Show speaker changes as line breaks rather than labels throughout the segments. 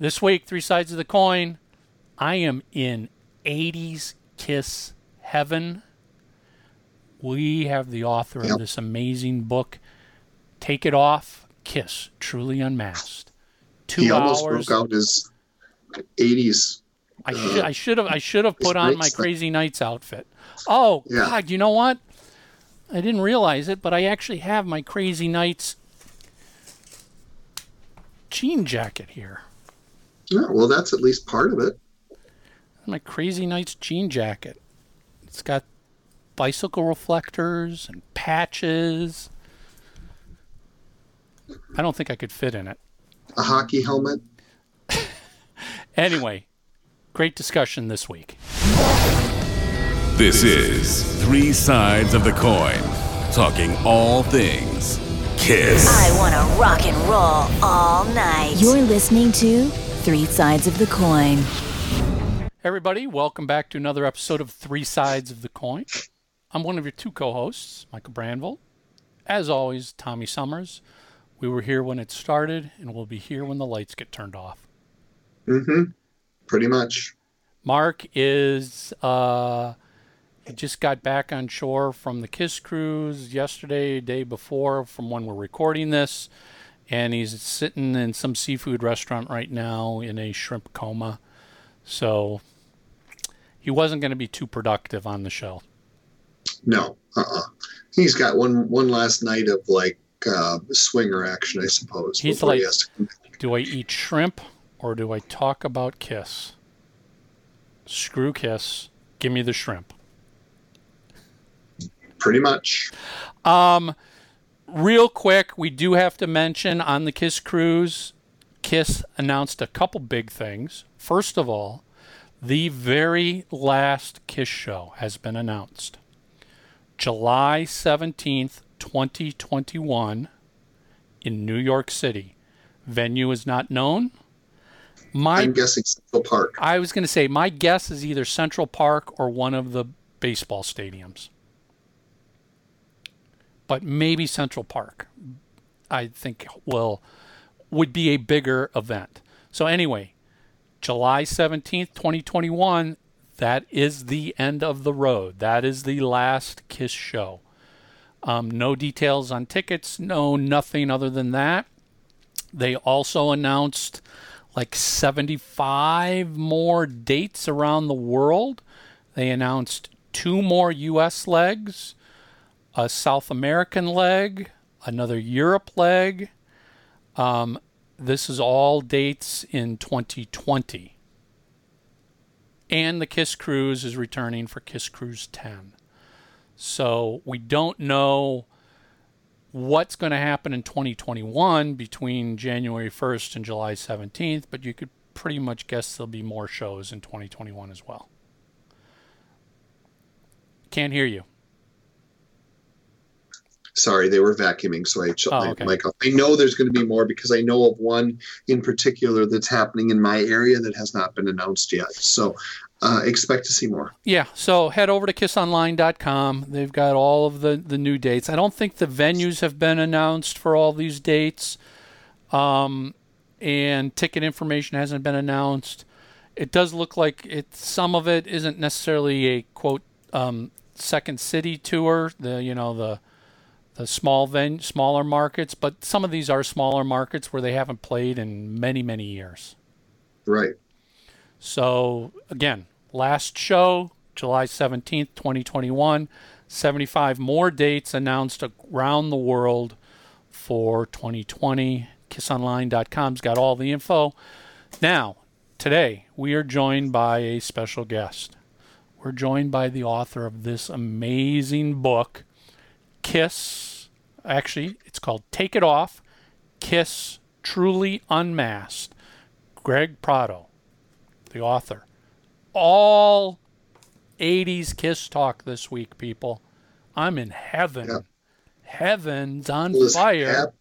This week, three sides of the coin. I am in 80s Kiss heaven. We have the author
Yep.
of this amazing book, Take It Off, Kiss, Truly Unmasked. Two
he almost
hours.
broke out his 80s.
I uh, should I should have I should have put on my
stuff.
Crazy Nights outfit. Oh
Yeah.
God, you know what? I didn't realize it, but I actually have my Crazy Nights jean jacket here.
Yeah, well, that's at least part of it.
My Crazy Nights jean jacket. It's got bicycle reflectors and patches. I don't think I could fit in it.
A hockey helmet.
Anyway, great discussion this week.
This is Three Sides of the Coin, talking all things Kiss.
I want to rock and roll all night.
You're listening to Three Sides of the Coin.
Everybody, welcome back to another episode of Three Sides of the Coin. I'm one of your two co hosts, Michael Brandvold. As always, Tommy Summers. We were here when it started, and we'll be here when the lights get turned off.
Mm-hmm. Pretty much.
Mark is, uh, he just got back on shore from the Kiss Cruise yesterday, day before, from when we're recording this. And he's sitting in some seafood restaurant right now in a shrimp coma. So he wasn't going to be too productive on the show.
No. Uh-uh. He's got one one last night of like uh, swinger action, I suppose.
He's
he
like-
to-
Do I eat shrimp or do I talk about Kiss? Screw Kiss. Give me the shrimp.
pretty much.
Um, real quick, we do have to mention on the Kiss cruise, Kiss announced a couple big things. First of all, the very last Kiss show has been announced. July 17th, 2021 in New York City. Venue is not known. My
I'm guessing Central Park.
I was going to say my guess is either Central Park or one of the baseball stadiums. But maybe Central Park. I think will would be a bigger event. So anyway, July 17th, 2021, that is the end of the road. That is the last Kiss show. Um, no details on tickets, no nothing other than that. They also announced like 75 more dates around the world. They announced two more US legs, a South American leg, another Europe leg. Um, this is all dates in 2020. And the Kiss Cruise is returning for Kiss Cruise 10. So we don't know what's going to happen in 2021 between January 1st and July 17th, but you could pretty much guess there'll be more shows in 2021 as well. Can't hear you.
Sorry, they were vacuuming, so I shut
Oh,
my
okay.
mic off. I know there's going to be more because I know of one in particular that's happening in my area that has not been announced yet. So uh, expect to see more.
Yeah, so head over to kissonline.com. They've got all of the, the new dates. I don't think the venues have been announced for all these dates, um, and ticket information hasn't been announced. It does look like it. Some of it isn't necessarily a quote um, second city tour. The you know the the small ven- smaller markets, but some of these are smaller markets where they haven't played in many many years.
Right.
So again, last show, July 17th, 2021. 75 more dates announced around the world for 2020. KissOnline.com's got all the info. Now, today we are joined by a special guest. We're joined by the author of this amazing book, Kiss. Actually, it's called Take It Off Kiss Truly Unmasked. Greg Prato the author. All 80s Kiss talk this week, people. I'm in heaven.
Yeah.
Heaven's on
Michael
fire.
hap-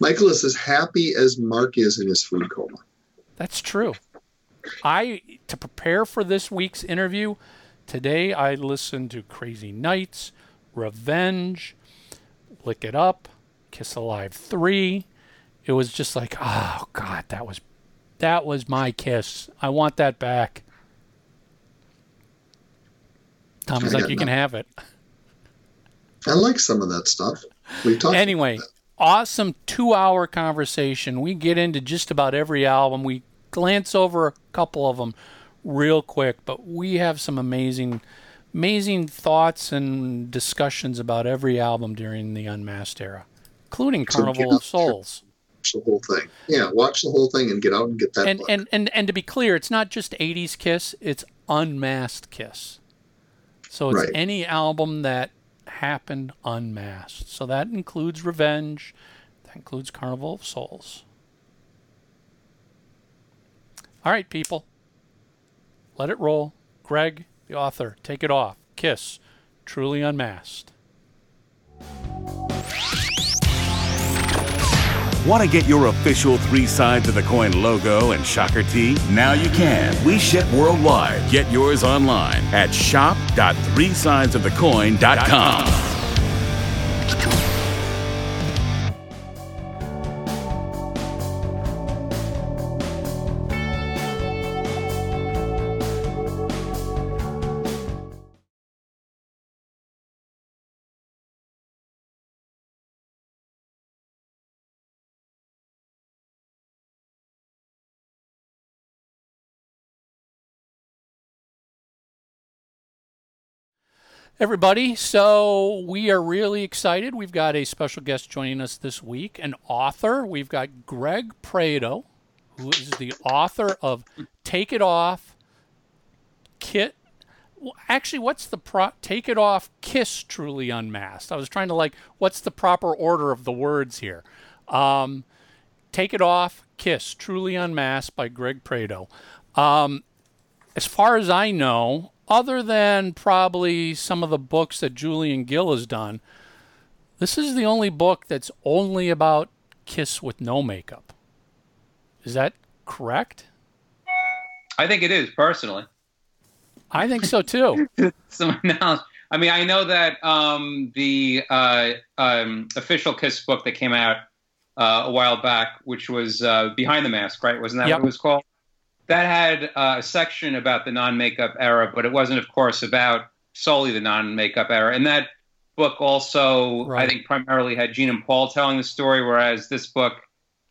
Michael is as happy as Mark is in his food coma.
That's true. I to prepare for this week's interview, today I listened to Crazy Nights, Revenge, Lick It Up, Kiss Alive 3. It was just like, oh god, that was That was my kiss. I want that back. Tom is like, you can have it.
I like some of that stuff. We've talked.
Anyway, awesome two hour conversation. We get into just about every album. We glance over a couple of them real quick, but we have some amazing, amazing thoughts and discussions about every album during the Unmasked era, including
So
Carnival of Souls.
watch the whole thing. Yeah, watch the whole thing and get out and get that
And,
book.
and, and, and to be clear, it's not just 80s Kiss, it's Unmasked Kiss. So it's
Right.
any album that happened unmasked. So that includes Revenge, that includes Carnival of Souls. All right, people. Let it roll. Greg, the author, take it off. Kiss, truly unmasked.
Want to get your official Three Sides of the Coin logo and shocker tee? Now you can. We ship worldwide. Get yours online at shop.threesidesofthecoin.com.
Everybody, so we are really excited. We've got a special guest joining us this week, an author. We've got Greg Prato, who is the author of Take It Off, Kit. Actually, what's the pro? Take It Off, Kiss Truly Unmasked. I was trying to like, what's the proper order of the words here? Um, Take It Off, Kiss Truly Unmasked by Greg Prato. Um, as far as I know, other than probably some of the books that Julian Gill has done, this is the only book that's only about Kiss with no makeup. Is that correct?
I think it is personally.
I think so too.
Some knowledge. I mean, I know that um, the uh, um, official Kiss book that came out uh, a while back, which was uh, Behind the Mask, right? Wasn't that
Yep.
what it was called? That had uh, a section about the non-makeup era, but it wasn't, of course, about solely the non-makeup era. And that book also,
Right.
I think, primarily had Gene and Paul telling the story, whereas this book,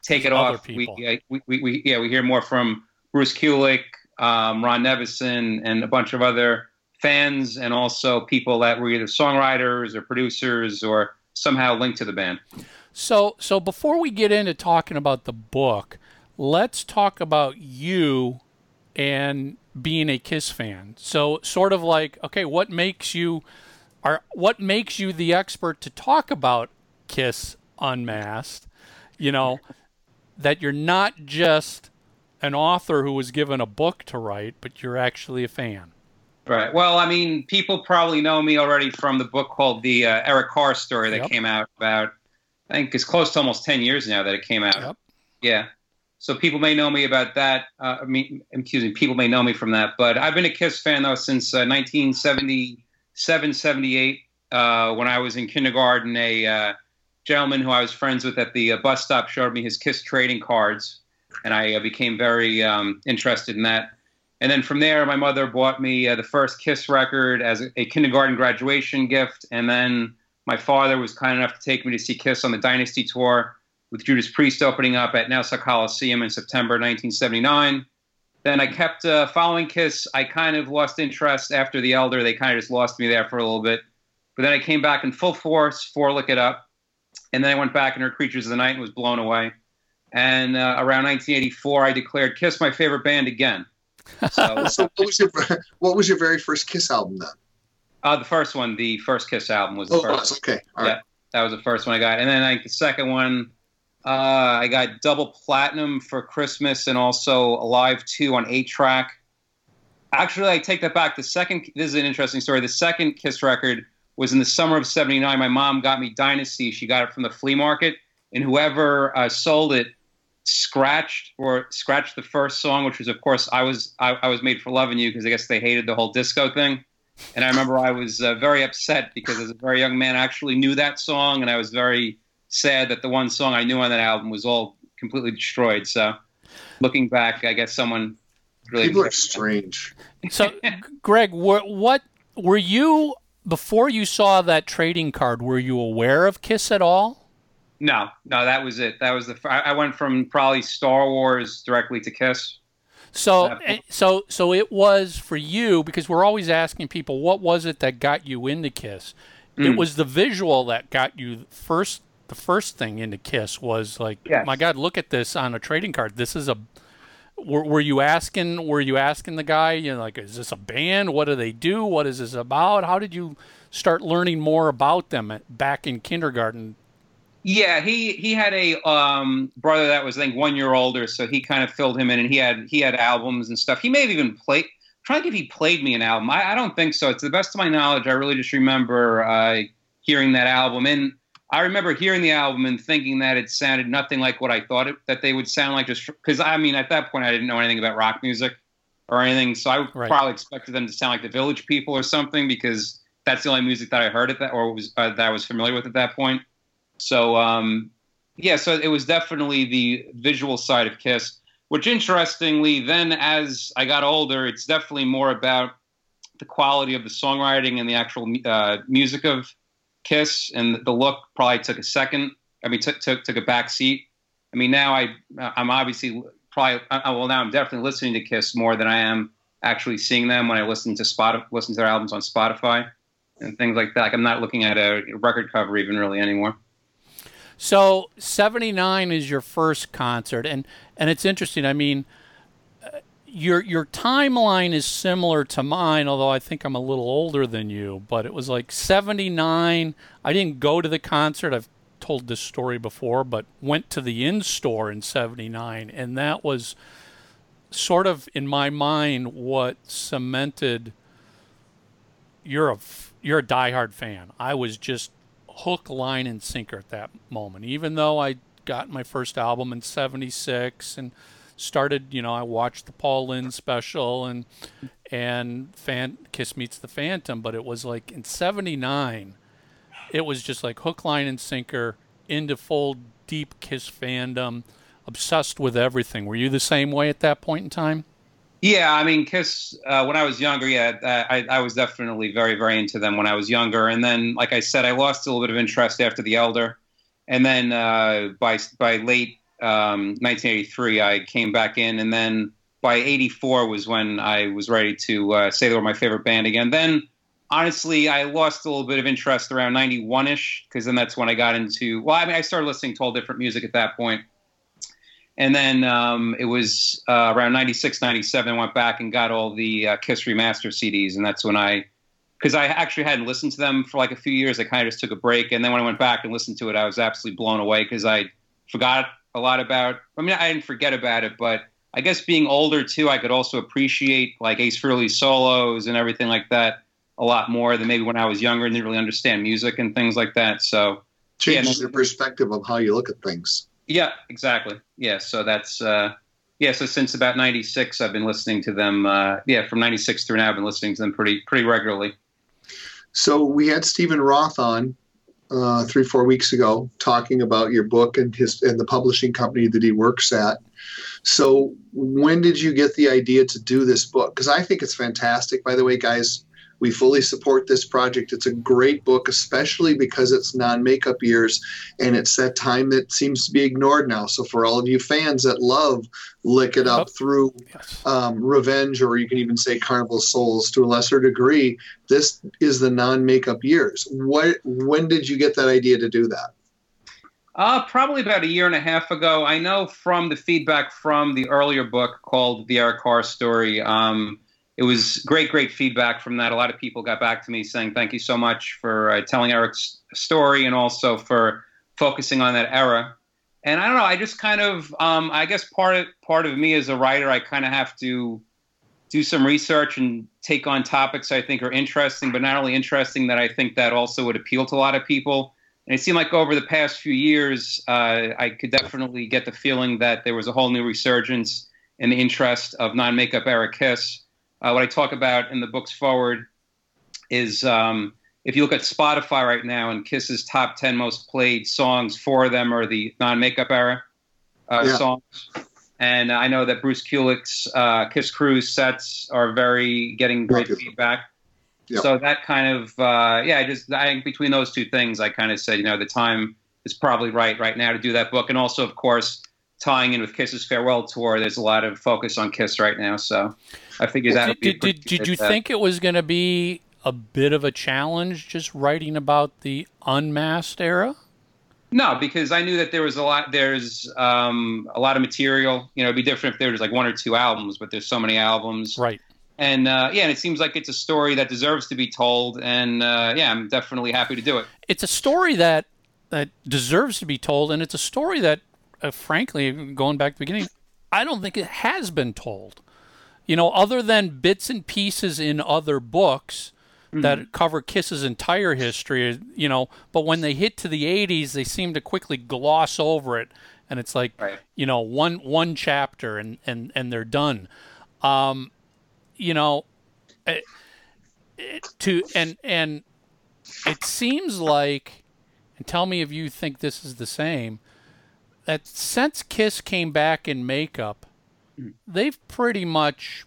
Take It
Other
Off, we, uh, we, we, we, yeah, we hear more from Bruce Kulick, um, Ron Nevison, and a bunch of other fans, and also people that were either songwriters or producers or somehow linked to the band.
So, so before we get into talking about the book, let's talk about you and being a Kiss fan. So, sort of like, okay, what makes you are what makes you the expert to talk about Kiss Unmasked? You know, that you're not just an author who was given a book to write, but you're actually a fan.
Right. Well, I mean, people probably know me already from the book called the uh, Eric Carr story that
Yep.
came out about, I think it's close to almost 10 years now that it came out.
Yep.
Yeah. So people may know me about that. Uh, I mean, excuse me, people may know me from that. But I've been a Kiss fan, though, since uh, 1977, 78. Uh, when I was in kindergarten, a uh, gentleman who I was friends with at the uh, bus stop showed me his Kiss trading cards. And I uh, became very um, interested in that. And then from there, my mother bought me the first Kiss record as a, a kindergarten graduation gift. And then my father was kind enough to take me to see Kiss on the Dynasty tour with Judas Priest opening up at Nassau Coliseum in September 1979. Then I kept uh, following Kiss. I kind of lost interest after The Elder. They kind of just lost me there for a little bit. But then I came back in full force for Lick It Up. And then I went back and heard Creatures of the Night and was blown away. And uh, around 1984, I declared Kiss my favorite band again. So
So what was your what was your very first Kiss album then?
uh, the first one, the first Kiss album was the
Oh,
first.
was okay. All right.
Yeah. That was the first one I got. And then like the second one, uh, I got double platinum for Christmas and also Alive 2 on 8 track. Actually, I take that back. The second, this is an interesting story. The second Kiss record was in the summer of 79. My mom got me Dynasty. She got it from the flea market. And whoever uh, sold it scratched or scratched the first song, which was, of course, I was I, I was made for loving you because I guess they hated the whole disco thing. And I remember I was uh, very upset because as a very young man, I actually knew that song, and I was very sad that the one song I knew on that album was all completely destroyed. So looking back, I guess someone really
People are strange.
So, Greg, wh- what were you before you saw that trading card? Were you aware of Kiss at all?
No, no, that was it. That was the. I I went from probably Star Wars directly to Kiss.
So, eh, so, so it was for you because we're always asking people what was it that got you into Kiss. It
Mm.
was the visual that got you first. The first thing into Kiss was like,
Yes.
my God, look at this on a trading card. This is a. Were, were you asking? Were you asking the guy? You know, like, is this a band? What do they do? What is this about? How did you start learning more about them at, back in kindergarten?
Yeah, he he had a um, brother that was I think one year older, so he kind of filled him in, and he had he had albums and stuff. He may have even played. Trying to think if he played me an album. I, I don't think so. To the best of my knowledge, I really just remember uh, hearing that album, and I remember hearing the album and thinking that it sounded nothing like what I thought it, that they would sound like. Just because I mean, at that point, I didn't know anything about rock music or anything, so I
Right.
probably expected them to sound like the Village People or something because that's the only music that I heard at that or was uh, that I was familiar with at that point. So um, yeah, so it was definitely the visual side of Kiss. Which interestingly, then as I got older, it's definitely more about the quality of the songwriting and the actual uh, music of Kiss, and the look probably took a second. I mean, took took took a back seat. I mean, now I I'm obviously probably uh, well now I'm definitely listening to Kiss more than I am actually seeing them when I listen to spot listen to their albums on Spotify and things like that. Like I'm not looking at a record cover even really anymore.
So 79 is your first concert and and it's interesting. I mean uh, your your timeline is similar to mine although I think I'm a little older than you, but it was like 79. I didn't go to the concert. I've told this story before, but went to the in store in 79 and that was sort of in my mind what cemented you're a you're a diehard fan. I was just hook, line, and sinker at that moment. Even though I got my first album in '76 and started, you know, I watched the Paul Lynde special and and fan Kiss Meets the Phantom, but it was like in '79, it was just like hook, line, and sinker into full deep Kiss fandom, obsessed with everything. Were you the same way at that point in time?
Yeah, I mean, Kiss. Uh, when I was younger, yeah, I, I was definitely very, very into them when I was younger. And then, like I said, I lost a little bit of interest after The Elder, and then uh, by by late um, 1983, I came back in, and then by '84 was when I was ready to uh, say they were my favorite band again. Then, honestly, I lost a little bit of interest around '91ish because then that's when I got into. Well, I mean, I started listening to all different music at that point. And then um, it was uh, around 96, 97, I went back and got all the uh, Kiss Remaster CDs. And that's when I, because I actually hadn't listened to them for like a few years. I kind of just took a break. And then when I went back and listened to it, I was absolutely blown away because I forgot a lot about, I mean, I didn't forget about it, but I guess being older too, I could also appreciate like Ace Frehley's solos and everything like that a lot more than maybe when I was younger and didn't really understand music and things like that. So,
Changes
no-
your perspective of how you look at things.
Yeah, exactly. Yeah, so that's uh, yeah. So since about '96, I've been listening to them. Uh, yeah, from '96 through now, I've been listening to them pretty pretty regularly.
So we had Stephen Roth on uh, three, four weeks ago talking about your book and his and the publishing company that he works at. So when did you get the idea to do this book? Because I think it's fantastic. By the way, guys, we fully support this project. It's a great book, especially because it's non-makeup years and it's that time that seems to be ignored now. So for all of you fans that love Lick It Up
Yep.
through
Yes.
um, Revenge, or you can even say Carnival Souls to a lesser degree, this is the non-makeup years. What? When did you get that idea to do that?
Uh, probably about a year and a half ago. I know from the feedback from the earlier book called The Eric Carr Story. Um, it was great, great feedback from that. A lot of people got back to me saying thank you so much for uh, telling Eric's story and also for focusing on that era. And I don't know. I just kind of, um, I guess part of part of me as a writer, I kind of have to do some research and take on topics I think are interesting, but not only interesting that I think that also would appeal to a lot of people. And it seemed like over the past few years, uh, I could definitely get the feeling that there was a whole new resurgence in the interest of non-makeup Eric Kiss. Uh, what I talk about in the book's foreword is um, if you look at Spotify right now and Kiss's top 10 most played songs, four of them are the non-makeup era uh,
Yeah.
songs. and I know that Bruce Kulick's uh, Kiss Cruise sets are very getting great feedback.
Yep.
So that kind of uh, yeah, I just I think between those two things, I kind of said you know the time is probably right right now to do that book, and also of course tying in with Kiss's farewell tour. There's a lot of focus on Kiss right now, so I figured that would
Did,
be. a
did, did, did you
uh,
think it was going to be a bit of a challenge just writing about the unmasked era?
No, because I knew that there was a lot. There's um, a lot of material. You know, it'd be different if there was like one or two albums, but there's so many albums.
Right.
And uh, yeah, and it seems like it's a story that deserves to be told. And uh, yeah, I'm definitely happy to do it.
It's a story that that deserves to be told, and it's a story that, uh, frankly, going back to the beginning, I don't think it has been told. You know, other than bits and pieces in other books hmm. that cover Kiss's entire history, you know, but when they hit to the 80s, they seem to quickly gloss over it, and it's like,
Right.
you know, one one chapter and and and they're done. Um, you know, it, it, to and and it seems like, and tell me if you think this is the same. That since Kiss came back in makeup, they've pretty much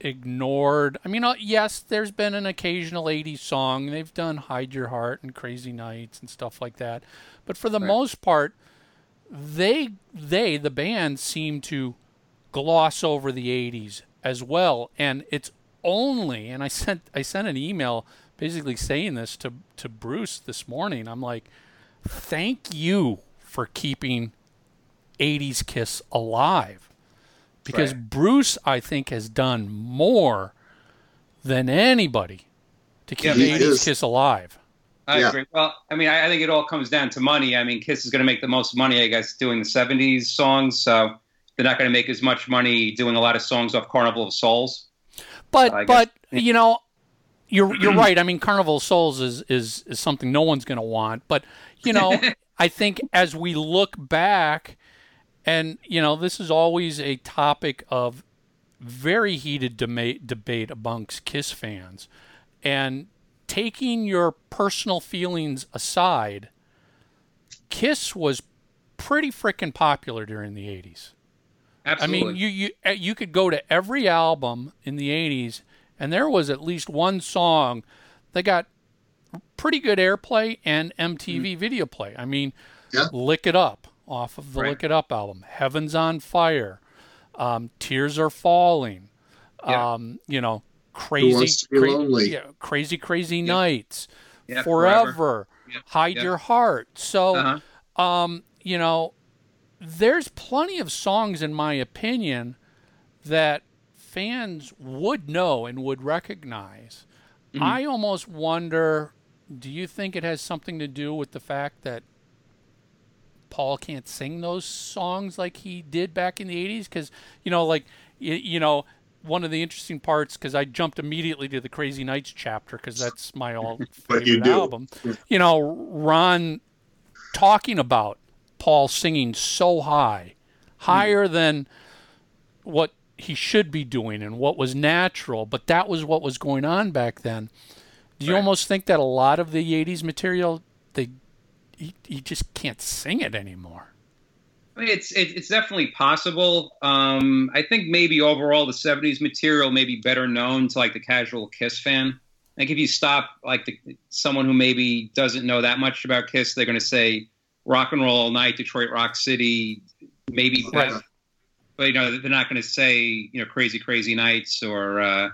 ignored. I mean, uh, yes, there's been an occasional 80s song. They've done Hide Your Heart and Crazy Nights and stuff like that. But for the most part, they they the band seem to gloss over the 80s as well and it's only and I sent I sent an email basically saying this to to Bruce this morning. I'm like thank you for keeping 80s Kiss alive because
Right.
Bruce I think has done more than anybody to keep
Yeah,
he
80s. Kiss alive.
I
Yeah.
agree. Well, I mean, I, I think it all comes down to money. I mean, Kiss is going to make the most money, I guess, doing the '70s songs. So they're not going to make as much money doing a lot of songs off Carnival of Souls.
But
I guess-
but you know, you're you're right. I mean, Carnival of Souls is is is something no one's going to want. But you know, I think as we look back, and you know, this is always a topic of very heated debate debate amongst Kiss fans, and taking your personal feelings aside, Kiss was pretty freaking popular during the '80s.
Absolutely.
I mean, you you uh, you could go to every album in the '80s, and there was at least one song that got pretty good airplay and MTV video play. I mean,
Yeah.
"Lick It Up" off of the
Right.
"Lick It Up" album, "Heaven's on Fire," um, "Tears Are Falling,"
Yeah.
um, you know, "Crazy
Wants to Be
Cra- yeah, "Crazy Crazy Nights,"
Yeah,
"Forever,",
Forever. Yeah,
"Hide. Your Heart." So
Uh-huh.
um, you know, there's plenty of songs, in my opinion, that fans would know and would recognize.
Mm-hmm.
I almost wonder do you think it has something to do with the fact that Paul can't sing those songs like he did back in the 80s? Because, you know, like, you, you know, one of the interesting parts, because I jumped immediately to the Crazy Nights chapter, because that's my all
But you
favorite album. You know, Ron talking about Paul singing so high, higher hmm. than what he should be doing and what was natural, but that was what was going on back then. Do you
Right.
almost think that a lot of the 80s material they he, he just can't sing it anymore?
I mean, it's it, it's definitely possible. Um, I think maybe overall the '70s material may be better known to like the casual Kiss fan. Like if you stop like the, someone who maybe doesn't know that much about Kiss, they're going to say "Rock and Roll All Night," "Detroit Rock City," maybe.
Right.
But, you know, they're not going to say you know "Crazy Crazy Nights" or uh,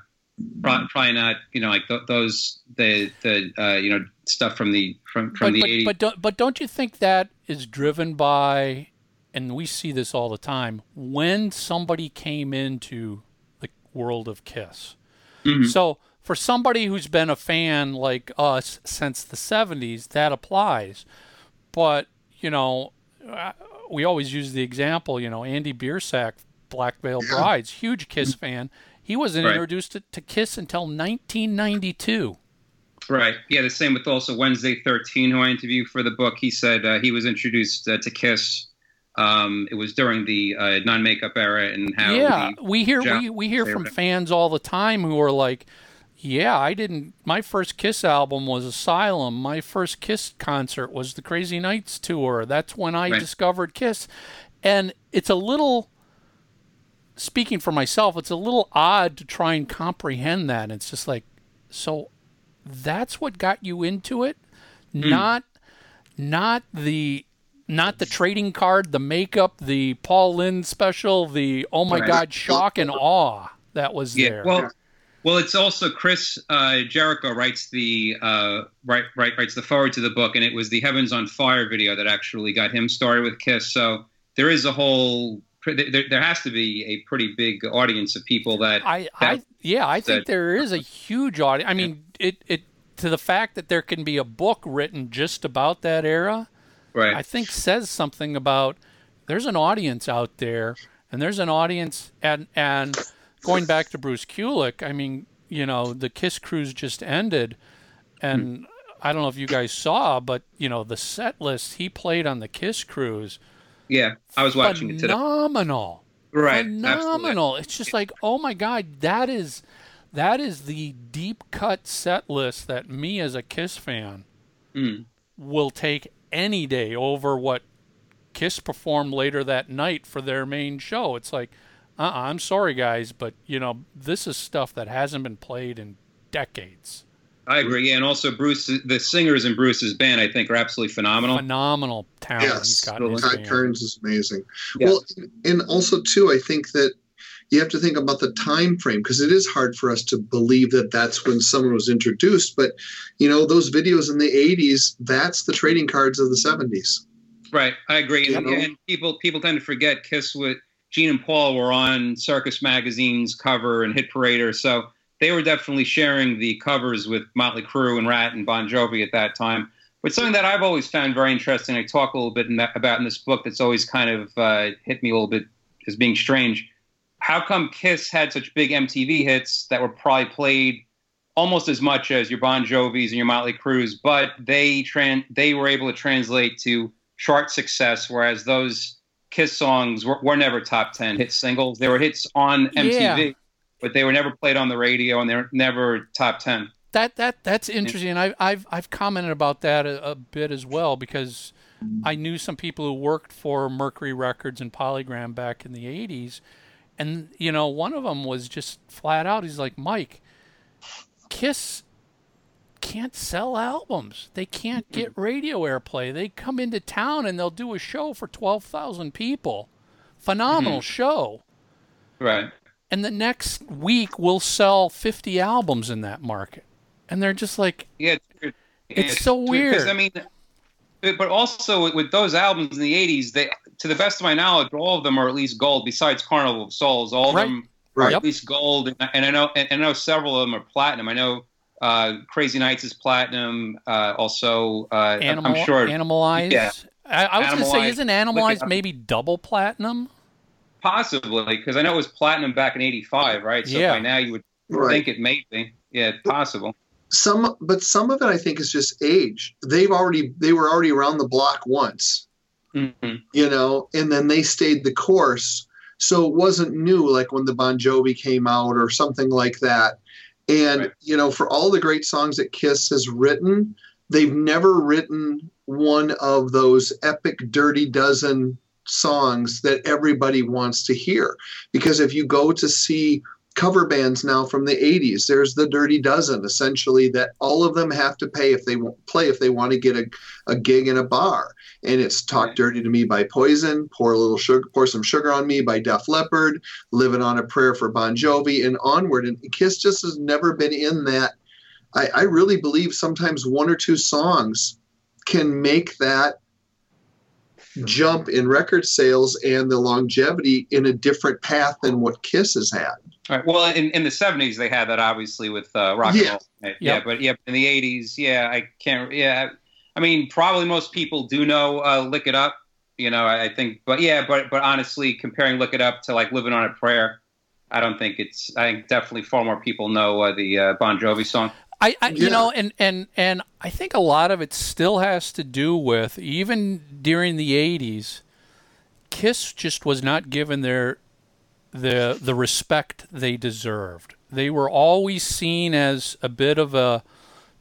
probably not you know like th- those the the uh, you know stuff from the from from
but,
the
but,
'80s.
but don't but don't you think that is driven by and we see this all the time when somebody came into the world of Kiss.
Mhm.
So for somebody who's been a fan like us since the 70s, that applies. But, you know, uh, we always use the example, you know, Andy Biersack, Black Veil Brides, huge Kiss fan. He wasn't
Right.
introduced to, to Kiss until 1992.
Right. Yeah. The same with also Wednesday 13, who I interviewed for the book. He said uh, he was introduced uh, to Kiss. Um, it was during the uh, non-makeup era, and how
yeah, we hear we, we hear from fans all the time who are like, "Yeah, I didn't. My first Kiss album was Asylum. My first Kiss concert was the Crazy Nights tour. That's when I
Right.
discovered Kiss." And it's a little speaking for myself, it's a little odd to try and comprehend that. It's just like, so that's what got you into it, not not the not the trading card, the makeup, the Paul Lynde special, the oh my
Right.
god shock and awe that was
Yeah.
there.
Well, well, it's also Chris uh, Jericho writes the uh, write, writes the foreword to the book, and it was the Heavens on Fire video that actually got him started with Kiss. So there is a whole there, there has to be a pretty big audience of people that
I, I yeah, I think
that-
there is a huge audience. I mean, it it to the fact that there can be a book written just about that era.
right.
I think says something about there's an audience out there, and there's an audience, and and going back to Bruce Kulick, I mean, you know, the Kiss cruise just ended, and hmm. I don't know if you guys saw, but you know, the set list he played on the Kiss cruise,
yeah, I was watching it today.
phenomenal,
Right, absolutely.
phenomenal. It's just like, oh my god, that is that is the deep cut set list that me as a Kiss fan
Mm.
will take any day over what Kiss performed later that night for their main show. It's like, uh, uh I'm sorry guys, but you know this is stuff that hasn't been played in decades.
I agree. Yeah, and also Bruce, the singers in Bruce's band, I think, are absolutely phenomenal.
Phenomenal talent he's
Yes,
got in his
Ty
band.
Kerns is amazing.
Yeah.
Well, and also too, I think that you have to think about the time frame because it is hard for us to believe that that's when someone was introduced. But you know, those videos in the '80s, that's the trading cards of the '70s.
Right, I agree. And, and people people tend to forget Kiss with Gene and Paul were on Circus Magazine's cover and Hit Parader, so they were definitely sharing the covers with Motley Crue and Ratt and Bon Jovi at that time. But something that I've always found very interesting, I talk a little bit in that, about in this book that's always kind of uh, hit me a little bit as being strange. How come Kiss had such big MTV hits that were probably played almost as much as your Bon Jovis and your Motley Crues, but they tran- they were able to translate to chart success, whereas those Kiss songs were, were never top ten hit singles. They were hits on MTV,
Yeah.
But they were never played on the radio, and they're never top ten.
That that that's interesting. And I've I've I've commented about that a, a bit as well because I knew some people who worked for Mercury Records and Polygram back in the '80s, and you know one of them was just flat out. He's like, Mike, Kiss can't sell albums. They can't get hmm. radio airplay. They come into town and they'll do a show for twelve thousand people. Phenomenal hmm. show.
Right.
And the next week we'll sell 50 albums in that market. And they're just like,
Yeah, it's, weird.
It's so
because,
weird.
I mean, but also with, those albums in the '80s, they, to the best of my knowledge, all of them are at least gold. Besides Carnival of Souls, all of
Right.
them
Right.
are at least gold. And, and I know, and I know several of them are platinum. I know uh, Crazy Nights is platinum. Uh, also, uh, I'm-
Animal,
I'm sure
Animalize.
Yeah.
I, I was going to say, isn't Animalize maybe double platinum?
Possibly because I know it was platinum back in '85, right? So
Yeah.
by now you would
Right.
think it may be. Yeah, possible.
Some, but some of it I think is just age. They've already they were already around the block once.
hmm
you know, and then they stayed the course. So it wasn't new like when the Bon Jovi came out or something like that. And,
Right.
you know, for all the great songs that Kiss has written, they've never written one of those epic Dirty Dozen songs that everybody wants to hear. Because if you go to see cover bands now from the 80s, there's the Dirty Dozen, essentially, that all of them have to pay if they want play if they want to get a, a gig in a bar and it's "Talk
Right.
Dirty to Me" by Poison, "Pour a Little Sugar, Pour Some Sugar on Me" by Def Leppard, "Living on a Prayer" for Bon Jovi, and onward. And Kiss just has never been in that. I, I really believe sometimes one or two songs can make that jump in record sales and the longevity in a different path than what Kiss has had.
All right. Well, in, in the '70s they had that obviously with uh, rock and
Yeah.
roll. Right? Yeah,
Yep.
but yeah, in the '80s, yeah, I can't. Yeah, I mean, probably most people do know uh, "Lick It Up." You know, I, I think, but yeah, but but honestly, comparing "Lick It Up" to like "Living on a Prayer," I don't think it's. I think definitely far more people know uh, the uh, Bon Jovi song.
I, I you know, and, and, and I think a lot of it still has to do with, even during the 80s, Kiss just was not given their the the respect they deserved. They were always seen as a bit of a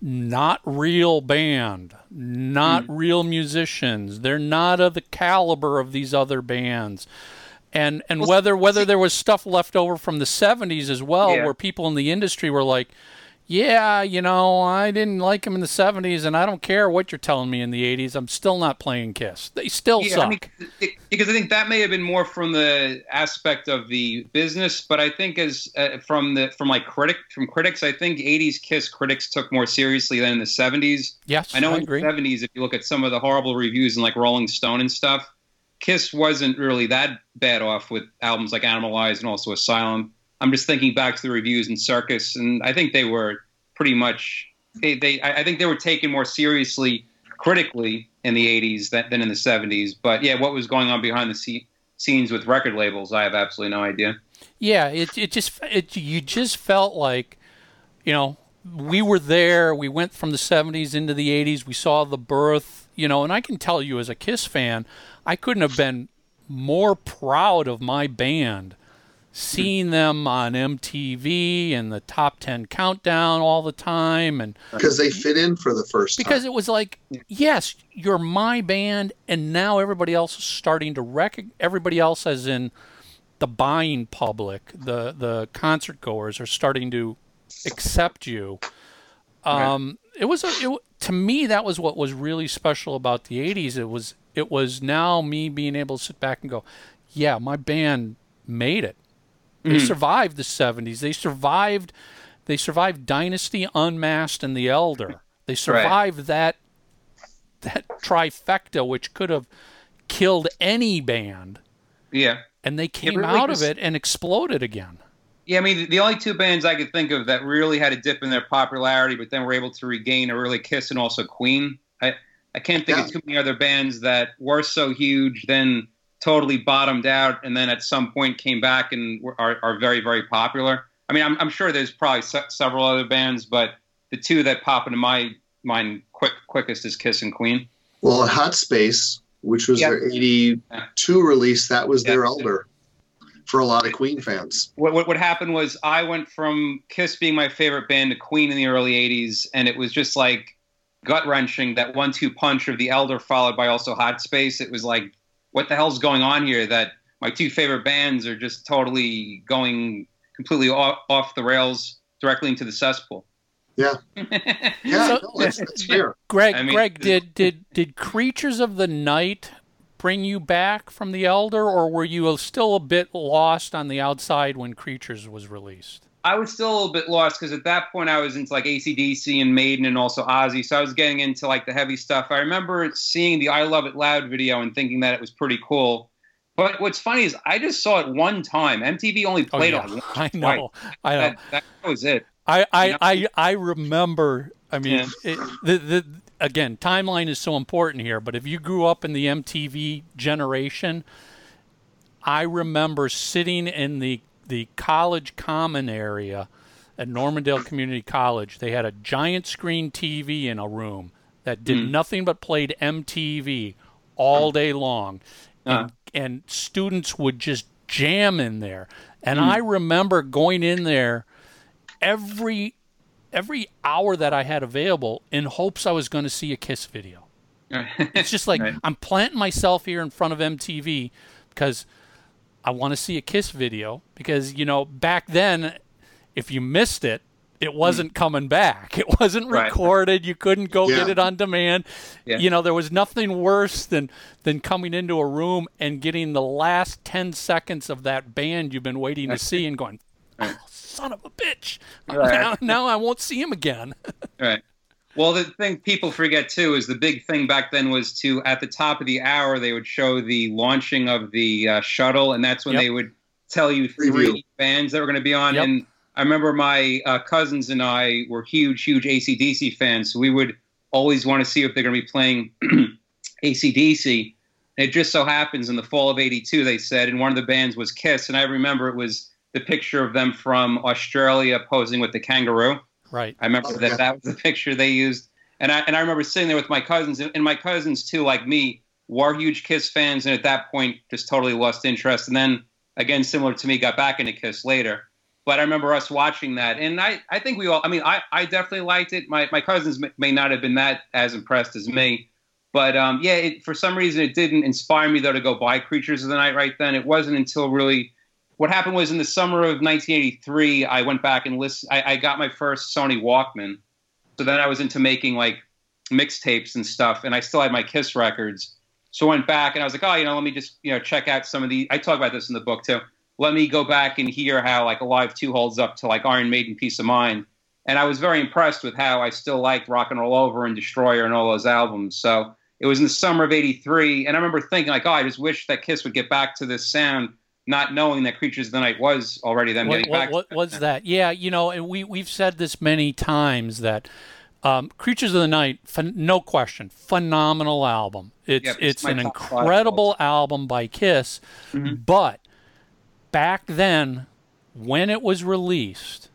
not real band, not mm. real musicians. They're not of the caliber of these other bands. and and
Well,
whether whether
see-
there was stuff left over from the 70s as well
Yeah.
where people in the industry were like yeah you know i didn't like him in the 70s and i don't care what you're telling me in the 80s i'm still not playing kiss they still
Yeah,
suck
I mean, it- because I think that may have been more from the aspect of the business, but I think as uh, from the from like critic from critics, I think '80s Kiss critics took more seriously than in the '70s.
yes
I know
i
in
agree
the '70s, if you look at some of the horrible reviews in like Rolling Stone and stuff, Kiss wasn't really that bad off with albums like Animal Animalize and also Asylum. I'm just thinking back to the reviews in Circus, and I think they were pretty much they, they I think they were taken more seriously critically in the 80s than, than in the 70s. But yeah, what was going on behind the sce- scenes with record labels, I have absolutely no idea.
Yeah, it it just it you just felt like, you know, we were there. We went from the '70s into the '80s. We saw the birth, you know, and I can tell you as a Kiss fan, I couldn't have been more proud of my band seeing them on MTV and the top 10 countdown all the time and
because they fit in for the first
because
time.
Because it was like yes you're my band and now everybody else is starting to recognize everybody else as in the buying public the the concert goers are starting to accept you. Um it was a it, to me that was what was really special about the 80s it was it was now me being able to sit back and go yeah my band made it they mm-hmm. survived the 70s they survived they survived dynasty unmasked and the elder they survived that that trifecta which could have killed any band
Yeah.
and they came
really
out
was-
of it and exploded again
Yeah, I mean, the only two bands I could think of that really had a dip in their popularity, but then were able to regain are really Kiss and also Queen. I, I can't think
Yeah.
of too many other bands that were so huge, then totally bottomed out, and then at some point came back and are, are very, very popular. I mean, I'm, I'm sure there's probably se- several other bands, but the two that pop into my mind quick quickest is Kiss and Queen.
Well, Hot Space, which was
Yeah.
their 82 release, that was their elder for a lot of Queen fans.
what, what what happened was I went from Kiss being my favorite band to Queen in the early '80s, and it was just like gut wrenching that one-two punch of the Elder followed by also Hot Space. It was like, what the hell's going on here? That my two favorite bands are just totally going completely off, off the rails directly into the cesspool.
Yeah. Yeah,
So-
no, that's, that's uh, fair.
Greg,
I mean-
Greg, did did did Creatures of the Night bring you back from the Elder, or were you still a bit lost on the outside when Creatures was released?
I was still a little bit lost because at that point I was into like ACDC and Maiden and also Ozzy. So I was getting into like the heavy stuff. I remember seeing the I Love It Loud video and thinking that it was pretty cool. But what's funny is I just saw it one time. MTV only
Oh,
played
yeah.
it.
I know, I know.
That, that was it.
I, I,
You know?
I, I remember. I mean,
Yeah.
it, the, the again, timeline is so important here. But if you grew up in the MTV generation, I remember sitting in the the college common area at Normandale Community College. They had a giant screen TV in a room that did hmm. nothing but played MTV all hmm. day long, and, uh-huh. and students would just jam in there. And hmm. I remember going in there every every hour that I had available in hopes I was going to see a Kiss video. It's just like
Right.
I'm planting myself here in front of MTV because I want to see a Kiss video because you know back then if you missed it it wasn't mm. coming back. It wasn't
Right.
recorded. You couldn't go
Yeah.
get it on demand.
Yeah.
You know, there was nothing worse than than coming into a room and getting the last 10 seconds of that band you've been waiting to see and going, oh, son of a bitch.
Right.
Now, now I won't see him again.
Right. Well, the thing people forget too is the big thing back then was to at the top of the hour they would show the launching of the uh, shuttle, and that's when
Yep.
they would tell you three
Preview.
bands that were going to be on.
Yep.
And I remember my uh, cousins and I were huge, huge ACDC fans, so we would always want to see if they're going to be playing ACDC. And it just so happens in the fall of '82, they said, and one of the bands was Kiss, and I remember it was the picture of them from Australia posing with the kangaroo.
Right.
I remember that that was the picture they used, and I and I remember sitting there with my cousins, and my cousins too, like me, were huge Kiss fans, and at that point just totally lost interest. And then again, similar to me, got back into Kiss later. But I remember us watching that, and I, I think we all. I mean, I, I definitely liked it. My my cousins may not have been that as impressed as me, But um, yeah, it, for some reason it didn't inspire me though to go buy Creatures of the Night right then. It wasn't until really what happened was in the summer of 1983, I went back and listened. I, I got my first Sony Walkman, so then I was into making like mixtapes and stuff, and I still had my Kiss records. So I went back and I was like, oh, you know, let me just you know check out some of the. I talk about this in the book too. Let me go back and hear how like Alive Two holds up to like Iron Maiden, Piece of Mind, and I was very impressed with how I still liked Rock and Roll Over and Destroyer and all those albums. So it was in the summer of '83, and I remember thinking like, oh, I just wish that Kiss would get back to this sound not knowing that Creatures of the Night was already them
what,
getting
what,
back.
What was that? Yeah, you know, and we we've said this many times that um, Creatures of the Night, ph- no question, phenomenal album. It's
Yeah, it's
it's an incredible album by Kiss,
Mhm.
but back then, when it was released,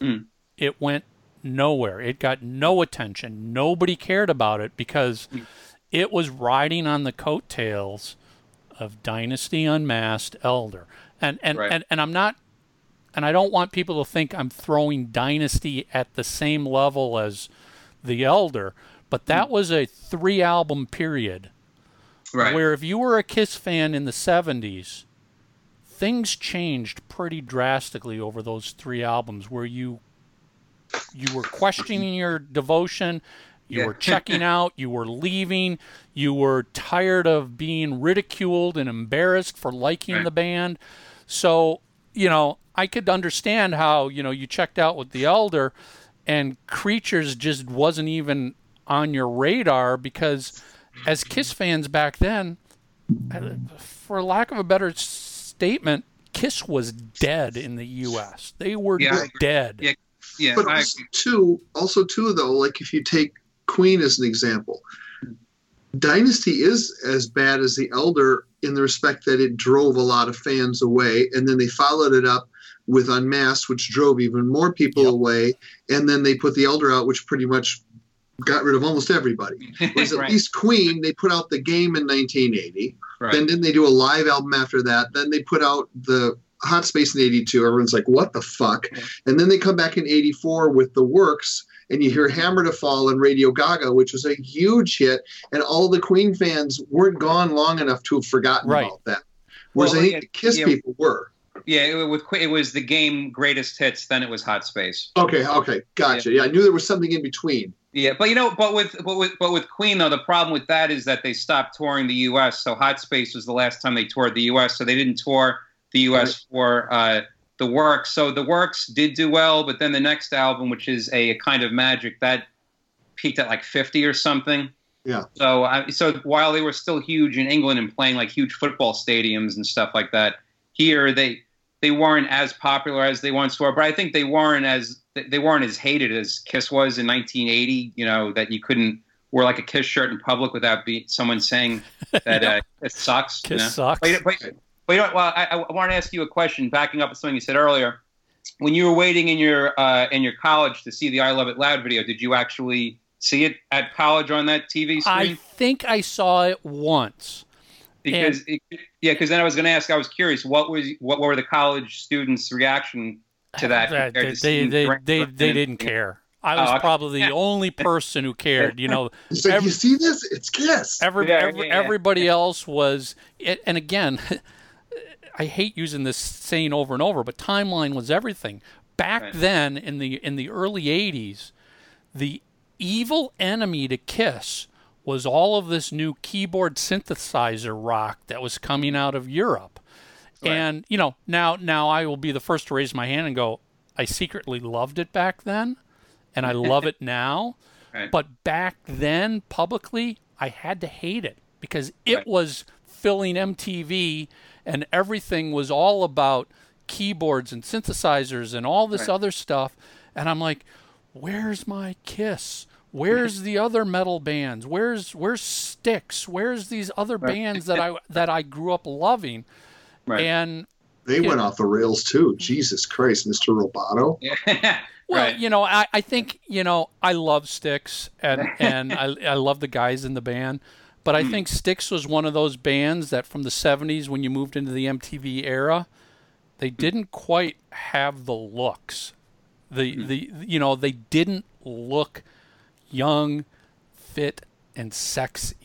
Mm.
it went nowhere. It got no attention. Nobody cared about it because
Mm.
it was riding on the coattails of Dynasty Unmasked Elder. And and,
Right.
and, and I'm not and I don't want people to think I'm throwing Dynasty at the same level as the Elder, but that hmm. was a three album period
right.
where if you were a Kiss fan in the 70s, things changed pretty drastically over those three albums where you you were questioning your devotion, you
Yeah.
were checking out, you were leaving, you were tired of being ridiculed and embarrassed for liking
Right.
the band. So, you know, I could understand how, you know, you checked out with the Elder and Creatures just wasn't even on your radar because as Kiss fans back then, uh, for lack of a better statement, Kiss was dead in the U.S. They were
Yeah,
dead.
Yeah. Yeah,
but also
agree.
too, also too though, like if you take Queen as an example, Dynasty is as bad as the Elder in the respect that it drove a lot of fans away, and then they followed it up with Unmasked, which drove even more people
Yep.
away, and then they put the Elder out, which pretty much got rid of almost everybody. Whereas at
Right,
least Queen, they put out the game in 1980.
right.
Then didn't they do a live album after that? Then they put out the Hot Space in '82. Everyone's like, "What the fuck?" And then they come back in '84 with the Works, and you hear "Hammer to Fall" and Radio Gaga, which was a huge hit, and all the Queen fans weren't gone long enough to have forgotten
Right.
about that. Whereas
Well,
I think
yeah,
the Kiss
yeah.
people were.
Yeah, it, with it was the game greatest hits. Then it was Hot Space.
Okay, okay, gotcha. Yeah, I knew there was something in between.
Yeah, but you know, but with but with but with Queen though, the problem with that is that they stopped touring the U.S. So Hot Space was the last time they toured the U.S. So they didn't tour the U.S. for uh, the Works. So the Works did do well, but then the next album, which is a, kind of magic, that peaked at like 50 or something.
Yeah.
So I, so while they were still huge in England and playing like huge football stadiums and stuff like that, here they they weren't as popular as they once were. But I think they weren't as they weren't as hated as Kiss was in 1980. You know that you couldn't wear like a Kiss shirt in public without be, someone saying that uh, it sucks. you
Kiss
know?
sucks.
But, but, but you know, well, I, I want to ask you a question, backing up with something you said earlier. When you were waiting in your uh, in your college to see the "I Love It Loud" video, did you actually see it at college on that TV screen?
I think I saw it once.
because it, yeah, because then I was going to ask. I was curious. What was what were the college students' reaction to that? compared
they,
to
they, they, they, they didn't care. I was
Oh, okay.
probably the only person who cared. You know,
It's like
Every-
you see this, it's Kiss.
Every,
Yeah,
every,
yeah, yeah.
everybody else was, and again, I hate using this saying over and over, but timeline was everything. Back
Right.
then, in the in the early '80s, the evil enemy to Kiss was all of this new keyboard synthesizer rock that was coming out of Europe. And you know, now now I will be the first to raise my hand and go, I secretly loved it back then, and I love it now.
Right.
But back then, publicly, I had to hate it because it
Right.
was filling MTV and everything was all about keyboards and synthesizers and all this
Right.
other stuff. And I'm like, where's my Kiss? Where's the other metal bands? Where's where's Styx? Where's these other bands that I that I grew up loving?
Right.
And
They went off the rails too. Jesus Christ, Mr. Roboto.
Yeah.
Well,
right.
you know, I, I think you know I love Styx and and I I love the guys in the band, but. I think Styx was one of those bands that from the '70s when you moved into the MTV era, they
Hmm.
didn't quite have the looks. The
Hmm.
the you know they didn't look young, fit, and sexy.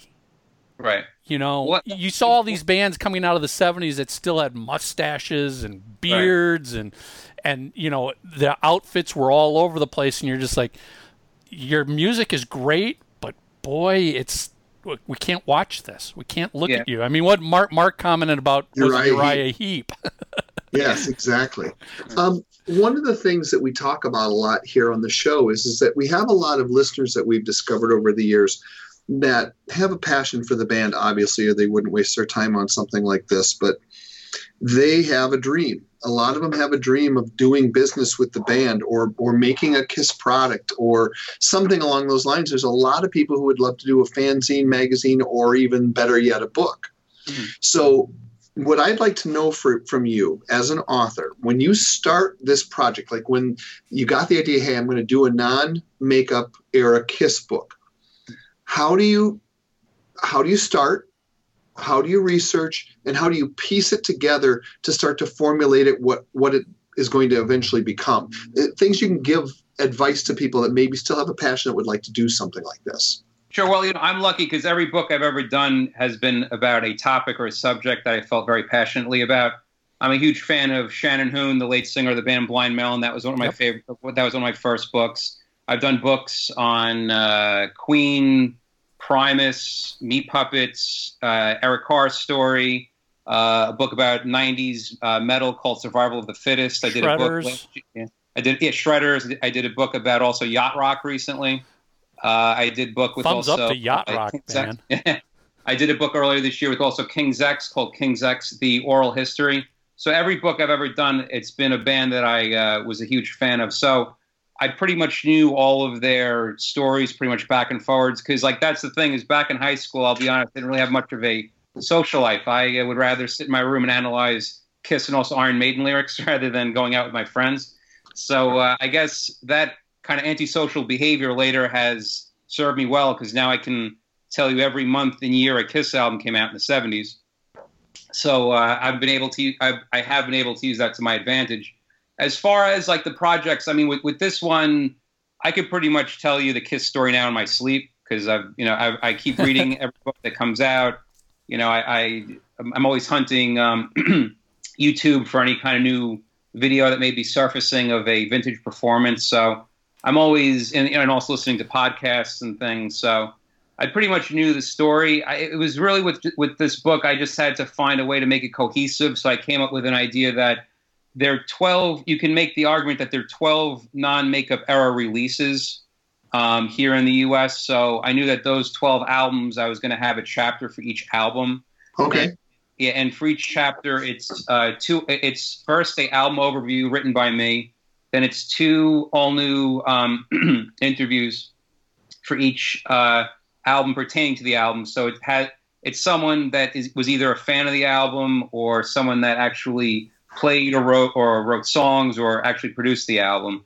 Right.
You know,
What-
you saw all these bands coming out of the '70s that still had mustaches and beards, and and you know the outfits were all over the place, and you're just like, your music is great, but boy, it's we- we can't watch this. We can't look
Yeah.
at you. I mean, what Mark Mark commented about was
Uriah
Uriah Heep.
Yes, exactly. Um, one of the things that we talk about a lot here on the show is, is that we have a lot of listeners that we've discovered over the years that have a passion for the band, obviously, or they wouldn't waste their time on something like this, but they have a dream. A lot of them have a dream of doing business with the band or, or making a KISS product or something along those lines. There's a lot of people who would love to do a fanzine, magazine, or even better yet, a book. Mm-hmm. So what I'd like to know for, from you as an author, when you start this project, like when you got the idea, hey, I'm going to do a non-makeup era Kiss book, how do you how do you start? How do you research, and how do you piece it together to start to formulate it what what it is going to eventually become? Uh, Things you can give advice to people that maybe still have a passion that would like to do something like this.
Sure. Well, you know, I'm lucky because every book I've ever done has been about a topic or a subject that I felt very passionately about. I'm a huge fan of Shannon Hoon, the late singer of the band Blind Melon. That was one of my
Yep.
favorite. That was one of my first books. I've done books on uh, Queen, Primus, Meat Puppets, uh, Eric Carr's story, uh, a book about '90s uh, metal called Survival of the Fittest. I did a book.
Shredders.
I did yeah, Shredders. I did a book about also yacht rock recently. Uh, I did book with
Thumbs
also
up to yacht rock, man.
I did a book earlier this year with also King's X called King's X: The Oral History. So every book I've ever done, it's been a band that I uh, was a huge fan of. So I pretty much knew all of their stories, pretty much back and forwards. Because like that's the thing is, back in high school, I'll be honest, I didn't really have much of a social life. I would rather sit in my room and analyze Kiss and also Iron Maiden lyrics rather than going out with my friends. So uh, I guess that kind of antisocial behavior later has served me well because now I can tell you every month and year a Kiss album came out in the 70s. So uh, I've been able to, I've, I have been able to use that to my advantage. As far as like the projects, I mean, with, with this one, I could pretty much tell you the Kiss story now in my sleep because I've, you know, I, I keep reading every book that comes out. You know, I, I I'm always hunting um, YouTube for any kind of new video that may be surfacing of a vintage performance. So I'm always and, and also listening to podcasts and things. So I pretty much knew the story. I, it was really with with this book. I just had to find a way to make it cohesive. So I came up with an idea that there are 12. You can make the argument that there are 12 non-makeup era releases um, here in the U.S. So I knew that those 12 albums, I was going to have a chapter for each album.
Okay.
Yeah, and for each chapter, it's uh, two. It's first a album overview written by me, then it's two all new um, interviews for each uh, album pertaining to the album. So it had it's someone that is, was either a fan of the album or someone that actually played or wrote or wrote songs or actually produced the album.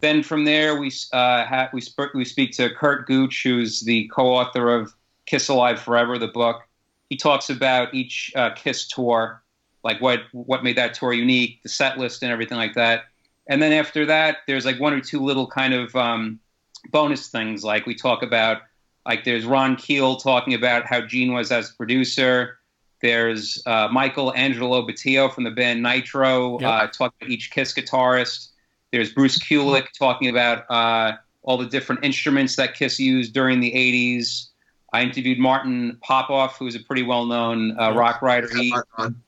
Then from there, we uh, ha- we, sp- we speak to Curt Gooch, who's the co-author of Kiss Alive Forever, the book. He talks about each uh, Kiss tour, like what what made that tour unique, the set list, and everything like that. And then after that, there's like one or two little kind of um, bonus things. Like we talk about, like there's Ron Keel talking about how Gene was as producer. There's uh, Michael Angelo Batio from the band Nitro
Yep.
uh, talking about each Kiss guitarist. There's Bruce Kulick talking about uh, all the different instruments that Kiss used during the 80s. I interviewed Martin Popoff, who's a pretty well-known uh, rock writer. He,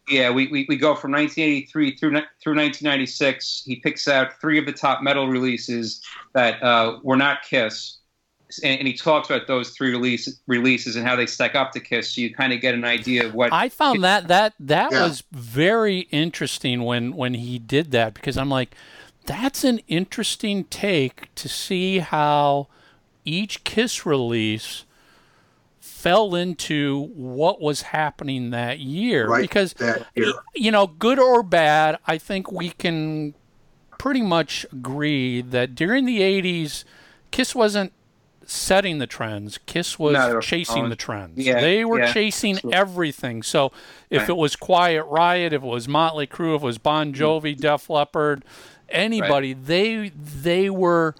yeah, we, we, we go from 1983 through through 1996. He picks out three of the top metal releases that uh, were not Kiss, and, and he talks about those three release, releases and how they stack up to Kiss. So you kind of get an idea of what.
I found that that that
Yeah.
was very interesting when when he did that because I'm like, that's an interesting take to see how each Kiss release fell into what was happening that year
Right,
because
that year.
you know good or bad i think we can pretty much agree that during the 80s kiss wasn't setting the trends. Kiss was
No,
chasing the trends.
Yeah,
they were
yeah.
chasing everything. So if
Right.
it was quiet riot if it was motley crue if it was bon jovi def leppard anybody they they were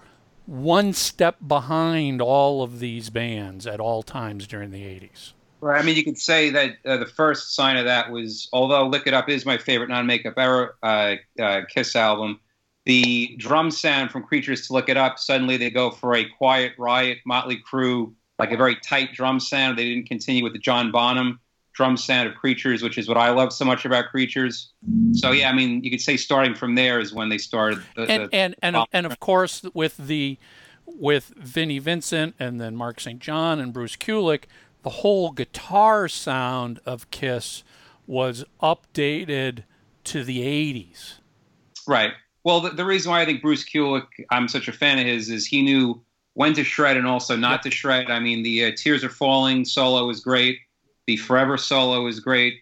one step behind all of these bands at all times during the 80s
Right. I mean, you could say that uh, the first sign of that was, although "Lick It Up" is my favorite non-makeup era uh, uh, Kiss album, the drum sound from Creatures to Lick It Up" suddenly they go for a quiet riot, Motley Crue, like a very tight drum sound. They didn't continue with the John Bonham drum sound of Creatures, which is what I love so much about Creatures. So yeah, I mean, you could say starting from there is when they started. The,
and
the,
and and, and of course with the with Vinnie Vincent and then Mark St. John and Bruce Kulick, the whole guitar sound of Kiss was updated to the 80s.
Right. Well, the, the reason why I think Bruce Kulick, I'm such a fan of his, is he knew when to shred and also not to shred. I mean, the uh, Tears Are Falling solo is great. The Forever solo is great.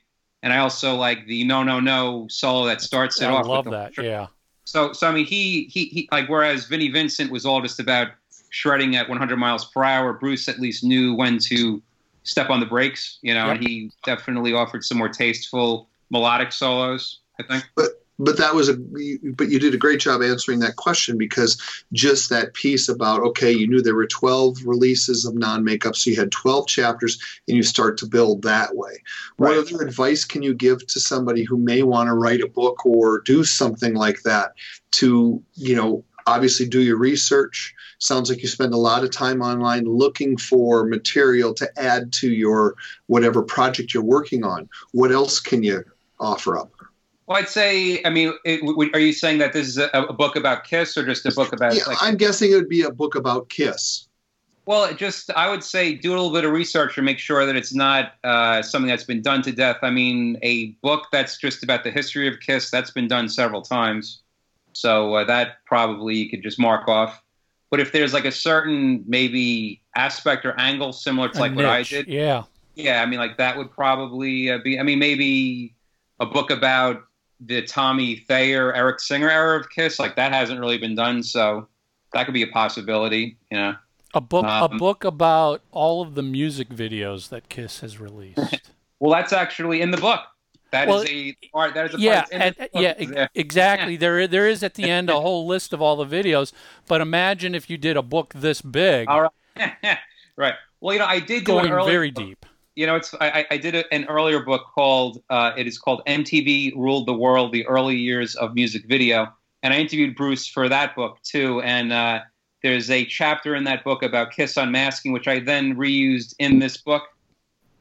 And I also like the No No No solo that starts it
I
off.
love
with the-
that. Yeah.
So, so I mean, he, he, he, like, whereas Vinnie Vincent was all just about shredding at 100 miles per hour, Bruce at least knew when to step on the brakes, you know, and he definitely offered some more tasteful melodic solos, I think.
but that was a but you did a great job answering that question because just that piece about okay you knew there were 12 releases of non-makeup so you had 12 chapters and you start to build that way. What other advice can you give to somebody who may want to write a book or do something like that to you know obviously do your research? Sounds like you spend a lot of time online looking for material to add to your whatever project you're working on. What else can you offer up
Well, I'd say, I mean, it, w- are you saying that this is a, a book about Kiss or just a book about,
yeah,
like,
I'm guessing it would be a book about Kiss.
well, just, I would say do a little bit of research and make sure that it's not uh, something that's been done to death. I mean, a book that's just about the history of Kiss, that's been done several times. So uh, that probably you could just mark off. But if there's like a certain maybe aspect or angle similar to like what I did,
Yeah.
yeah, I mean, like that would probably uh, be. I mean, maybe a book about the Tommy Thayer, Eric Singer era of Kiss, like that hasn't really been done, so that could be a possibility. You know,
A book a
Um,
book about all of the music videos that Kiss has released.
well, that's actually in the book. That is
Well,
a part. That is a
yeah,
part. in
and,
the book.
yeah, ex- exactly. There, there is at the end a whole list of all the videos. But imagine if you did a book this big,
All right. right. Well, you know, I did do
going
an early,
very deep.
You know, it's I, I- did a, an earlier book called uh, it is called MTV Ruled the World: The Early Years of Music Video, and I interviewed Bruce for that book too. And uh, there's a chapter in that book about Kiss Unmasking, which I then reused in this book.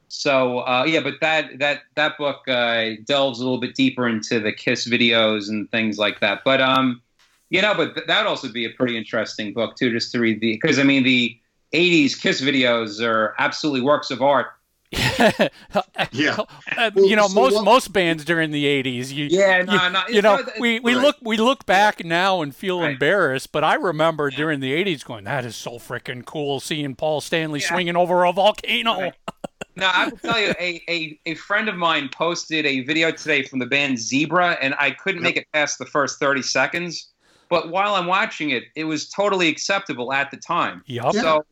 So uh, yeah, but that that that book uh, delves a little bit deeper into the Kiss videos and things like that. But um, you know, but th- that'd also be a pretty interesting book too, just to read the because I mean the '80s Kiss videos are absolutely works of art.
Yeah.
Uh,
Well,
you know,
so
most
what-
most bands during the '80s, you
Yeah, no,
you,
no,
you know,
not-
we, we
Right.
look we look back now and feel
Right.
embarrassed, but I remember during the '80s going, "That is so freaking cool!" Seeing Paul Stanley
Yeah.
swinging over a volcano.
Right. Now I will tell you, a, a, a friend of mine posted a video today from the band Zebra, and I couldn't make it past the first 30 seconds. But while I'm watching it, it was totally acceptable at the time.
Yeah.
So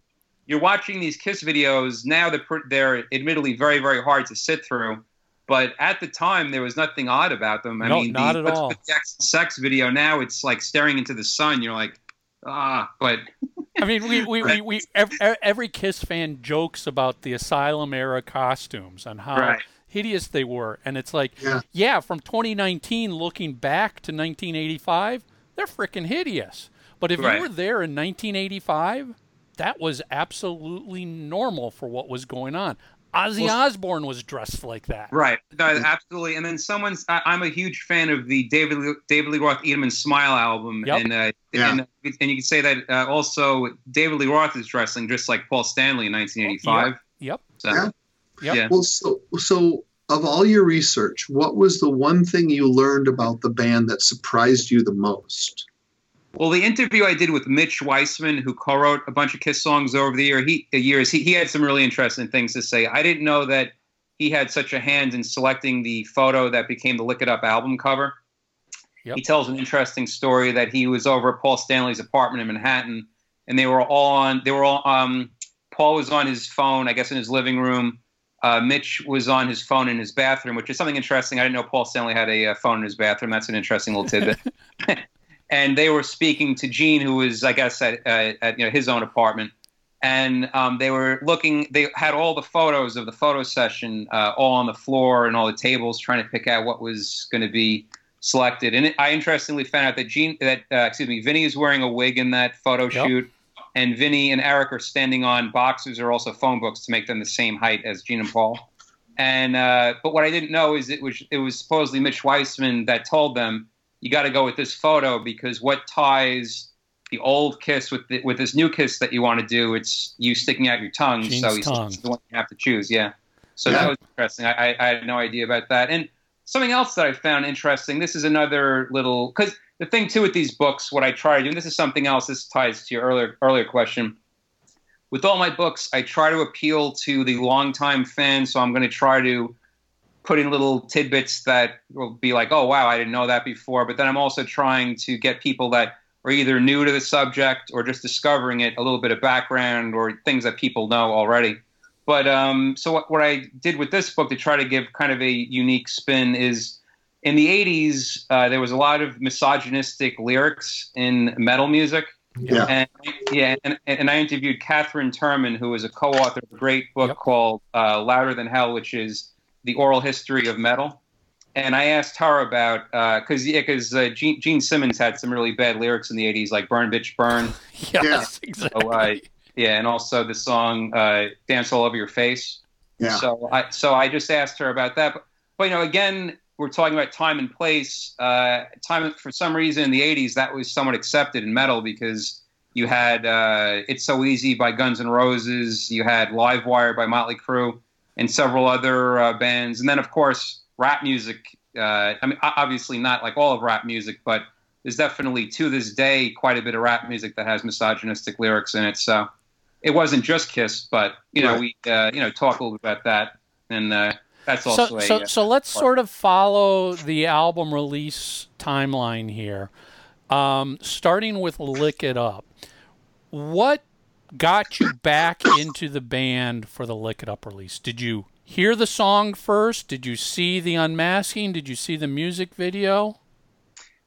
you're watching these Kiss videos now. They're they're admittedly very very hard to sit through, but at the time there was nothing odd about them. I
No,
mean,
not
the,
at all.
the Sex video now it's like staring into the sun. You're like, ah, but
I mean, we, we, we, we every, Kiss fan jokes about the Asylum era costumes and how
Right.
hideous they were, and it's like,
Yeah.
from 2019 looking back to 1985, they're freaking hideous. But if
Right.
you were there in 1985, that was absolutely normal for what was going on. Ozzy
Well-
Osbourne was dressed like that.
Right. No, absolutely. And then someone's. I, I'm a huge fan of the David Lee- David Lee Roth Eat 'Em and Smile album,
Yep.
and uh,
Yeah.
and and you can say that uh, also David Lee Roth is dressing just like Paul Stanley in 1985.
Yep.
So
Yeah.
Yep.
yeah.
Well, so so of all your research, what was the one thing you learned about the band that surprised you the most?
Well, the interview I did with Mitch Weissman, who co-wrote a bunch of Kiss songs over the year, he, years, he, he had some really interesting things to say. I didn't know that he had such a hand in selecting the photo that became the Lick It Up album cover.
Yep.
He tells an interesting story that he was over at Paul Stanley's apartment in Manhattan, and they were all on. They were all. Um, Paul was on his phone, I guess, in his living room. Uh, Mitch was on his phone in his bathroom, which is something interesting. I didn't know Paul Stanley had a uh, phone in his bathroom. That's an interesting little tidbit. and they were speaking to Gene, who was, I guess, at, uh, at you know his own apartment. and um, they were looking. They had all the photos of the photo session uh, all on the floor and all the tables, trying to pick out what was going to be selected. And it, I interestingly found out that Gene, that uh, excuse me, Vinny is wearing a wig in that photo
Yep.
shoot, and Vinny and Eric are standing on boxes or also phone books to make them the same height as Gene and Paul. And uh, but what I didn't know is it was it was supposedly Mitch Weissman that told them you got to go with this photo because what ties the old kiss with the, with this new kiss that you want to do, it's you sticking out your tongue.
Gene's
so he's
tongue.
the one you have to choose. Yeah. So
Yeah.
that was interesting. I, I, I had no idea about that. And something else that I found interesting. This is another little because the thing too with these books, what I try to do, and this is something else. This ties to your earlier earlier question. With all my books, I try to appeal to the longtime fan. So I'm going to try to put in little tidbits that will be like, oh wow, I didn't know that before. But then I'm also trying to get people that are either new to the subject or just discovering it, a little bit of background or things that people know already. But um, so what, what I did with this book to try to give kind of a unique spin is in the 80s, uh, there was a lot of misogynistic lyrics in metal music.
Yeah.
And yeah, and, and I interviewed Katherine Turman, who is a co-author of a great book
Yep.
called uh, "Louder Than Hell," which is the oral history of metal. And I asked her about because yeah, because uh, Gene, Gene Simmons had some really bad lyrics in the '80s, like "Burn, Bitch, Burn."
Yes, exactly.
So, uh, yeah, and also the song uh, "Dance All Over Your Face."
Yeah.
So I so I just asked her about that, but, but you know, again, we're talking about time and place. Uh, time for some reason in the '80s that was somewhat accepted in metal because you had uh, "It's So Easy" by Guns N' Roses, you had "Live Wire" by Motley Crue, and several other uh, bands, and then of course rap music. Uh, I mean, obviously not like all of rap music, but there's definitely to this day quite a bit of rap music that has misogynistic lyrics in it. So it wasn't just Kiss, but you know
Right.
we uh, you know talk a little bit about that, and uh, that's
So,
also a
so,
uh,
so let's sort of follow the album release timeline here. Um, starting with Lick It Up. What got you back into the band for the Lick It Up release? Did you hear the song first? Did you see the unmasking? Did you see the music video?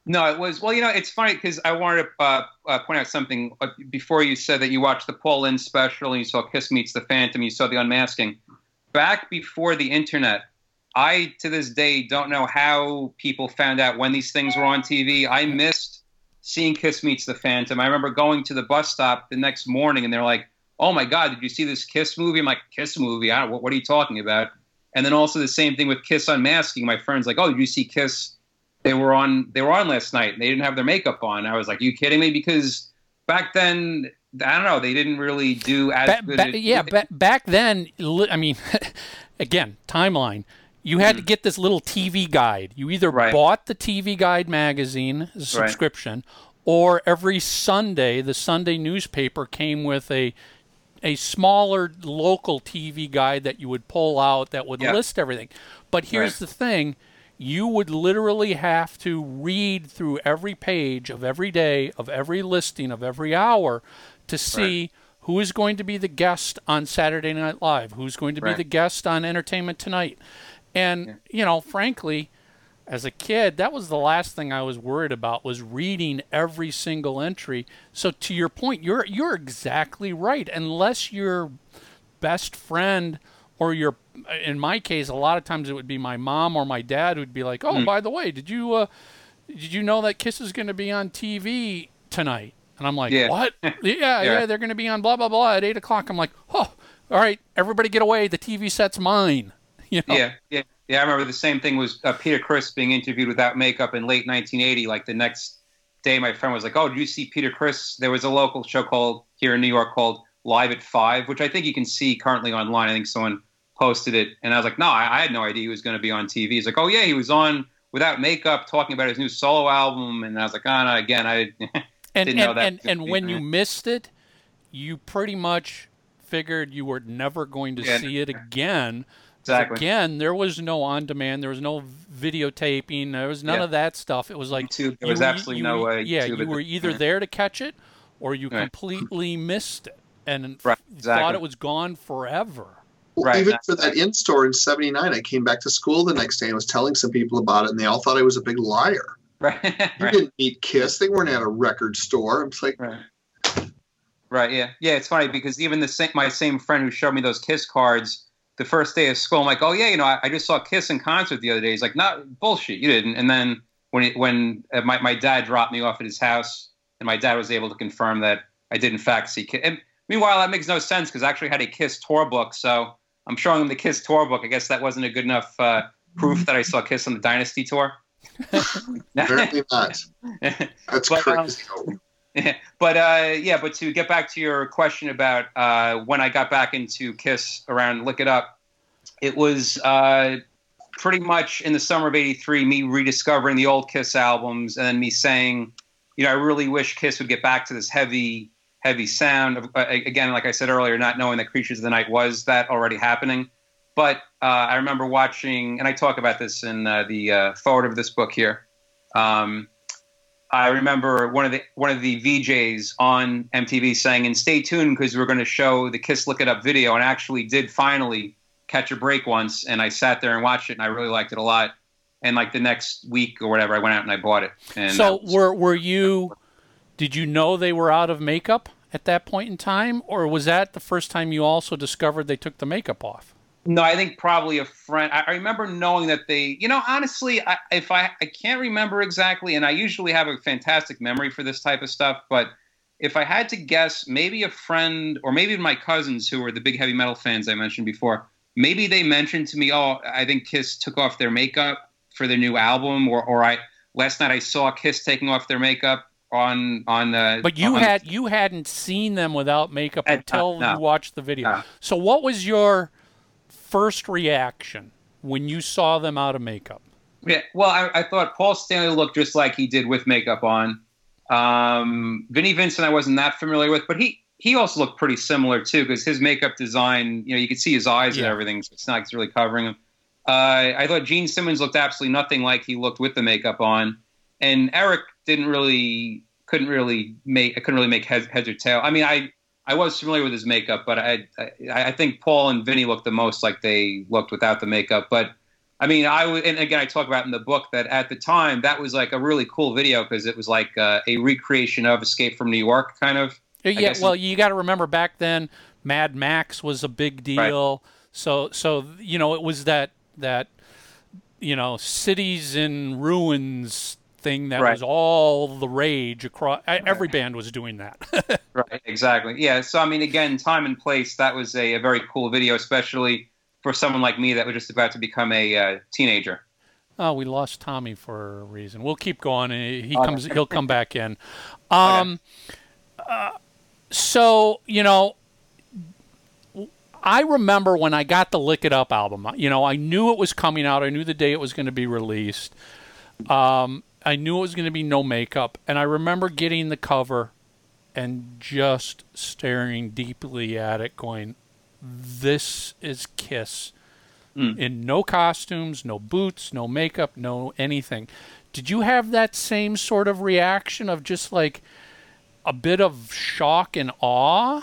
No, it was well. You know, it's funny because I wanted to uh, uh, point out something uh, before you said that you watched the Paul Lynde special and you saw Kiss Meets the Phantom, you saw the Unmasking. Back before the internet, I to this day don't know how people found out when these things were on TV. I missed seeing Kiss Meets the Phantom. I remember going to the bus stop the next morning and they're like, "Oh my God, did you see this Kiss movie?" I'm like, "Kiss movie? I don't, what, what are you talking about?" And then also the same thing with Kiss Unmasking. My friend's like, "Oh, did you see Kiss?" they were on they were on last night and they didn't have their makeup on. I was like, you kidding me? Because back then, I don't know, they didn't really do as
Ba-
good.
ba- yeah, ba- back then, I mean, again, timeline. You had hmm. to get this little TV guide. You either.
Right.
bought the TV Guide magazine a
Right.
subscription, or every Sunday the Sunday newspaper came with a a smaller local TV guide that you would pull out that would
Yeah.
list everything. But here's
Right.
the thing. You would literally have to read through every page of every day, of every listing, of every hour to see who is going to be the guest on Saturday Night Live, who's going to be the guest on Entertainment Tonight. And, you know, frankly, as a kid, that was the last thing I was worried about was reading every single entry. So to your point, you're you're exactly right. Unless your best friend or your in my case, a lot of times it would be my mom or my dad who'd be like, "Oh, by the way, did you uh, did you know that Kiss is going to be on TV tonight?" And I'm like,
Yeah.
"What? yeah, yeah, they're going to be on blah blah blah at eight o'clock." I'm like, "Oh, all right, everybody get away. The TV set's mine." You know?
yeah, yeah, yeah. I remember the same thing was uh, Peter Criss being interviewed without makeup in late 1980. Like the next day, my friend was like, "Oh, did you see Peter Criss?" There was a local show called here in New York called Live at Five, which I think you can see currently online. I think someone posted it, and I was like, "No, I, I had no idea he was going to be on TV." He's like, "Oh yeah, he was on without makeup, talking about his new solo album," and I was like, "Oh no, again, I."
and
Didn't
and,
know that.
and, and when you missed it, you pretty much figured you were never going to
Yeah.
see it again. 'Cause
Exactly.
Again, there was no on demand. There was no videotaping. There was none
Yeah.
of that stuff. It was like
YouTube, there
you
was
were-
absolutely
you
no way.
Yeah, you were
the-
either
yeah.
there to catch it, or you
Right.
completely missed it and
Right,
thought it was gone forever.
Well,
Right,
even for that in store in '79, I came back to school the next day and was telling some people about it, and they all thought I was a big liar.
right,
You
right,
didn't meet Kiss; they weren't at a record store. I'm like,
right. Right. Yeah. Yeah. It's funny because even the same, my same friend who showed me those Kiss cards the first day of school, I'm like, oh yeah, you know, I, I just saw Kiss in concert the other day. He's like, not bullshit, you didn't. And then when it, when uh, my my dad dropped me off at his house, and my dad was able to confirm that I did in fact see Kiss. And meanwhile, that makes no sense because I actually had a Kiss tour book, so I'm showing him the Kiss tour book. I guess that wasn't a good enough uh, proof that I saw Kiss on the Dynasty tour.
Apparently not. That's
But, um,
crazy.
but uh, yeah, but to get back to your question about uh, when I got back into Kiss around Lick It Up, it was uh, pretty much in the summer of '83, me rediscovering the old Kiss albums, and then me saying, you know, I really wish Kiss would get back to this heavy, heavy sound. Uh, again, like I said earlier, not knowing that Creatures of the Night was that already happening. But uh, I remember watching, and I talk about this in uh, the forward of this book here. Um, I remember one of the one of the VJs on MTV saying, "And stay tuned because we're going to show the Kiss Lick It Up video." And I actually did finally catch a break once, and I sat there and watched it, and I really liked it a lot. And like the next week or whatever, I went out and I bought it. And
so
was-
were were you? Did you know they were out of makeup at that point in time, or was that the first time you also discovered they took the makeup off?
No, I think probably a friend. I, I remember knowing that they, you know, honestly, I, if I, I can't remember exactly, and I usually have a fantastic memory for this type of stuff, but if I had to guess, maybe a friend or maybe my cousins who were the big heavy metal fans I mentioned before, maybe they mentioned to me, oh, I think Kiss took off their makeup for their new album, or, or I last night I saw Kiss taking off their makeup on on the.
But you had you hadn't seen them without makeup
Uh,
until
no.
you watched the video.
No.
So what was your first reaction when you saw them out of makeup?
Yeah, well, I, I thought Paul Stanley looked just like he did with makeup on. Um, Vinnie Vincent, I wasn't that familiar with, but he he also looked pretty similar too because his makeup design, you know, you could see his eyes and everything. So it's not like it's really covering him. Uh, I thought Gene Simmons looked absolutely nothing like he looked with the makeup on, and Eric didn't really couldn't really make I couldn't really make heads, heads or tail. I mean, I I was familiar with his makeup, but I, I I think Paul and Vinny looked the most like they looked without the makeup. But I mean, I would, and again, I talk about in the book that at the time that was like a really cool video because it was like uh, a recreation of Escape from New York, kind of.
Yeah, well, you got to remember back then, Mad Max was a big deal. Right. So, so you know, it was that that you know cities in ruins thing that
Right.
was all the rage across. Every band was doing that.
Right, exactly. Yeah. So I mean, again, time and place. That was a, a very cool video, especially for someone like me that was just about to become a uh, teenager.
oh, we lost Tommy for a reason. We'll keep going. He comes. He'll come back in. Um. uh, so you know. I remember when I got the Lick It Up album. You know, I knew it was coming out. I knew the day it was going to be released. Um, I knew it was going to be no makeup, and I remember getting the cover and just staring deeply at it, going, "This is Kiss." Mm. In no costumes, no boots, no makeup, no anything. Did you have that same sort of reaction of just like a bit of shock and awe?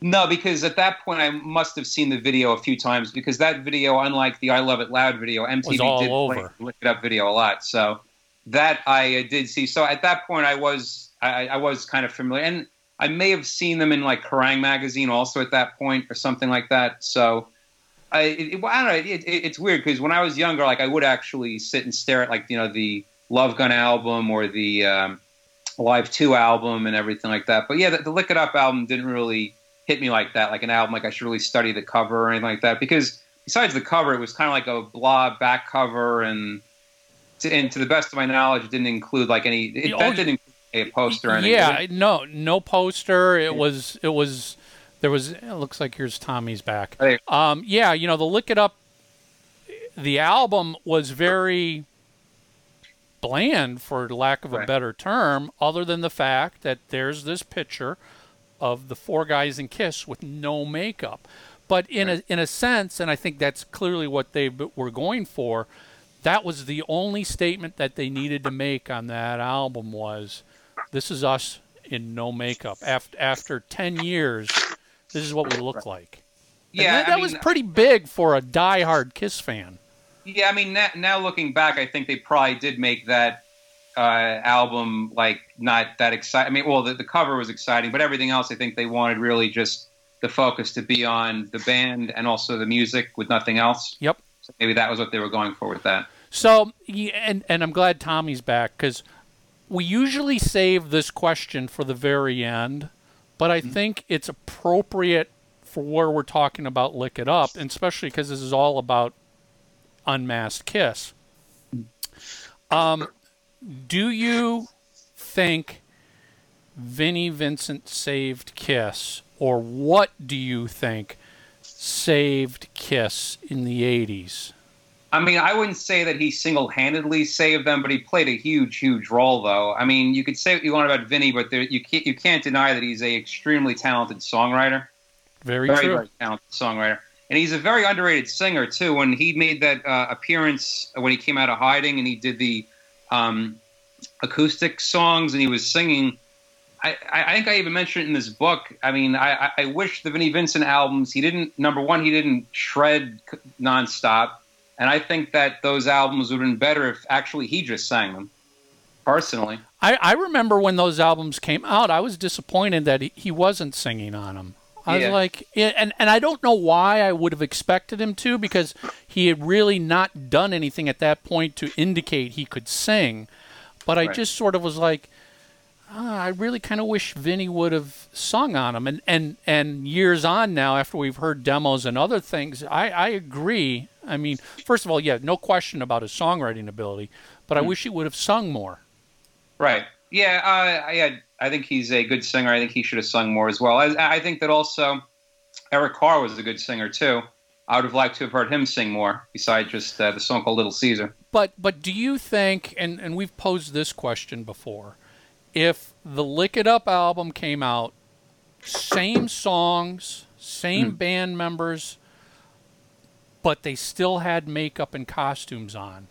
No, because at that point I must have seen the video a few times because that video, unlike the "I Love It Loud" video, MTV did
over.
play Lick It Up video a lot. So that I uh, did see. So at that point, I was I, I was kind of familiar, and I may have seen them in like Kerrang magazine also at that point or something like that. So. I, it, I don't know. It, it, it's weird because when I was younger, like I would actually sit and stare at like you know the Love Gun album or the um, Live Two album and everything like that. But yeah, the, the Lick It Up album didn't really hit me like that, like an album like I should really study the cover or anything like that. Because besides the cover, it was kind of like a blah back cover, and to, and to the best of my knowledge, it didn't include like any. It,
Oh,
that didn't include a poster or anything.
Yeah, no, no poster. It was, it was, there was. It looks like here's Tommy's back.
Hey.
Um, yeah, you know, the Lick It Up, the album was very bland, for lack of a
Right.
better term, other than the fact that there's this picture of the four guys in Kiss with no makeup. But in a in a sense, and I think that's clearly what they were going for. That was the only statement that they needed to make on that album was, "This is us in no makeup." After after ten years, this is what we look like. And
yeah.
that, that
mean,
was pretty big for a diehard Kiss fan.
Yeah, I mean, now, now looking back, I think they probably did make that uh, album like not that exciting. I mean, well, the, the cover was exciting, but everything else, I think they wanted really just the focus to be on the band and also the music with nothing else.
Yep.
So maybe that was what they were going for with that.
So, and and I'm glad Tommy's back because we usually save this question for the very end, but I think it's appropriate for where we're talking about "Lick It Up," and especially because this is all about unmasked Kiss. Um, do you think Vinnie Vincent saved Kiss, or what do you think saved Kiss in the '80s?
I mean, I wouldn't say that he single-handedly saved them, but he played a huge, huge role, though. I mean, you could say what you want about Vinny, but there, you can't you can't deny that he's a extremely talented songwriter,
Very,
very
true.
very talented songwriter, and he's a very underrated singer too. When he made that uh, appearance when he came out of hiding and he did the um, acoustic songs and he was singing. I, I think I even mentioned it in this book. I mean, I, I- wish the Vinnie Vincent albums. He didn't. Number one, he didn't shred nonstop, and I think that those albums would have been better if actually he just sang them. Personally,
I, I remember when those albums came out, I was disappointed that he, he wasn't singing on them. I was
Yeah.
like, yeah, and and I don't know why I would have expected him to because he had really not done anything at that point to indicate he could sing. But I
Right.
just sort of was like, ah, I really kind of wish Vinny would have sung on them. And and and years on now, after we've heard demos and other things, I I agree. I mean, first of all, yeah, no question about his songwriting ability, but I
Hmm.
wish he would have sung more.
right? Yeah, uh, I I think he's a good singer. I think he should have sung more as well. I, I think that also Eric Carr was a good singer too. I would have liked to have heard him sing more, besides just uh, the song called Little Caesar.
But but do you think and, and we've posed this question before, if the Lick It Up album came out, same songs, same hmm. band members, but they still had makeup and costumes on,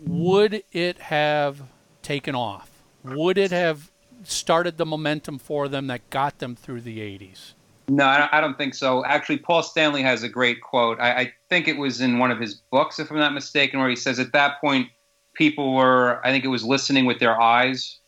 would it have taken off? Would it have started the momentum for them that got them through the 80s?
No, I don't, I don't think so. Actually, Paul Stanley has a great quote. I, I think it was in one of his books, if I'm not mistaken, where he says at that point people were, I think it was listening with their eyes,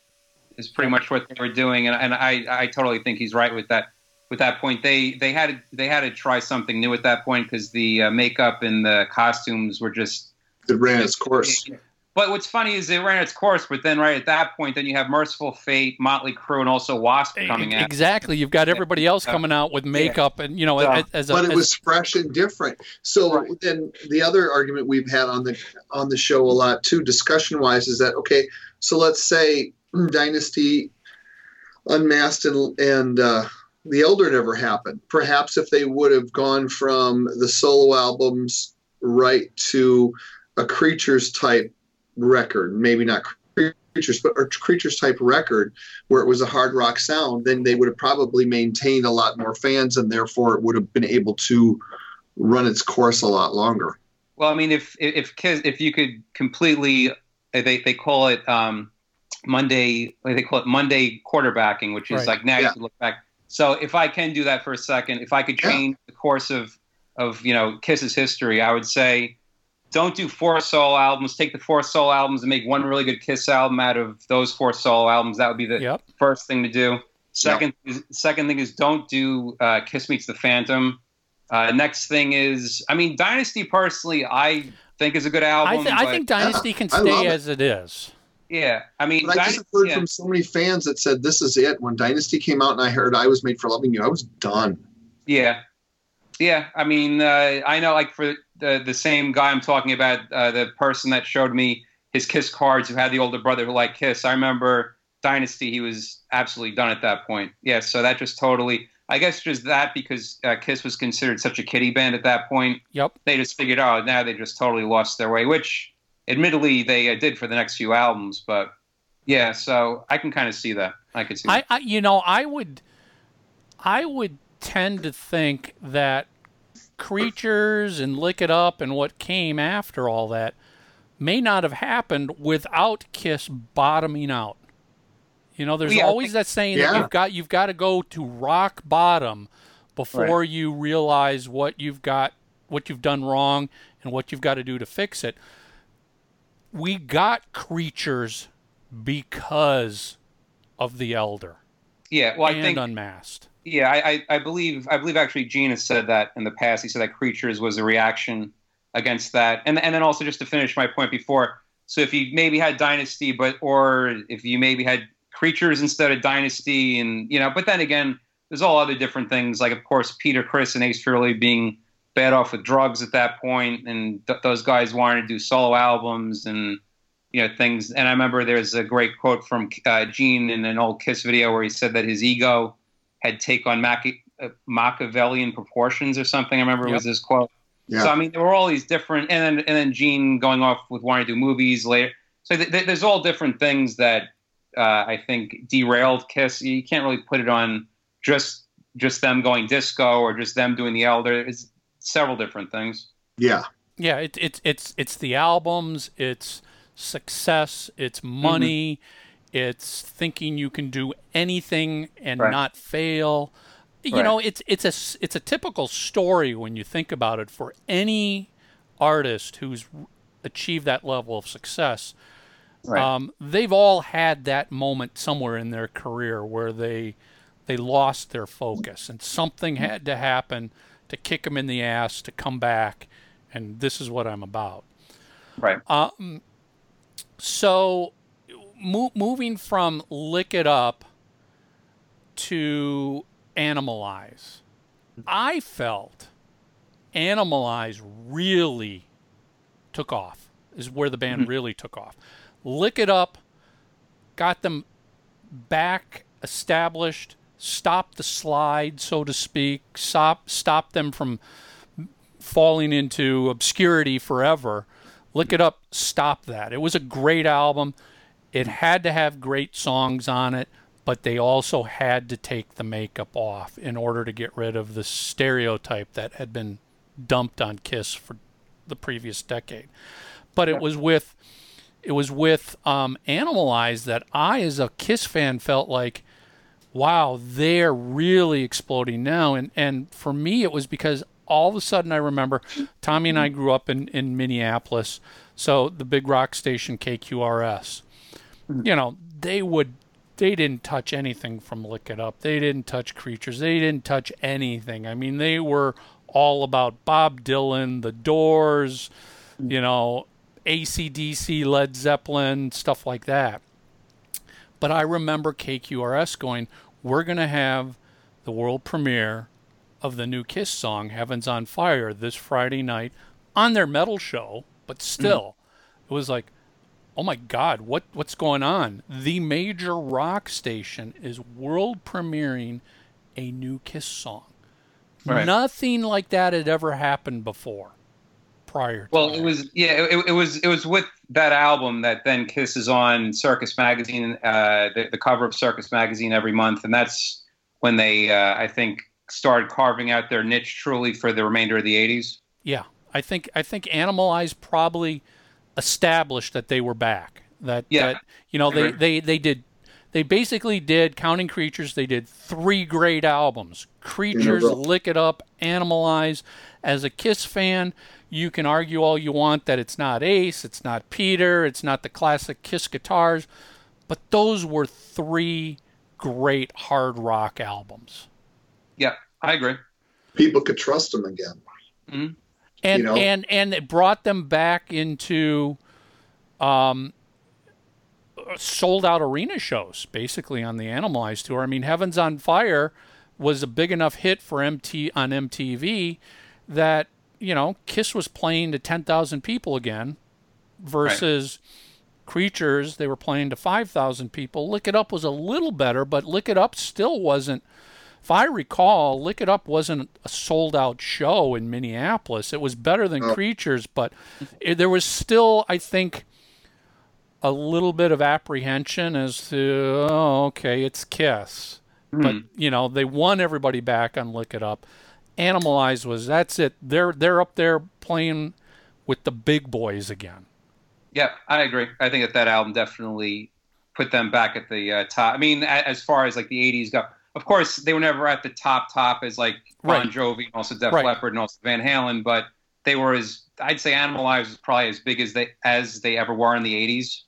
is pretty much what they were doing, and, and I, I totally think he's right with that. With that point, they they had to, they had to try something new at that point because the uh, makeup and the costumes were just
It ran its course.
But what's funny is it ran its course, but then right at that point, then you have Mercyful Fate, Motley Crue, and also Wasp coming out.
Exactly. You've got everybody else coming out with makeup and you know
Yeah.
as, as a
but it
as-
was fresh and different. So
Right.
then the other argument we've had on the on the show a lot too, discussion wise, is that okay? So let's say Dynasty, Unmasked, and and uh, the Elder never happened. Perhaps if they would have gone from the solo albums right to a Creatures type record, maybe not Creatures, but a Creatures type record where it was a hard rock sound, then they would have probably maintained a lot more fans, and therefore it would have been able to run its course a lot longer.
Well, I mean, if if Kiss, if you could completely, they they call it um, Monday, they call it Monday quarterbacking, which is
Right.
like now you
Yeah.
can look back. So if I can do that for a second, if I could
Yeah.
change the course of of you know Kiss's history, I would say don't do four solo albums. Take the four solo albums and make one really good Kiss album out of those four solo albums. That would be the
Yep.
first thing to do. Second, is, second thing is don't do uh, Kiss Meets the Phantom. Uh, next thing is, I mean, Dynasty personally, I think is a good
I,
album.
th- I think Dynasty can
I love
stay
it.
as it is.
Yeah, I mean,
But I just
Dynasty,
have heard
yeah.
from so many fans that said this is it. When Dynasty came out and I heard I was made for loving you, I was done.
Yeah, yeah. I mean, uh, I know, like for the the same guy I'm talking about, uh, the person that showed me his Kiss cards, who had the older brother who liked Kiss. I remember Dynasty; he was absolutely done at that point. Yeah, so that just totally. I guess just that because uh, Kiss was considered such a kiddie band at that point.
Yep.
They just figured, oh, now they just totally lost their way, which admittedly they uh, did for the next few albums. But yeah, so I can kind of see that. I could see.
I,
that.
I you know I would I would tend to think that creatures and lick it up and what came after all that may not have happened without Kiss bottoming out. You know, there's
Yeah,
always
think-
that saying that you've got you've got to go to rock bottom before you realize what you've got what you've done wrong and what you've got to do to fix it. We got creatures because of the elder
Yeah, well, I
and
think
unmasked.
Yeah, I, I, I believe I believe actually Gene has said that in the past. He said that creatures was a reaction against that, and and then also just to finish my point before. So if you maybe had Dynasty, but or if you maybe had creatures instead of Dynasty, and you know, but then again, there's all other different things. Like of course Peter Criss and Ace Frehley being bad off with drugs at that point, and th- those guys wanted to do solo albums and you know things. And I remember there's a great quote from uh, Gene in an old Kiss video where he said that his ego had take on Machi- uh, Machiavellian proportions or something. I remember it was this quote.
Yeah.
So I mean, there were all these different, and then and then Gene going off with wanting to do movies later. So th- th- there's all different things that uh, I think derailed Kiss. You can't really put it on just just them going disco or just them doing the Elder. It's several different things.
yeah.
Yeah, it, it's it's it's the albums, it's success, it's money, it's thinking you can do anything and
Right.
not fail. You
Right.
know, it's it's a s- it's a typical story when you think about it for any artist who's achieved that level of success.
Right.
Um, they've all had that moment somewhere in their career where they they lost their focus and something had to happen to kick them in the ass to come back and this is what I'm about.
right.
Um, so mo- moving from lick it up to animalize. I felt animalize really took off. Is where the band mm-hmm. really took off. Lick it up got them back established, stopped the slide, so to speak, stop stop them from falling into obscurity forever. Lick It Up, stop that. It was a great album. It had to have great songs on it, but they also had to take the makeup off in order to get rid of the stereotype that had been dumped on Kiss for the previous decade. But it was with it was with um, Animalize that I, as a Kiss fan, felt like, wow, they're really exploding now. And and for me, it was because all of a sudden I remember Tommy and I grew up in in Minneapolis, so the big rock station KQRS. Mm-hmm. You know, they would they didn't touch anything from Lick It Up. They didn't touch Creatures. They didn't touch anything. I mean, they were all about Bob Dylan, The Doors, mm. you know, ACDC, Led Zeppelin, stuff like that. But I remember KQRS going, we're going to have the world premiere of the new Kiss song, Heaven's on Fire, this Friday night on their metal show. But mm. still, it was like, oh my God, what, what's going on? The major rock station is world premiering a new Kiss song.
Right.
Nothing like that had ever happened before prior to
Well,
that.
it was yeah, it, it was it was with that album that then Kiss is on Circus Magazine, uh, the, the cover of Circus Magazine every month, and that's when they uh, I think started carving out their niche truly for the remainder of the '80s.
Yeah, I think I think Animalize probably established that they were back. That
Yeah.
that you know they, they they did they basically did Counting Creatures. They did three great albums: Creatures. Lick It Up, Animalize. As a Kiss fan, you can argue all you want that it's not Ace, it's not Peter, it's not the classic Kiss guitars, but those were three great hard rock albums.
Yeah, I agree.
People could trust them again.
and
You know?
and and it brought them back into um sold out arena shows basically on the Animalize tour. I mean, Heavens on Fire was a big enough hit for MT on MTV that you know Kiss was playing to ten thousand people again versus Creatures they were playing to five thousand people. Lick It Up was a little better, but Lick It Up still wasn't if I recall, Lick It Up wasn't a sold out show in Minneapolis. It was better than Creatures, but it, there was still, I think, a little bit of apprehension as to, oh, okay, it's Kiss. But, hmm. you know, they won everybody back on Lick It Up. Animalize was, that's it. They're, they're up there playing with the big boys again.
Yeah, I agree. I think that that album definitely put them back at the uh, top. I mean, as far as like the '80s go, of course they were never at the top top as like Bon
Right.
Jovi and also Def
Right.
Leppard and also Van Halen, but they were as I'd say Animalize was probably as big as they as they ever were in the '80s.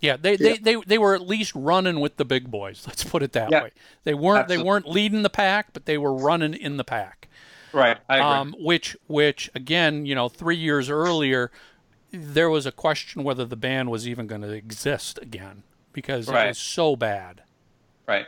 Yeah, they,
Yeah.
They, they they were at least running with the big boys. Let's put it that
Yeah.
way. They weren't
Absolutely.
they weren't leading the pack, but they were running in the pack.
Right. I agree.
Um, which which again, you know, three years earlier, there was a question whether the band was even going to exist again because it was so bad.
Right.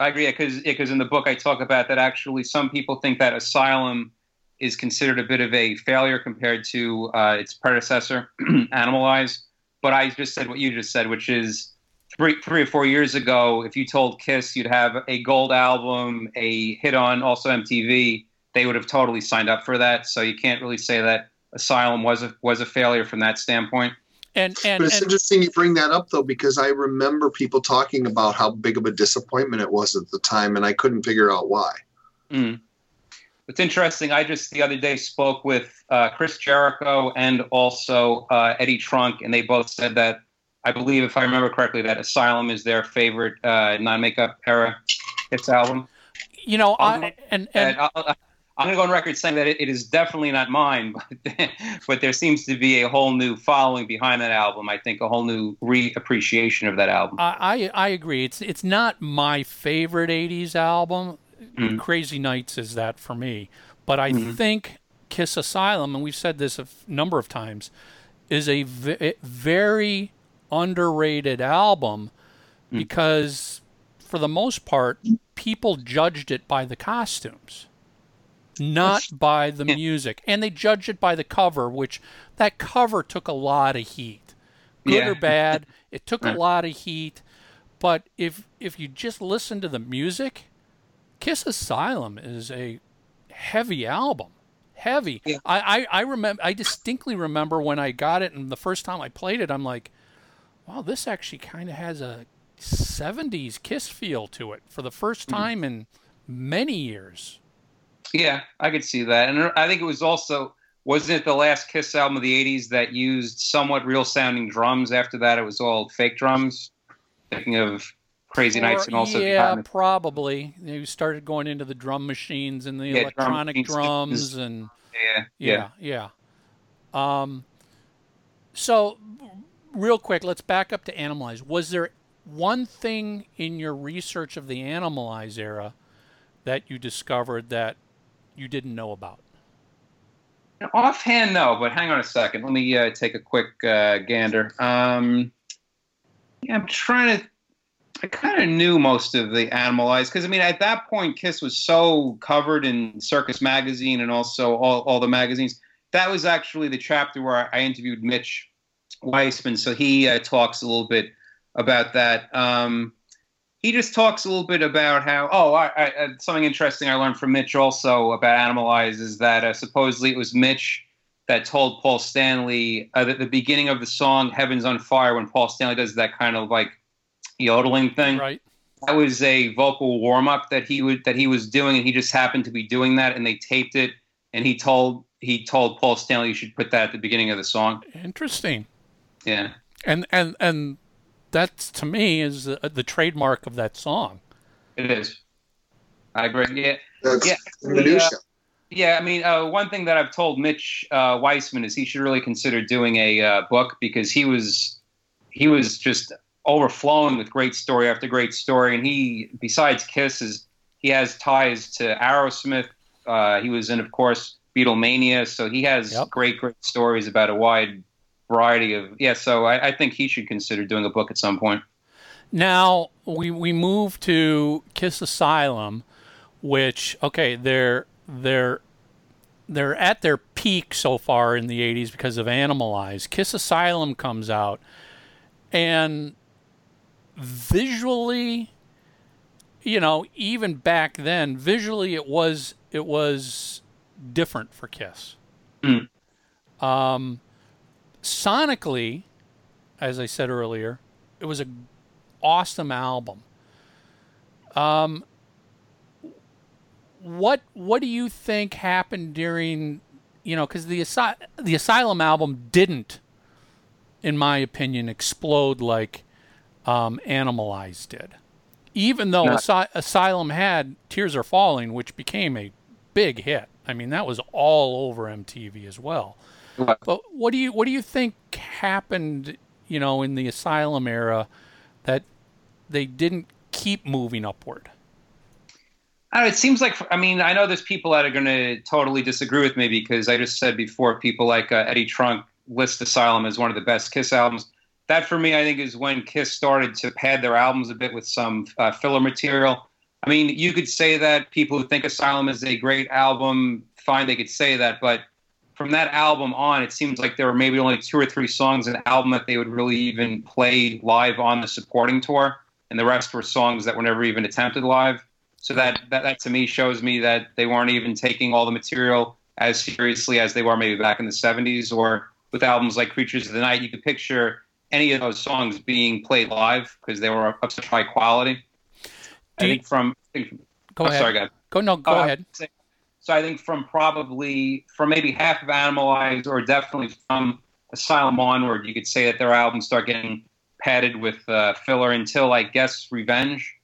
I agree because because in the book I talk about that actually some people think that Asylum is considered a bit of a failure compared to uh, its predecessor, Animalize. But I just said what you just said, which is three three or four years ago, if you told Kiss you'd have a gold album, a hit on also MTV, they would have totally signed up for that. So you can't really say that Asylum was a was a failure from that standpoint.
And and,
But it's
and
interesting you bring that up though, because I remember people talking about how big of a disappointment it was at the time, and I couldn't figure out why.
Mm. It's interesting. I just the other day spoke with uh, Chris Jericho and also uh, Eddie Trunk, and they both said that I believe, if I remember correctly, that Asylum is their favorite uh, non-makeup era hits album.
you know,
Um,
I and
And
and
I, I'm going to go on record saying that it, it is definitely not mine, but, but there seems to be a whole new following behind that album. I think a whole new re-appreciation of that album.
I, I I agree. It's it's not my favorite '80s album.
Mhm.
Crazy Nights is that for me, but I
Mhm.
think Kiss Asylum, and we've said this a f- number of times, is a very underrated album because, for the most part, people judged it by the costumes, not by the music, and they judged it by the cover, which that cover took a lot of heat, good
Yeah.
or bad. It took a lot of heat, but if if you just listen to the music, Kiss Asylum is a heavy album. Heavy.
Yeah.
I, I, I remember I distinctly remember when I got it and the first time I played it, I'm like, wow, this actually kind of has a 70s Kiss feel to it for the first mm-hmm. time in many years.
Yeah, I could see that, and I think it was also wasn't it the last Kiss album of the '80s that used somewhat real sounding drums? After that, it was all fake drums. Thinking of Crazy Nights and
Or-
also
yeah,
the-
probably. You started going into the drum machines and the
Yeah,
electronic
machines.
drums and
yeah, yeah,
yeah, yeah. Um, so, real quick, let's back up to Animalize. Was there one thing in your research of the Animalize era that you discovered that you didn't know about?
Offhand, no, but hang on a second. Let me uh, take a quick uh, gander. Um, yeah, I'm trying to. I kind of knew most of the Animalize because I mean, at that point, Kiss was so covered in Circus Magazine and also all, all the magazines. That was actually the chapter where I interviewed Mitch Weissman, so he uh, talks a little bit about that. Um, he just talks a little bit about how oh I, I, uh, something interesting I learned from Mitch also about Animalize is that uh, supposedly it was Mitch that told Paul Stanley uh, at the beginning of the song "Heaven's on Fire" when Paul Stanley does that kind of like yodeling thing.
Right.
That was a vocal warm up that he would that he was doing, and he just happened to be doing that, and they taped it, and he told he told Paul Stanley you should put that at the beginning of the song.
Interesting.
Yeah.
And and and that's to me is the, the trademark of that song.
It is. I agree. Yeah,
That's
Yeah,
the minutia.
yeah. I mean, uh, one thing that I've told Mitch uh, Weissman is he should really consider doing a uh, book because he was he was just overflowing with great story after great story, and he besides Kiss is he has ties to Aerosmith. Uh, he was in, of course, Beatlemania, so he has
Yep.
great great stories about a wide variety of yeah. So I, I think he should consider doing a book at some point.
Now we we move to Kiss Asylum, which okay they're they're they're at their peak so far in the 80s because of Animalize. Kiss Asylum comes out and visually you know even back then visually it was it was different for Kiss.
Mm.
Um sonically as I said earlier, it was a awesome album. Um, what what do you think happened during, you know, because the Asy- the Asylum album didn't, in my opinion, explode like um, Animalize did. Even though
No.
Asy- Asylum had Tears Are Falling, which became a big hit. I mean, that was all over MTV as well. But what do you what do you think happened, you know, in the Asylum era that they didn't keep moving upward?
I don't know, it seems like I mean I know there's people that are going to totally disagree with me because I just said before people like uh, Eddie Trunk list Asylum as one of the best Kiss albums. That for me I think is when Kiss started to pad their albums a bit with some uh, filler material. I mean you could say that people who think Asylum is a great album, fine they could say that, but from that album on, it seems like there were maybe only two or three songs in the album that they would really even play live on the supporting tour, and the rest were songs that were never even attempted live. So that, that, that to me shows me that they weren't even taking all the material as seriously as they were maybe back in the 70s or with albums like Creatures of the Night. You could picture any of those songs being played live because they were of such high quality. I
Do you-
think from. I think,
Go ahead.
Sorry, guys.
Go no, go
I
ahead.
So I think from probably from maybe half of Animal Animalize, or definitely from Asylum onward, you could say that their albums start getting padded with uh, filler until I guess Revenge.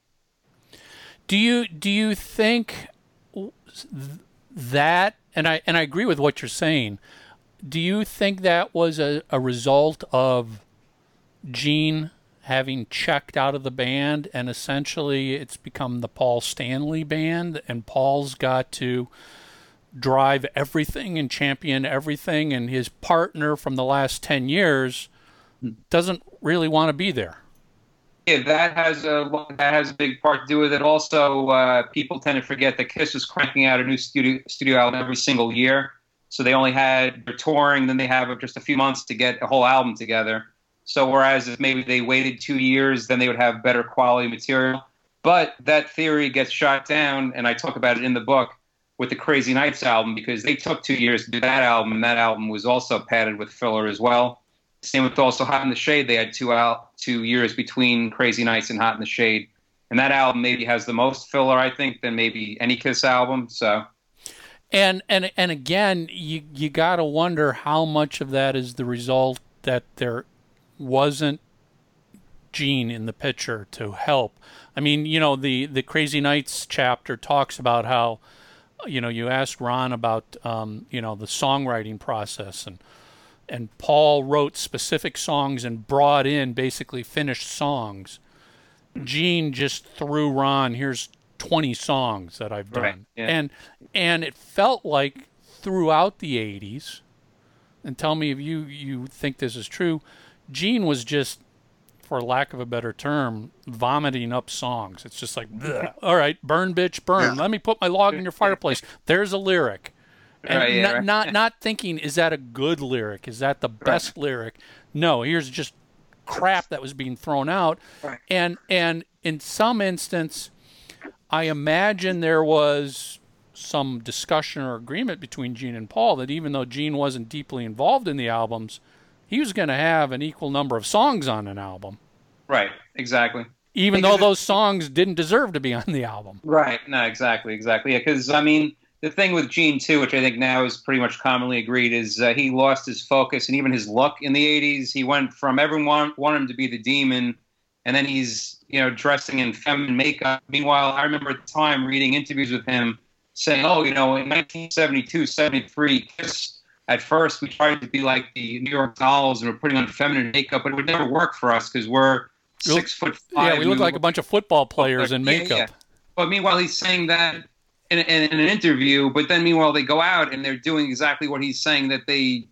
Do you do you think that and I and I agree with what you're saying. Do you think that was a, a result of Gene having checked out of the band and essentially it's become the Paul Stanley band and Paul's got to drive everything and champion everything and his partner from the last 10 years doesn't really want to be there.
Yeah, that has a that has a big part to do with it. Also, uh, people tend to forget that Kiss was cranking out a new studio studio album every single year, so they only had their touring, then they have just a few months to get a whole album together. So whereas if maybe they waited two years, then they would have better quality material. But that theory gets shot down, and I talk about it in the book with the Crazy Nights album because they took two years to do that album, and that album was also padded with filler as well. Same with also Hot in the Shade. They had two out two years between Crazy Nights and Hot in the Shade, and that album maybe has the most filler I think than maybe any Kiss album. So
And and and again, you you got to wonder how much of that is the result that there wasn't Gene in the picture to help. I mean, you know, the the Crazy Nights chapter talks about how, you know, you asked Ron about, um, you know, the songwriting process and and Paul wrote specific songs and brought in basically finished songs. Gene just threw Ron, here's 20 songs that I've done.
Right, yeah.
And and it felt like throughout the 80s, and tell me if you you think this is true, Gene was just for lack of a better term, vomiting up songs. It's just like, all right, burn, bitch, burn.
Yeah.
Let me put my log in your fireplace. There's a lyric. And
Right, yeah,
not,
right.
not not thinking, is that a good lyric? Is that the best lyric? No, here's just crap that was being thrown out.
Right.
And and in some instance, I imagine there was some discussion or agreement between Gene and Paul that even though Gene wasn't deeply involved in the albums, he was going to have an equal number of songs on an album,
right, exactly.
even
Because
though those songs didn't deserve to be on the album.
Right. No, exactly, exactly. Yeah, because I mean, the thing with Gene too, which I think now is pretty much commonly agreed, is uh, he lost his focus and even his luck in the '80s. He went from everyone wanted him to be the demon, and then he's you know dressing in feminine makeup. Meanwhile, I remember at the time reading interviews with him saying, "Oh, you know, in 1972, 73, Kiss." At first, we tried to be like the New York Dolls and we're putting on feminine makeup, but it would never work for us because we're
We look-
six foot five.
Yeah, we look like a bunch of football players in
Yeah, yeah.
makeup.
But meanwhile, he's saying that in, in, in an interview. But then, meanwhile, they go out and they're doing exactly what he's saying that they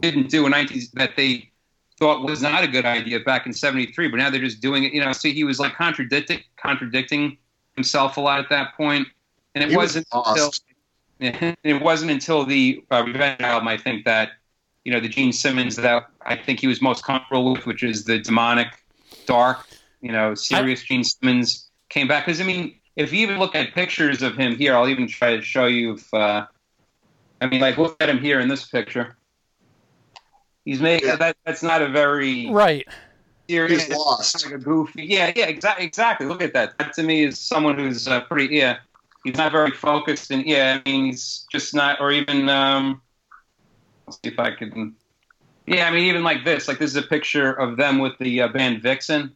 didn't do in 19 that they thought was not a good idea back in 73 but now they're just doing it you know see he was like contradicting contradicting himself a lot at that point and it
He was
wasn't until
lost.
it wasn't until the uh, Revenge album, I think that you know the Gene Simmons that I think he was most comfortable with, which is the demonic, dark, you know, serious Gene Simmons came back. Because I mean, if you even look at pictures of him here, I'll even try to show you. If uh, I mean, like look at him here in this picture. He's made
Yeah.
that. That's not a very
Right.
serious.
He's lost.
Like a goofy. Yeah, yeah, exactly. Exactly. Look at that. That to me is someone who's uh, pretty. Yeah, he's not very focused, and yeah, I mean, he's just not, or even. Um, let's see if I can. Yeah, I mean, even like this. Like this is a picture of them with the uh, band Vixen.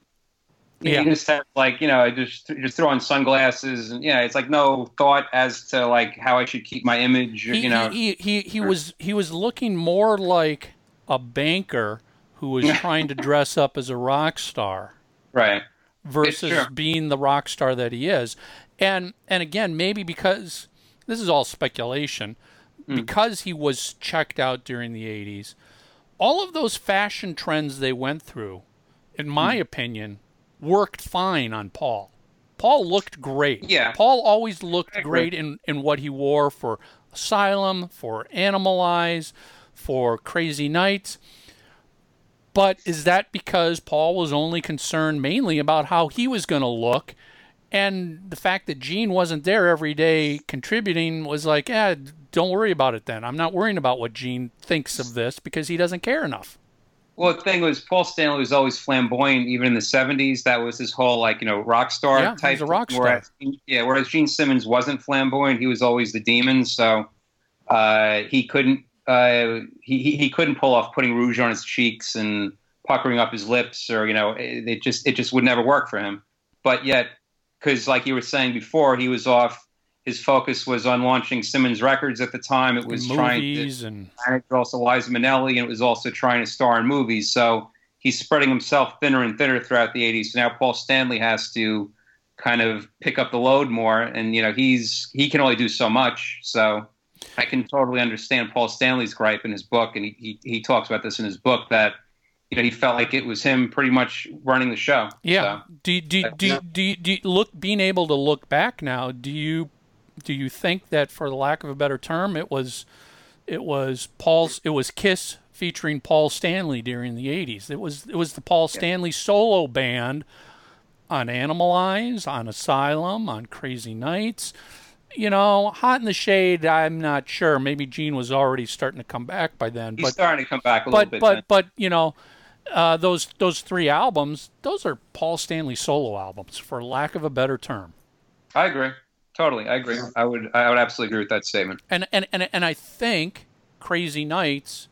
Yeah.
He just had like you know I just just throw on sunglasses and yeah, it's like no thought as to like how I should keep my image.
He,
you know,
he, he, he was he was looking more like a banker who was trying to dress up as a rock star
right?
versus being the rock star that he is. And and again, maybe because this is all speculation, hmm. because he was checked out during the 80s, all of those fashion trends they went through, in hmm. my opinion, worked fine on Paul. Paul looked great.
Yeah.
Paul always looked great in, in what he wore for Asylum, for Animalize, for Crazy Nights. But is that because Paul was only concerned mainly about how he was going to look? And the fact that Gene wasn't there every day contributing was like, yeah, don't worry about it then. I'm not worrying about what Gene thinks of this because he doesn't care enough.
Well, the thing was, Paul Stanley was always flamboyant, even in the '70s. That was his whole like you know rock star
Yeah, he
type.
was a rock star.
Whereas, yeah, whereas Gene Simmons wasn't flamboyant; he was always the demon. So uh, he couldn't uh, he he- he couldn't pull off putting rouge on his cheeks and puckering up his lips, or you know, it, it just it just would never work for him. But yet, because like you were saying before, he was off. His focus was on launching Simmons Records at the time. It was trying to
and
manager, also Liza Minnelli, and it was also trying to star in movies. So he's spreading himself thinner and thinner throughout the 80s. So now Paul Stanley has to kind of pick up the load more, and you know he's he can only do so much. So I can totally understand Paul Stanley's gripe in his book, and he he, he talks about this in his book that you know he felt like it was him pretty much running the show.
yeah.
So,
Do, do, do,
Yeah.
do, do, do look being able to look back now? Do you do you think that, for the lack of a better term, it was it was Paul's it was Kiss featuring Paul Stanley during the 80s. It was it was the Paul Stanley solo band on Animalize, on Asylum, on Crazy Nights. You know, Hot in the Shade, I'm not sure. Maybe Gene was already starting to come back by then,
he's
but
starting to come back a little
but
bit.
but
then.
but you know, uh, those those three albums, those are Paul Stanley solo albums, for lack of a better term.
I agree. Totally, I agree. I would I would absolutely agree with that statement.
And and and and I think Crazy Nights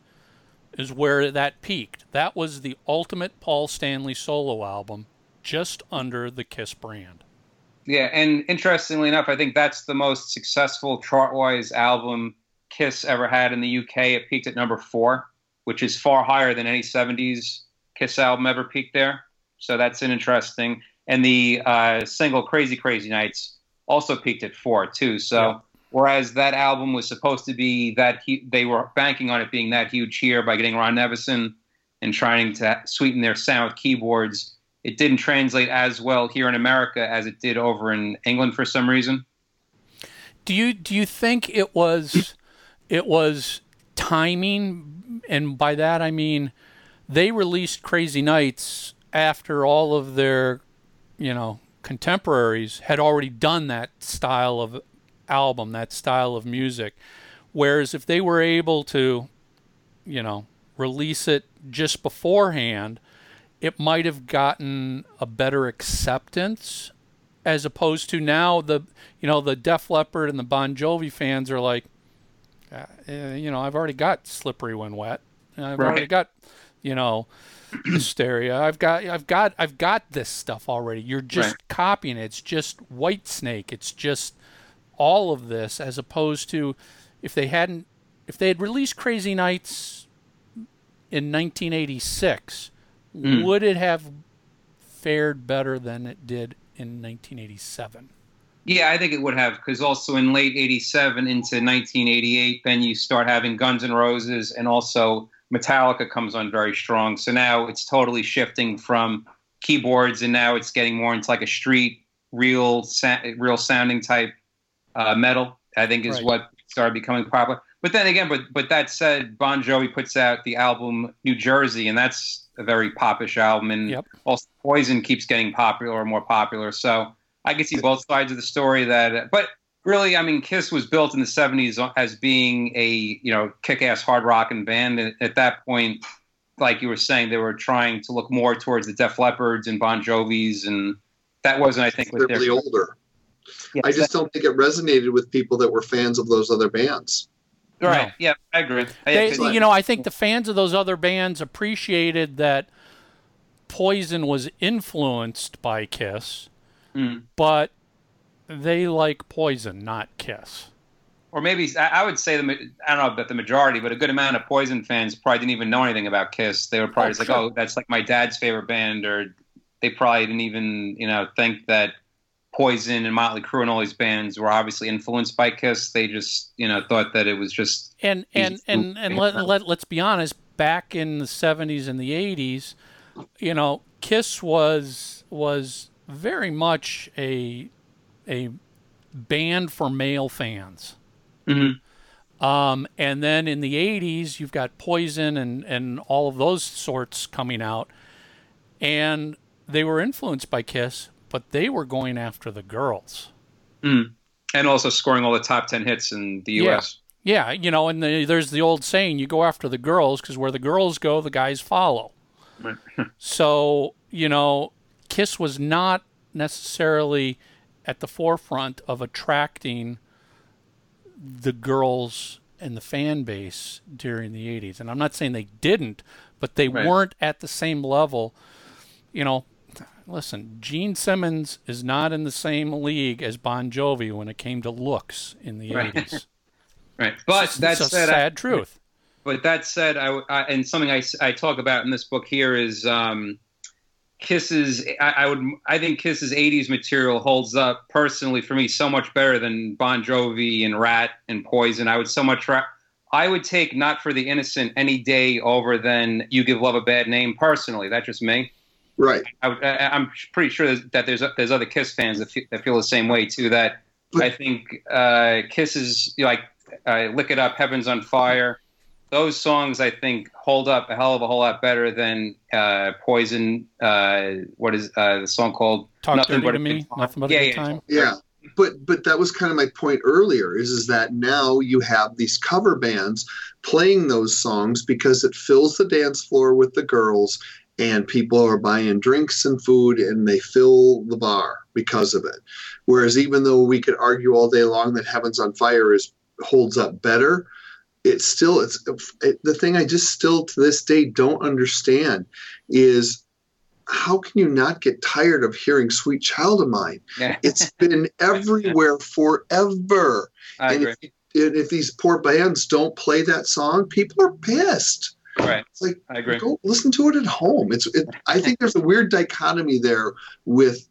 is where that peaked. That was the ultimate Paul Stanley solo album, just under the Kiss brand.
Yeah, and interestingly enough, I think that's the most successful chart-wise album Kiss ever had in the UK. It peaked at number four, which is far higher than any '70s Kiss album ever peaked there. So that's an interesting. And the uh, single "Crazy Crazy Nights" also peaked at four too. So
Yeah.
whereas that album was supposed to be that hu- they were banking on it being that huge here by getting Ron Nevison and trying to sweeten their sound with keyboards it didn't translate as well here in America as it did over in England for some reason.
Do you do you think it was it was timing and by that I mean they released Crazy Nights after all of their you know contemporaries had already done that style of album, that style of music. Whereas if they were able to you know release it just beforehand, it might have gotten a better acceptance as opposed to now the you know the Def Leppard and the Bon Jovi fans are like, uh, eh, you know, I've already got Slippery When Wet, I've already got, you know, Hysteria. I've got, I've got, I've got this stuff already. You're just
Right.
copying it. It's just Whitesnake. It's just all of this, as opposed to if they hadn't, if they had released Crazy Nights in 1986,
Mm.
would it have fared better than it did in 1987?
Yeah, I think it would have because also in late '87 into 1988, then you start having Guns N' Roses and also Metallica comes on very strong. So now it's totally shifting from keyboards and now it's getting more into like a street, real, sa- real sounding type uh, metal. I think is
Right.
what started becoming popular. But then again, but but that said, Bon Jovi puts out the album New Jersey, and that's a very popish album, and
Yep.
also Poison keeps getting popular or more popular. So I can see both sides of the story. That, but really, I mean, Kiss was built in the '70s as being a you know kick-ass hard rock and band, and at that point, like you were saying, they were trying to look more towards the Def Leppards and Bon Jovis, and that wasn't, I think, what
Considerably
their
older.
Yeah,
I just don't think it resonated with people that were fans of those other bands.
right.
No.
Yeah, I agree. I-
They, you know, I think the fans of those other bands appreciated that Poison was influenced by Kiss,
Mm.
but they like Poison, not Kiss.
Or maybe I would say the I don't know about the majority, but a good amount of Poison fans probably didn't even know anything about Kiss. They were probably
Oh,
just like,
sure.
"Oh, that's like my dad's favorite band," or they probably didn't even you know think that Poison and Motley Crue and all these bands were obviously influenced by Kiss. They just you know thought that it was just
And and and and let, let let's be honest. Back in the '70s and the '80s, you know, Kiss was was very much a a band for male fans.
Mhm.
Um, and then in the 80s, you've got Poison and, and all of those sorts coming out. And they were influenced by Kiss, but they were going after the girls.
mm. and also scoring all the top ten hits in the U.S.
Yeah, you know, and the, there's the old saying you go after the girls because where the girls go, the guys follow. So, you know, Kiss was not necessarily at the forefront of attracting the girls and the fan base during the 80s. And I'm not saying they didn't, but they
Right.
weren't at the same level. You know, listen, Gene Simmons is not in the same league as Bon Jovi when it came to looks in the
Right.
80s.
Right, but
It's
that
a
said, I-
sad truth.
But that said, I, I and something I, I talk about in this book here is um, Kiss's. I, I would I think Kiss's '80s material holds up personally for me so much better than Bon Jovi and Ratt and Poison. I would so much. Ra- I would take Not for the Innocent any day over than You Give Love a Bad Name. Personally, that's just me.
Right.
I, I, I'm pretty sure that there's there's other Kiss fans that feel, that feel the same way too. That
But-
I think uh, Kiss is you know, like uh, "Lick It Up," "Heaven's on Fire." Those songs I think hold up a hell of a whole lot better than uh, Poison. Uh, what is uh, the song called?
Talk
Nothing
dirty
but
to
a
me,
time.
nothing but
Yeah,
a good
yeah.
time.
Yeah. But but that was kind of my point earlier is is that now you have these cover bands playing those songs because it fills the dance floor with the girls and people are buying drinks and food and they fill the bar because of it. Whereas even though we could argue all day long that Heaven's on Fire is holds up better, it's still it's it, the thing I just still to this day don't understand is how can you not get tired of hearing Sweet Child of Mine? It's been everywhere forever.
I
and
agree.
if, and if these poor bands don't play that song, people are pissed.
Right,
It's like
I agree.
go listen to it at home. It's it, I think there's a weird dichotomy there with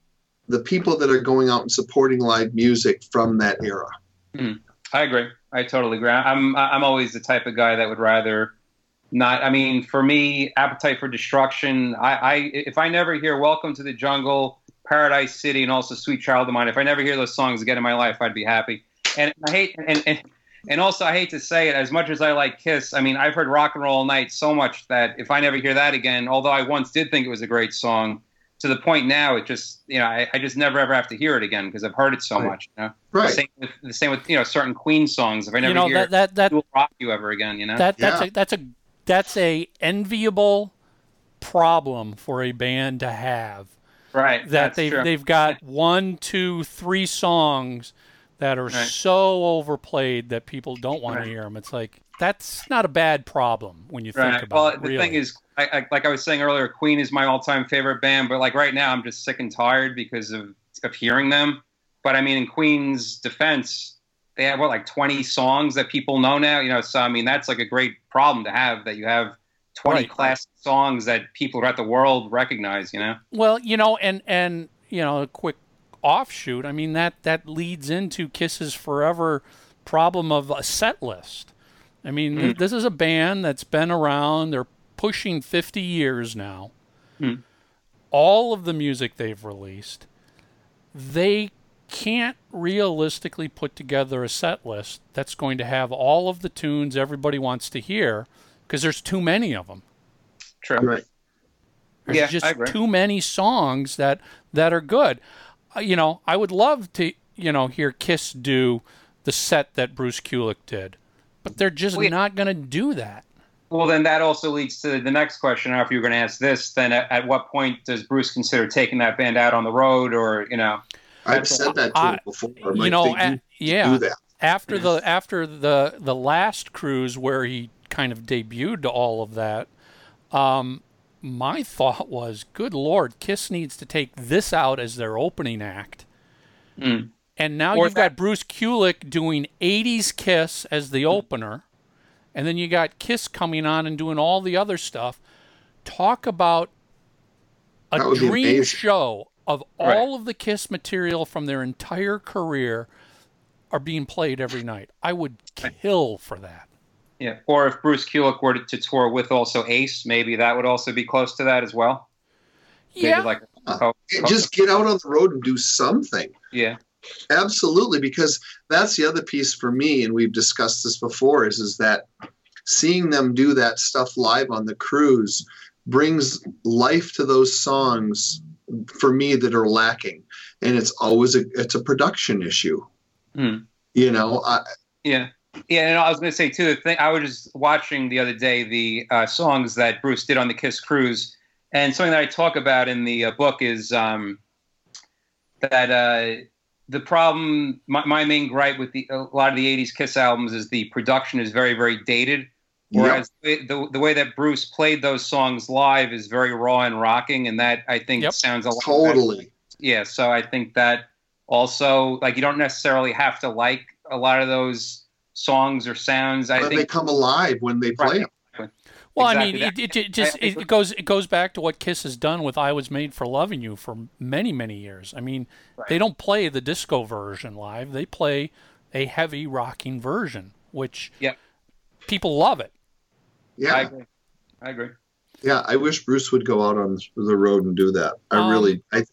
the people that are going out and supporting live music from that era. Hmm.
I agree. I totally agree. I'm I'm always the type of guy that would rather not. I mean, for me, Appetite for Destruction. I, I if I never hear Welcome to the Jungle, Paradise City, and also Sweet Child of Mine, if I never hear those songs again in my life, I'd be happy. And I hate and and. And also, I hate to say it, as much as I like Kiss, I mean, I've heard Rock and Roll All Night so much that if I never hear that again, although I once did think it was a great song, to the point now, it just, you know, I, I just never ever have to hear it again because I've heard it so
Right.
much. You know?
Right.
Same with the same with you know certain Queen songs. If I never
You know
hear
that that that
"We'll Rock You" ever again, you know.
that that's
Yeah.
a that's a that's a enviable problem for a band to have.
right.
That
that's
they've
true.
they've got one, two, three songs that are
Right.
so overplayed that people don't want
Right.
to hear them. It's like that's not a bad problem when you think
Right.
about
Well,
it.
Well, the
really.
thing is, I, I, like I was saying earlier, Queen is my all-time favorite band. But like right now, I'm just sick and tired because of of hearing them. But I mean, in Queen's defense, they have what like 20 songs that people know now. You know, so I mean, that's like a great problem to have that you have 20
Right.
classic songs that people throughout the world recognize. You know.
Well, you know, and and you know, a quick offshoot. I mean that that leads into Kiss's forever problem of a set list. I mean, th- this is a band that's been around. They're pushing 50 years now.
Hmm.
All of the music they've released, they can't realistically put together a set list that's going to have all of the tunes everybody wants to hear because there's too many of them.
True.
Right.
There's
Yeah,
just
I agree.
too many songs that that are good. Uh, you know, I would love to, you know, hear Kiss do the set that Bruce Kulick did, but they're just
Well,
not going to do that.
Well, then that also leads to the next question. I don't know if you're going to ask this. Then, at, at what point does Bruce consider taking that band out on the road, or you know?
I've said that to
I-
him before.
you know,
they
a-
do
yeah.
do that.
After the after the the last cruise where he kind of debuted to all of that, um, my thought was, good lord, Kiss needs to take this out as their opening act.
Mm.
And now
Or
you've
that-
got Bruce Kulick doing 80s Kiss as the opener. And then you got Kiss coming on and doing all the other stuff. Talk about a
That would be
dream show of
Right.
all of the Kiss material from their entire career are being played every night. I would kill for that.
Yeah. Or if Bruce Kulick were to, to tour with also Ace, maybe that would also be close to that as well. Maybe
Yeah.
like
Uh, Just get out on the road and do something.
yeah.
Absolutely, because that's the other piece for me, and we've discussed this before, is is that seeing them do that stuff live on the cruise brings life to those songs for me that are lacking. And it's always a it's a production issue.
Hmm.
You know, I,
Yeah. Yeah, and I was going to say too. The thing I was just watching the other day the uh, songs that Bruce did on the Kiss cruise, and something that I talk about in the uh, book is um, that uh, the problem. My, my main gripe with the, a lot of the '80s Kiss albums is the production is very, very dated. Whereas the, the the way that Bruce played those songs live is very raw and rocking, and that I think
Yep.
sounds a lot better
totally.
yeah so i think that also like you don't necessarily have to like a lot of those songs or sounds i
But they
think
come alive when they play
Right.
them.
Well, I mean, it, it, it just
I-
it, it goes it goes back to what Kiss has done with "I Was Made for Loving You" for many many years. I mean, they don't play the disco version live; they play a heavy rocking version, which
Yeah.
people love it.
i
Yeah,
agree i agree
yeah. I wish Bruce would go out on the road and do that. I
Um,
really, I,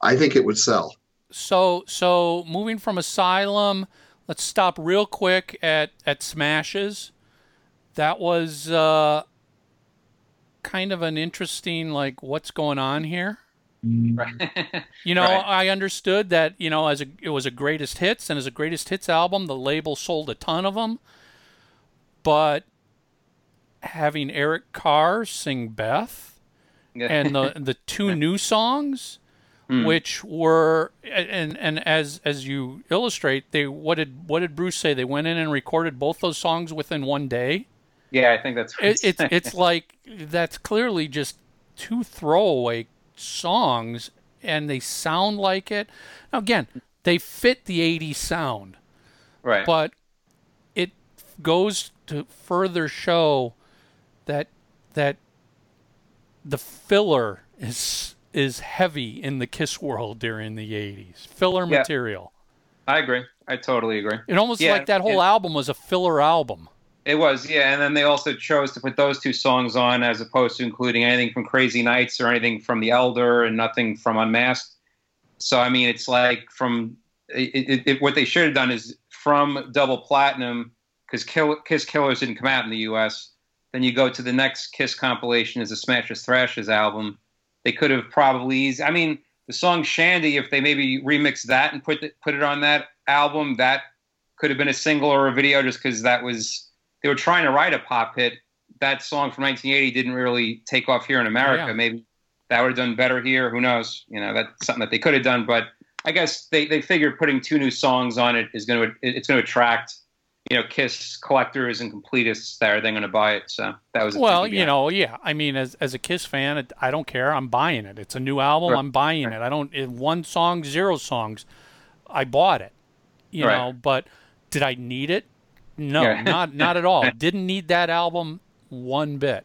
I think it would sell.
So so moving from Asylum, let's stop real quick at at Smashes. That was uh, kind of an interesting like what's going on here.
right
You know,
Right.
I understood that you know as a it was a greatest hits and as a greatest hits album, the label sold a ton of them. But having Eric Carr sing Beth and the the two new songs,
Hmm.
which were and and as as you illustrate, they what did what did Bruce say? They went in and recorded both those songs within one day.
Yeah i think that's
It, it's it's like that's clearly just two throwaway songs, and they sound like it. Now again, they fit the '80s sound,
right
but it goes to further show that that the filler is is heavy in the Kiss world during the '80s. Filler
Yeah.
material.
i agree i totally agree
It almost
Yeah,
like that whole album was a filler album.
It was yeah and then they also chose to put those two songs on as opposed to including anything from crazy nights or anything from the elder and nothing from unmasked. So i mean it's like from it, it, it, what they should have done is from double platinum because Kill, kiss killers didn't come out in the us then you go to the next kiss compilation is the Smashes thrashes album. They could have probably i mean the song Shandi if they maybe remixed that and put it, put it on that album that could have been a single or a video just because that was they were trying to write a pop hit that song from 1980 didn't really take off here in america
Yeah.
maybe that would have done better here who knows you know that's something that they could have done but i guess they, they figured putting two new songs on it is going to it's going to attract you know kiss collectors and completists that are then going to buy it so that was
Well, you know, yeah. I mean, as as a Kiss fan, it, I don't care. I'm buying it. It's a new album.
Right.
I'm buying it. I don't it, one song, zero songs. I bought it. You
Right.
know, but did I need it? No,
Yeah.
not not at all. Didn't need that album one bit.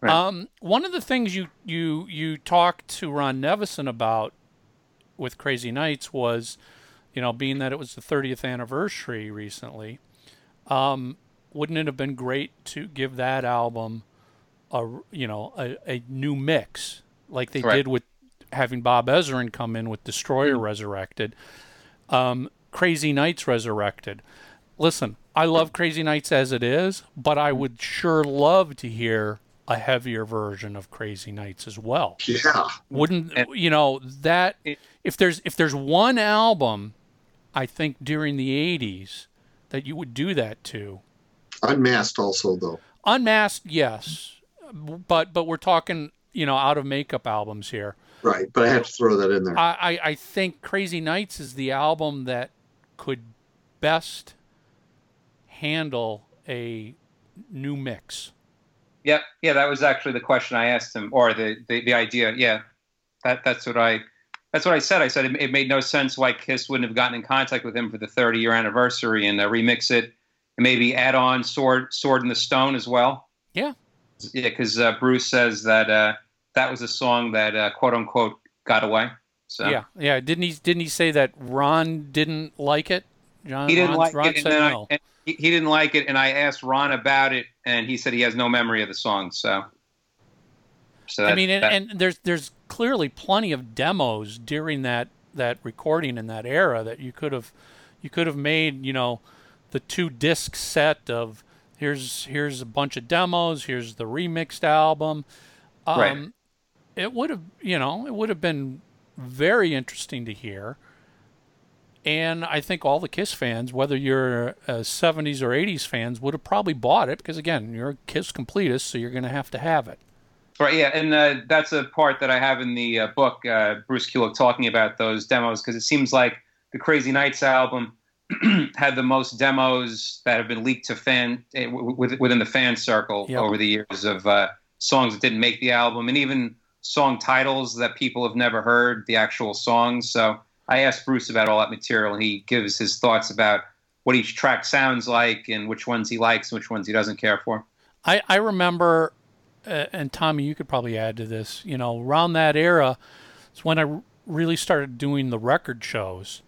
Right.
Um, one of the things you you you talked to Ron Nevison about with Crazy Nights was, you know, being that it was the 30th anniversary recently, um, wouldn't it have been great to give that album a you know a, a new mix like they
Right.
did with having Bob Ezrin come in with Destroyer Resurrected, um, Crazy Nights Resurrected. Listen, I love Crazy Nights as it is, but I would sure love to hear a heavier version of Crazy Nights as well.
Yeah,
Wouldn't you know that if there's if there's one album I think during the 80s that you would do that to
unmasked also though.
Unmasked, yes, but but we're talking you know out of makeup albums here.
Right, but I had to throw that in there.
I, I I think Crazy Nights is the album that could best handle a new mix.
Yep. Yeah, that was actually the question I asked him, or the the, the idea. Yeah, that that's what I that's what I said. I said it, it, made no sense why Kiss wouldn't have gotten in contact with him for the 30 year anniversary and uh, remix it, and maybe add on Sword Sword in the Stone as well.
Yeah.
Yeah, because uh, Bruce says that uh, that was a song that uh, quote unquote got away. So
yeah, yeah. Didn't he? Didn't he say that Ron didn't like it? John,
he didn't
Ron,
like
Ron
it, and. I, and he, he didn't like it, and I asked Ron about it, and he said he has no memory of the song. So, so
I mean, and,
that-
and there's there's clearly plenty of demos during that that recording in that era that you could have you could have made you know the two disc set of here's here's a bunch of demos here's the remixed album um,
Right.
it would have you know it would have been very interesting to hear and I think all the Kiss fans, whether you're uh, 70s or 80s fans, would have probably bought it because, again, you're a Kiss completist, so you're going to have to have it.
Right, yeah, and uh, that's a part that I have in the uh, book, uh, Bruce Kulick talking about those demos, because it seems like the Crazy Nights album had the most demos that have been leaked to fan eh, within the fan circle
Yep.
over the years of uh, songs that didn't make the album, and even song titles that people have never heard, the actual songs. So I asked Bruce about all that material, and he gives his thoughts about what each track sounds like and which ones he likes and which ones he doesn't care for.
I, I remember, uh, and Tommy, you could probably add to this, you know, around that era is when I r- really started doing the record shows.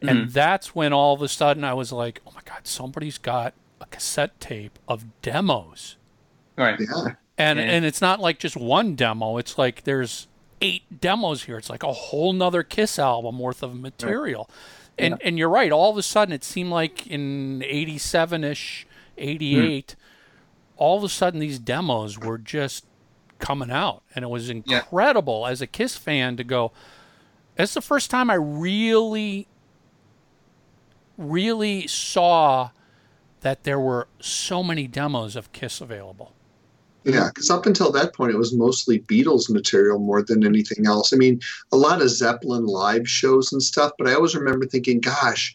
And that's when all of a sudden I was like, oh my God, somebody's got a cassette tape of demos.
Right.
Yeah.
And,
Yeah.
and it's not like just one demo, it's like there's eight demos here. It's like a whole nother Kiss album worth of material. And, and you're right, all of a sudden it seemed like in 87 ish, 88 hmm. all of a sudden these demos were just coming out. And it was incredible as a kiss fan to go it's the first time i really really saw that there were so many demos of kiss available
Yeah, because up until that point, it was mostly Beatles material more than anything else. I mean, a lot of Zeppelin live shows and stuff, but I always remember thinking, gosh,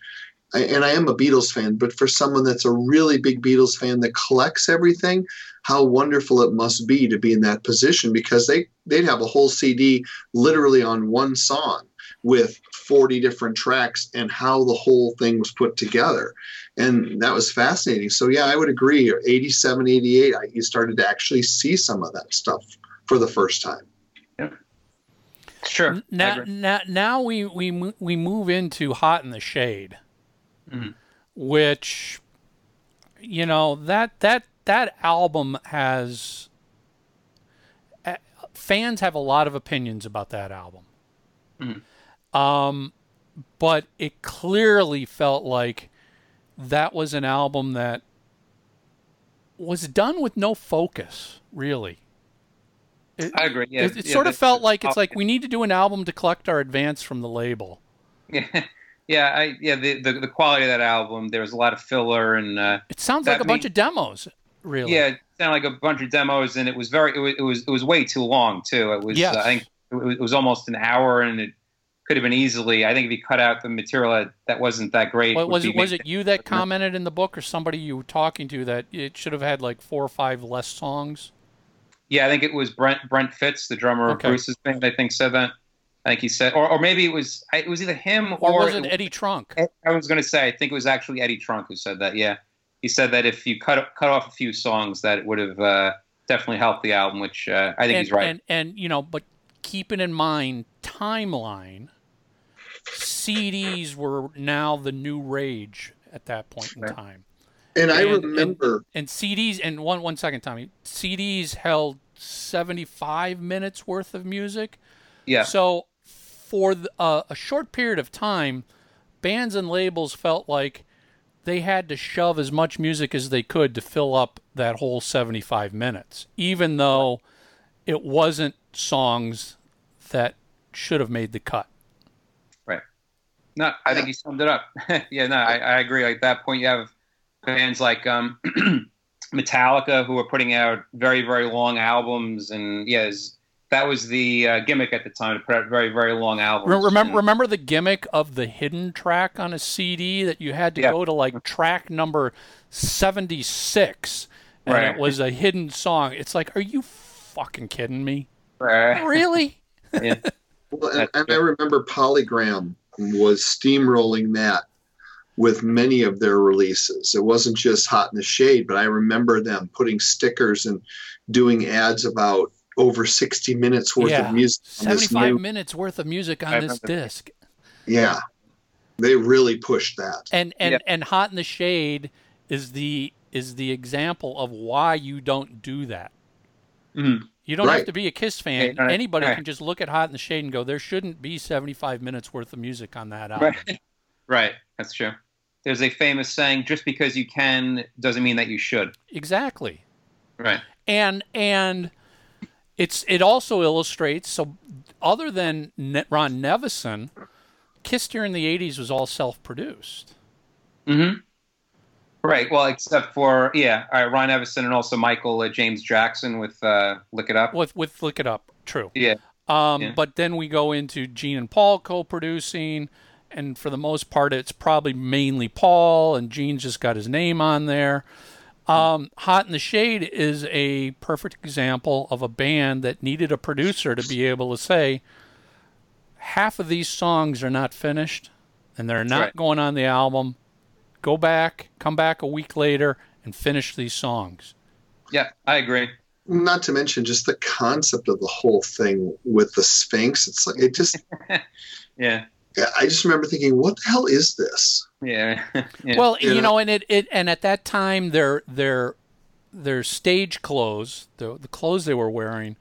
I, and I am a Beatles fan, but for someone that's a really big Beatles fan that collects everything, how wonderful it must be to be in that position because they, they'd have a whole CD literally on one song with 40 different tracks and how the whole thing was put together and that was fascinating. So yeah i would agree. 87 88 I, you started to actually see some of that stuff for the first time. Yeah.
Sure. I
now, now, now we, we we move into hot in the shade.
Mhm.
which you know that that that album has uh, fans have a lot of opinions about that album. Um but it clearly felt like that was an album that was done with no focus really it,
I agree. Yeah,
it, it
yeah,
sort of felt like it's like we need to do an album to collect our advance from the label
Yeah, yeah, I yeah the, the the quality of that album. There was a lot of filler and uh,
it sounds like a bunch of demos really
yeah, it sounded like a bunch of demos, and it was very it was it was, it was way too long too. It was
Yes.
uh, I think it was, it was almost an hour, and it could have been easily. I think if you cut out the material that, that wasn't that great,
What, was it was it you that commented in the book or somebody you were talking to that it should have had like four or five less songs?
Yeah, I think it was Brent Brent Fitz, the drummer
Okay.
of Bruce's band. I think said that. I think he said, or, or maybe it was it was either him
Or,
or,
was it Eddie Trunk?
I was going to say, I think it was actually Eddie Trunk who said that. Yeah, he said that if you cut cut off a few songs, that it would have uh, definitely helped the album. Which uh, I think
and,
he's right.
And and you know, but keeping in mind timeline, CDs were now the new rage at that point in time.
and i
And- and-
remember
And CDs and one one second, Tommy. CDs held seventy five minutes worth of music.
yeah,
So for the, uh, a short period of time, bands and labels felt like they had to shove as much music as they could to fill up that whole 75 minutes, even though it wasn't songs that should have made the cut.
Right. No, I think he summed it up. yeah, no, I, I agree. Like at that point, you have bands like um, Metallica who are putting out very very long albums, and yes, that was the uh, gimmick at the time to put out very very long albums.
Remember,
And-
remember the gimmick of the hidden track on a CD that you had to
Yeah.
go to like track number 76 and
Right.
it was a hidden song. It's like, are you fucking kidding me?
Right.
Really?
Yeah.
Well, and, and I remember Polygram was steamrolling that with many of their releases. It wasn't just Hot in the Shade, but I remember them putting stickers and doing ads about over 60 minutes worth
Yeah.
of music on this
75
new.
minutes worth of music on this disc.
Yeah, they really pushed that.
And and
Yeah.
and Hot in the Shade is the is the example of why you don't do that.
Mhm.
You don't have to be a Kiss fan.
Right, right,
Anybody
right.
can just look at Hot in the Shade and go, there shouldn't be 75 minutes worth of music on that album.
Right. right. That's true. There's a famous saying: "Just because you can doesn't mean that you should."
Exactly.
Right.
and and it's it also illustrates so other than Ne- Ron Nevison, Kiss during the '80s was all self-produced.
Mm-hmm. Right. Well, except for yeah, uh, Ron Nevison and also Michael uh, James Jackson with uh, "Lick It Up."
With with Lick It Up, true.
Yeah.
Um,
Yeah.
But then we go into Gene and Paul co-producing, and for the most part, it's probably mainly Paul, and Gene's just got his name on there. Um, Hot in the Shade is a perfect example of a band that needed a producer to be able to say, half of these songs are not finished, and they're not
right.
going on the album. Go back, come back a week later, and finish these songs.
Yeah, I agree.
Not to mention just the concept of the whole thing with the Sphinx. It's like it just.
Yeah.
I just remember thinking, what the hell is this?
Yeah. yeah.
Well,
Yeah.
you know, and it, it and at that time their their their stage clothes, the the clothes they were wearing,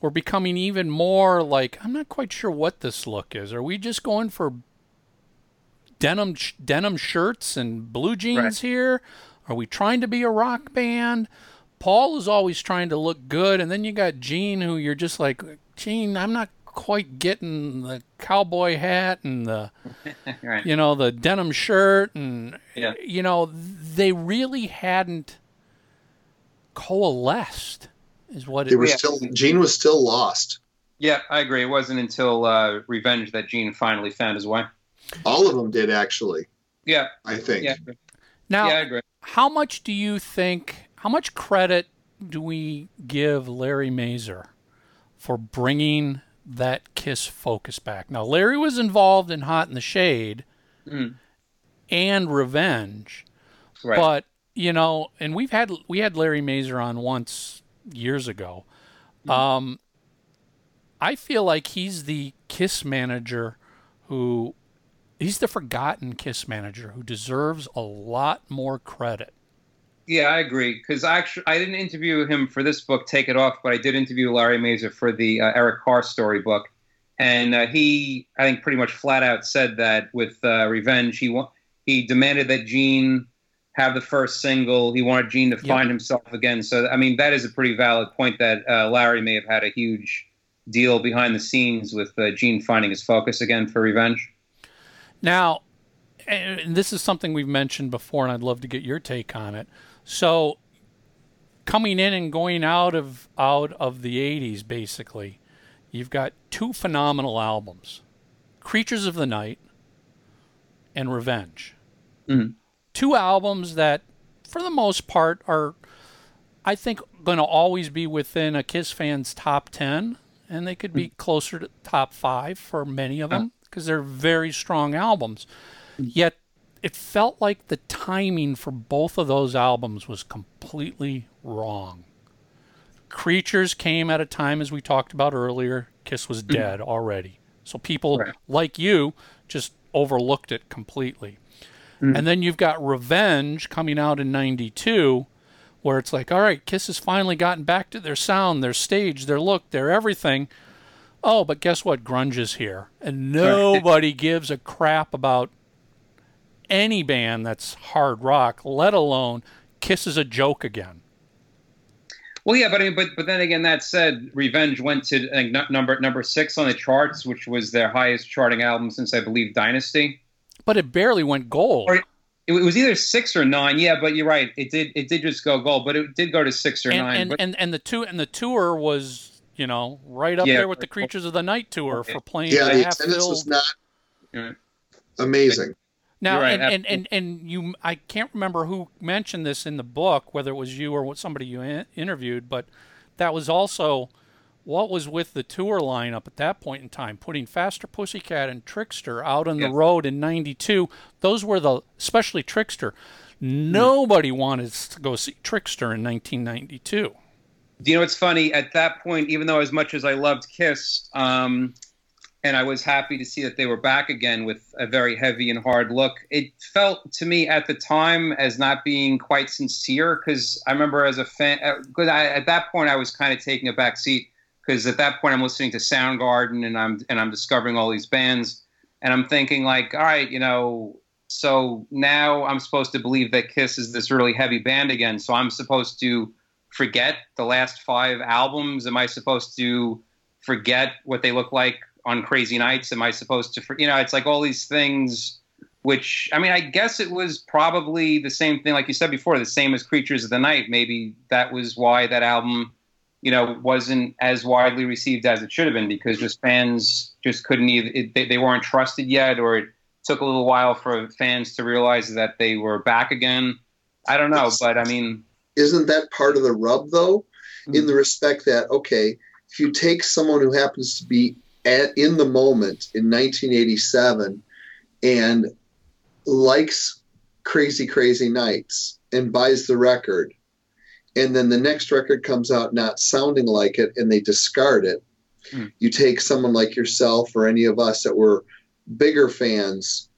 were becoming even more like I'm not quite sure what this look is. Are we just going for denim denim shirts and blue jeans
Right.
here? Are we trying to be a rock band? Paul is always trying to look good, and then you got Gene, who you're just like, Gene, I'm not quite getting the cowboy hat and the
right.
you know the denim shirt and
Yeah.
you know they really hadn't coalesced is what it
They were
Yeah.
still Gene was still lost.
Yeah, I agree. It wasn't until uh, Revenge that Gene finally found his way.
All of them did actually.
Yeah.
I think.
Yeah.
now
yeah, I agree.
how much do you think how much credit do we give Larry Mazer for bringing that Kiss focus back now Larry was involved in Hot in the Shade
Mm.
and Revenge
Right.
But you know, and we've had we had Larry Mazer on once years ago. Um, I feel like he's the Kiss manager who he's the forgotten Kiss manager who deserves a lot more credit.
Yeah, I agree. Because actually, I didn't interview him for this book, Take It Off, but I did interview Larry Mazer for the uh, Eric Carr storybook, and uh, he, I think, pretty much flat out said that with uh, Revenge, he wa- he demanded that Gene have the first single. He wanted Gene to
Yep.
find himself again. So, I mean, that is a pretty valid point that uh, Larry may have had a huge deal behind the scenes with uh, Gene finding his focus again for Revenge.
Now, and this is something we've mentioned before, and I'd love to get your take on it. So, coming in and going out of out of the '80s, basically, you've got two phenomenal albums: "Creatures of the Night" and "Revenge."
Mhm.
Two albums that, for the most part, are, I think, going to always be within a Kiss fan's top ten, and they could be closer to top five for many of them because they're very strong albums. Yet it felt like the timing for both of those albums was completely wrong. Creatures came at a time, as we talked about earlier, Kiss was mm-hmm. dead already. So people
Right.
like you just overlooked it completely. Mm. And then you've got Revenge coming out in 92, where it's like, all right, Kiss has finally gotten back to their sound, their stage, their look, their everything. Oh, but guess what? Grunge is here. And nobody gives a crap about any band that's hard rock, let alone Kiss is a joke again.
Well, yeah, but but but then again, that said, Revenge went to number number six on the charts, which was their highest charting album since I believe Dynasty.
But it barely went gold.
Or it, it was either six or nine. Yeah, but you're right. It did it did just go gold, but it did go to six or
and,
nine.
and,
but,
and, and the two and the tour was, you know, right up
Yeah.
there with the Creatures of the Night tour for playing
Yeah,
a
the
half
attendance was not
Yeah.
amazing.
Now,
right,
and, and, and, and you, I can't remember who mentioned this in the book, whether it was you or somebody you in, interviewed, but that was also what was with the tour lineup at that point in time, putting Faster Pussycat and Trickster out on
Yeah.
the road in '92. Those were the, especially Trickster. Nobody wanted to go see Trickster in 1992.
Do you know what's funny? At that point, even though as much as I loved Kiss, um, and I was happy to see that they were back again with a very heavy and hard look, it felt to me at the time as not being quite sincere. Because I remember as a fan, because I, at that point I was kind of taking a back seat. Because at that point I'm listening to Soundgarden and I'm and I'm discovering all these bands, and I'm thinking like, all right, you know, so now I'm supposed to believe that Kiss is this really heavy band again. So I'm supposed to forget the last five albums? Am I supposed to forget what they look like on Crazy Nights? Am I supposed to, you know, it's like all these things. Which I mean, I guess it was probably the same thing, like you said before, the same as Creatures of the Night. Maybe that was why that album, you know, wasn't as widely received as it should have been because just fans just couldn't either. It, they, they weren't trusted yet, or it took a little while for fans to realize that they were back again. I don't know, but I mean,
Isn't that part of the rub, though?
Hmm.
In the respect that, okay, if you take someone who happens to be at, in the moment in 1987 and likes Crazy Crazy Nights and buys the record, and then the next record comes out not sounding like it and they discard it,
Hmm.
you take someone like yourself or any of us that were bigger fans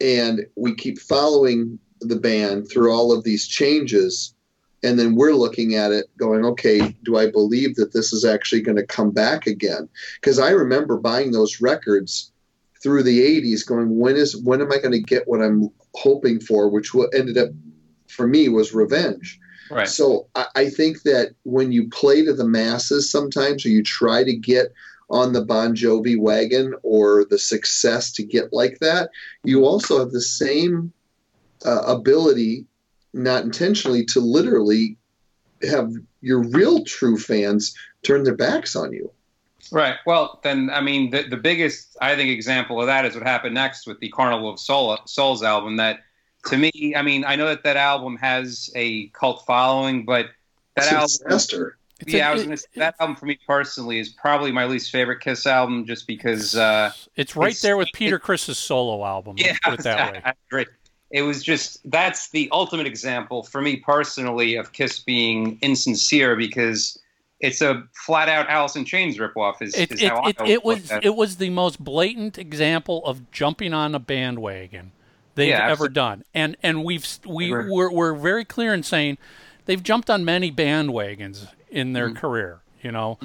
and we keep following the band through all of these changes and then we're looking at it going okay do i believe that this is actually going to come back again? Because i remember buying those records through the 80s going when is when am i going to get what i'm hoping for? Which ended up for me was revenge.
Right.
so I, I think that when you play to the masses sometimes, or you try to get on the Bon Jovi wagon or the success to get like that, you also have the same uh, ability, not intentionally, to literally have your real true fans turn their backs on you.
Right. Well, then, I mean, the, the biggest, I think, example of that is what happened next with the Carnival of Soul, Souls album. That, to me, I mean, I know that that album has a cult following, but that
It's a
album,
disaster.
It's
yeah,
a-
I was gonna say, that album for me personally is probably my least favorite Kiss album, just because. Uh,
It's right
It's-
there with Peter Criss's solo album.
yeah,
let's put it that way.
I agree. It was just that's the ultimate example for me personally of Kiss being insincere because it's a flat out Alice in Chains ripoff. Is,
It,
is
it,
how
it, it was it was the most blatant example of jumping on a bandwagon they've
Yeah,
ever
absolutely.
done, and and we've we we're, we're very clear in saying they've jumped on many bandwagons in their
Mm.
career. You know,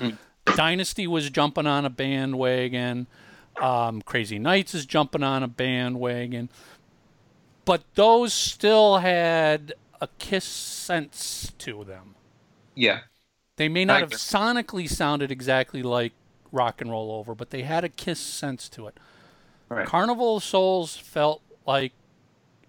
Dynasty was jumping on a bandwagon. Um, Crazy Nights is jumping on a bandwagon, but those still had a Kiss sense to them.
Yeah,
They may not have sonically sounded exactly like Rock and Roll Over, but they had a Kiss sense to it.
right.
Carnival of Souls felt like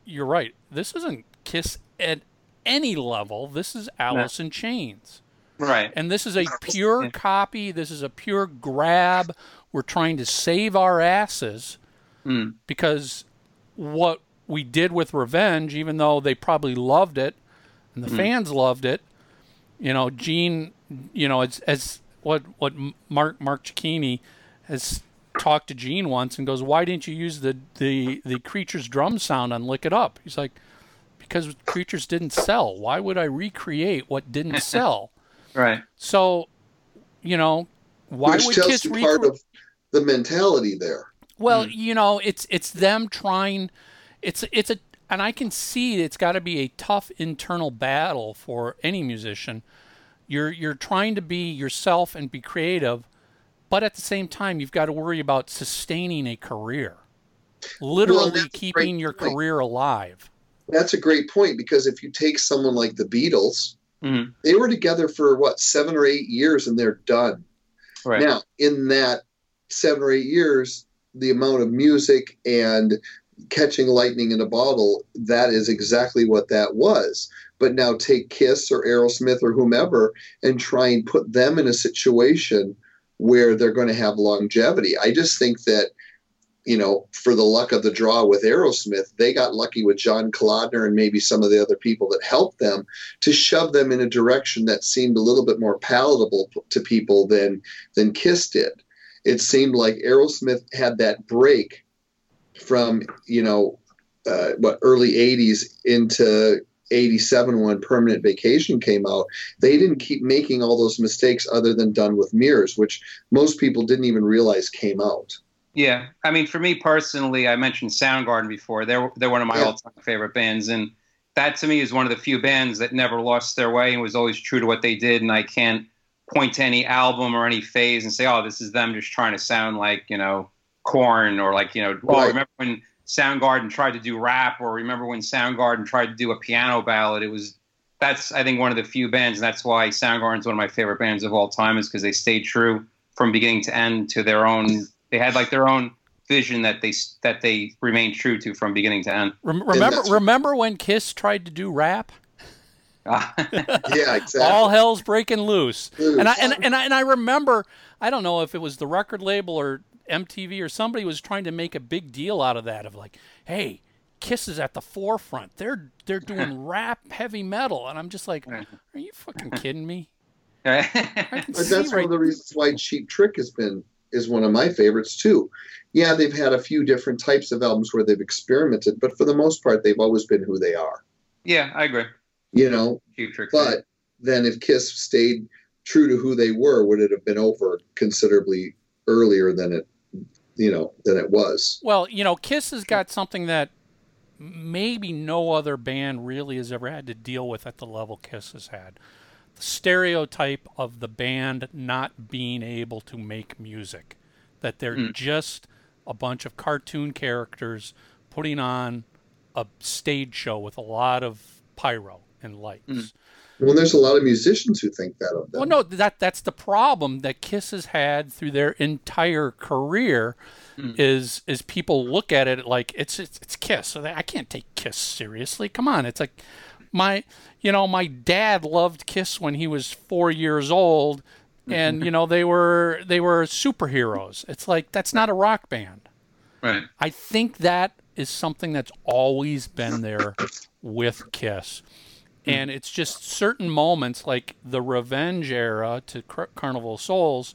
you're right. This isn't Kiss at any level. This is Alice in Chains.
right.
And this is a pure copy. This is a pure grab. We're trying to save our asses
Mm.
because what we did with Revenge, even though they probably loved it and the hmm. fans loved it, you know, Gene, you know, as, as what what Mark Mark Cicchini has talked to Gene once and goes, "Why didn't you use the the the creature's drum sound on Lick It Up?" He's like, "Because creatures didn't sell. Why would I recreate what didn't sell?"
Right.
So, you know, why
which
would
tells
Kiss
you
recre-
part of the mentality there.
well, hmm. you know, it's it's them trying. It's it's a and I can see it's got to be a tough internal battle for any musician. You're you're trying to be yourself and be creative, but at the same time, you've got to worry about sustaining a career, literally
a
keeping your
point.
career alive.
That's a great point because if you take someone like the Beatles,
Mhm.
they were together for what seven or eight years and they're done.
Right.
Now, in that seven or eight years, the amount of music and catching lightning in a bottle, that is exactly what that was. But now take Kiss or Aerosmith or whomever and try and put them in a situation where they're going to have longevity. I just think that you know, for the luck of the draw with Aerosmith, they got lucky with John Kalodner and maybe some of the other people that helped them to shove them in a direction that seemed a little bit more palatable to people than than Kiss did. It seemed like Aerosmith had that break from you know uh, what early '80s into 87 when permanent vacation came out they didn't keep making all those mistakes other than done with mirrors which most people didn't even realize came out
yeah, I mean, for me personally, I mentioned Soundgarden before. They're they're one of my
Yeah.
all-time favorite bands, and that to me is one of the few bands that never lost their way and was always true to what they did. And I can't point to any album or any phase and say, "Oh, this is them just trying to sound like you know Korn or like you know." Oh,
Right.
remember when Soundgarden tried to do rap, or remember when Soundgarden tried to do a piano ballad? It was that's I think one of the few bands, and that's why Soundgarden's one of my favorite bands of all time, is because they stayed true from beginning to end to their own. They had like their own vision that they that they remained true to from beginning to end.
Remember, remember when Kiss tried to do rap?
yeah exactly
All hell's breaking loose.
Loose.
And I and, and I and I remember I don't know if it was the record label or MTV or somebody was trying to make a big deal out of that of like, hey, Kiss is at the forefront. They're they're doing rap heavy metal, and I'm just like, uh-huh. are you fucking kidding me?
But
see
that's one of the reasons why Cheap Trick has been is one of my favorites too. Yeah, they've had a few different types of albums where they've experimented, but for the most part, they've always been who they are.
yeah, I agree.
You know,
Cheap Trick.
but then if Kiss stayed true to who they were, would it have been over considerably earlier than it, you know, than it was?
Well, you know, Kiss has got something that maybe no other band really has ever had to deal with at the level Kiss has had. The stereotype of the band not being able to make music, that they're hmm. just a bunch of cartoon characters putting on a stage show with a lot of pyro and lights. Hmm.
Well, there's a lot of musicians who think that of them.
Well, no, that that's the problem that Kiss has had through their entire career. Hmm. Is is people look at it like it's it's, it's Kiss, so they, I can't take Kiss seriously. Come on, it's like my you know my dad loved Kiss when he was four years old, and you know they were they were superheroes. It's like that's not a rock band.
right.
I think that is something that's always been there with Kiss. And it's just certain moments like the revenge era to Car- Carnival of Souls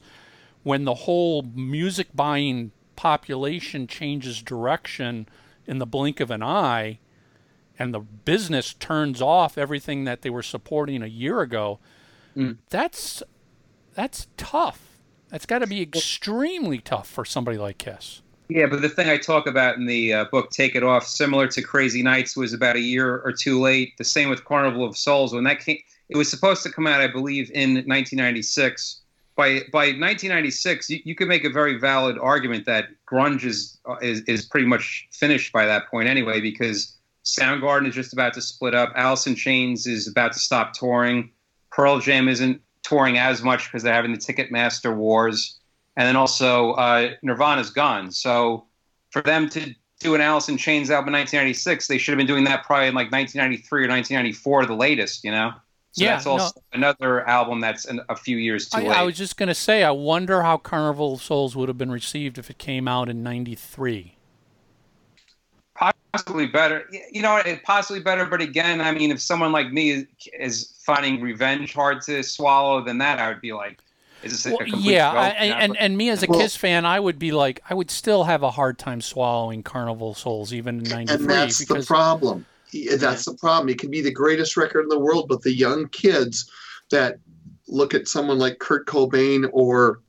when the whole music buying population changes direction in the blink of an eye and the business turns off everything that they were supporting a year ago. Mm. That's that's tough. That's got to be extremely tough for somebody like Kiss.
Yeah, but the thing I talk about in the uh, book, Take It Off, similar to Crazy Nights, was about a year or two late. The same with Carnival of Souls. When that came, it was supposed to come out, I believe, in 1996. By by 1996, you, you could make a very valid argument that grunge is, uh, is is pretty much finished by that point anyway, because Soundgarden is just about to split up. Alice in Chains is about to stop touring. Pearl Jam isn't touring as much because they're having the Ticketmaster wars and then also uh, Nirvana's gone. So for them to do an Alice in Chains album in 1996, they should have been doing that probably in like 1993 or 1994, the latest. You know. So
Yeah,
that's also another album that's an, a few years too
I,
late.
I was just going to say, I wonder how Carnival of Souls would have been received if it came out in '93.
possibly better. You know, it possibly better. But again, I mean, if someone like me is, is finding revenge hard to swallow, then that I would be like, is this
Well,
a complete
yeah. I, and, and me as a
Well-
Kiss fan, I would be like, I would still have a hard time swallowing Carnival Souls even in '93
and that's
because
the problem. He- That's the problem. It can be the greatest record in the world, but the young kids that look at someone like Kurt Cobain or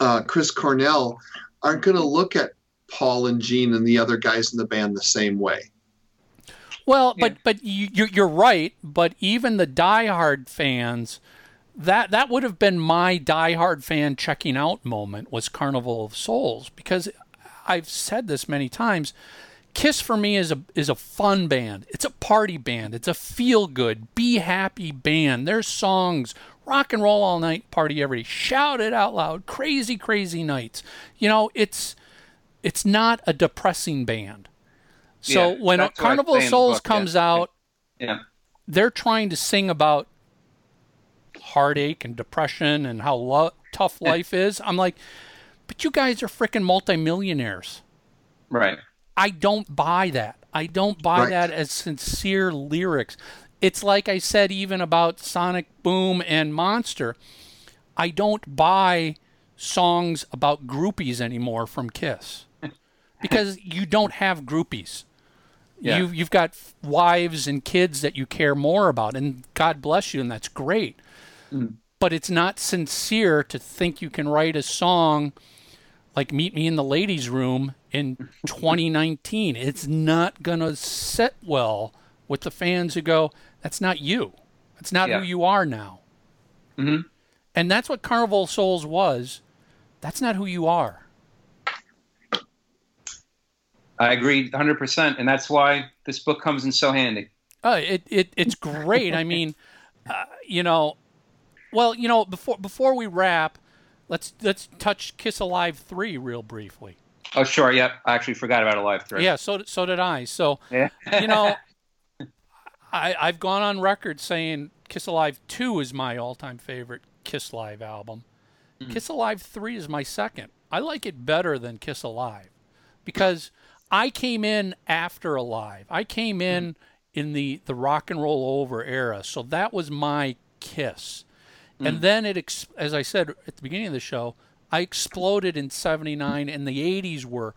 uh, Chris Cornell aren't going to look at Paul and Gene and the other guys in the band the same way.
Well,
Yeah.
but but you, you're you're right. But even the diehard fans, that that would have been my diehard fan checking out moment was Carnival of Souls because I've said this many times. Kiss for me is a is a fun band. It's a party band. It's a feel good, be happy band. Their songs, rock and roll all night, party every day, shout it out loud, crazy crazy nights. You know, it's it's not a depressing band. So
Yeah,
when
that's what I
Carnival of
say in the
Souls comes out,
yeah.
they're trying to sing about heartache and depression and how lo- tough life is. I'm like, but you guys are freaking multimillionaires.
Right.
I don't buy that. I don't buy
Right.
that as sincere lyrics. It's like I said even about Sonic Boom and Monster. I don't buy songs about groupies anymore from Kiss because you don't have groupies.
Yeah.
You you've got wives and kids that you care more about, and God bless you, and that's great. But it's not sincere to think you can write a song like "Meet Me in the Ladies' Room" in 2019. It's not gonna sit well with the fans who go, "That's not you. That's not
Yeah.
who you are now."
Mhm.
And that's what Carnival Souls was. That's not who you are.
I agree 100%. And that's why this book comes in so handy.
Uh, it, it it's great. I mean, uh, you know, well, you know, before before we wrap, let's let's touch Kiss Alive three real briefly.
Oh, sure. Yep. I actually forgot about Alive 3.
Yeah, so so did I. So
Yeah.
you know, I I've gone on record saying Kiss Alive two is my all time favorite Kiss Live album. Hmm. Kiss Alive three is my second. I like it better than Kiss Alive because I came in after Alive. I came hmm. in in the the rock and roll over era, so that was my Kiss. And mm. then it, ex- as I said at the beginning of the show, I exploded in '79, and the '80s were.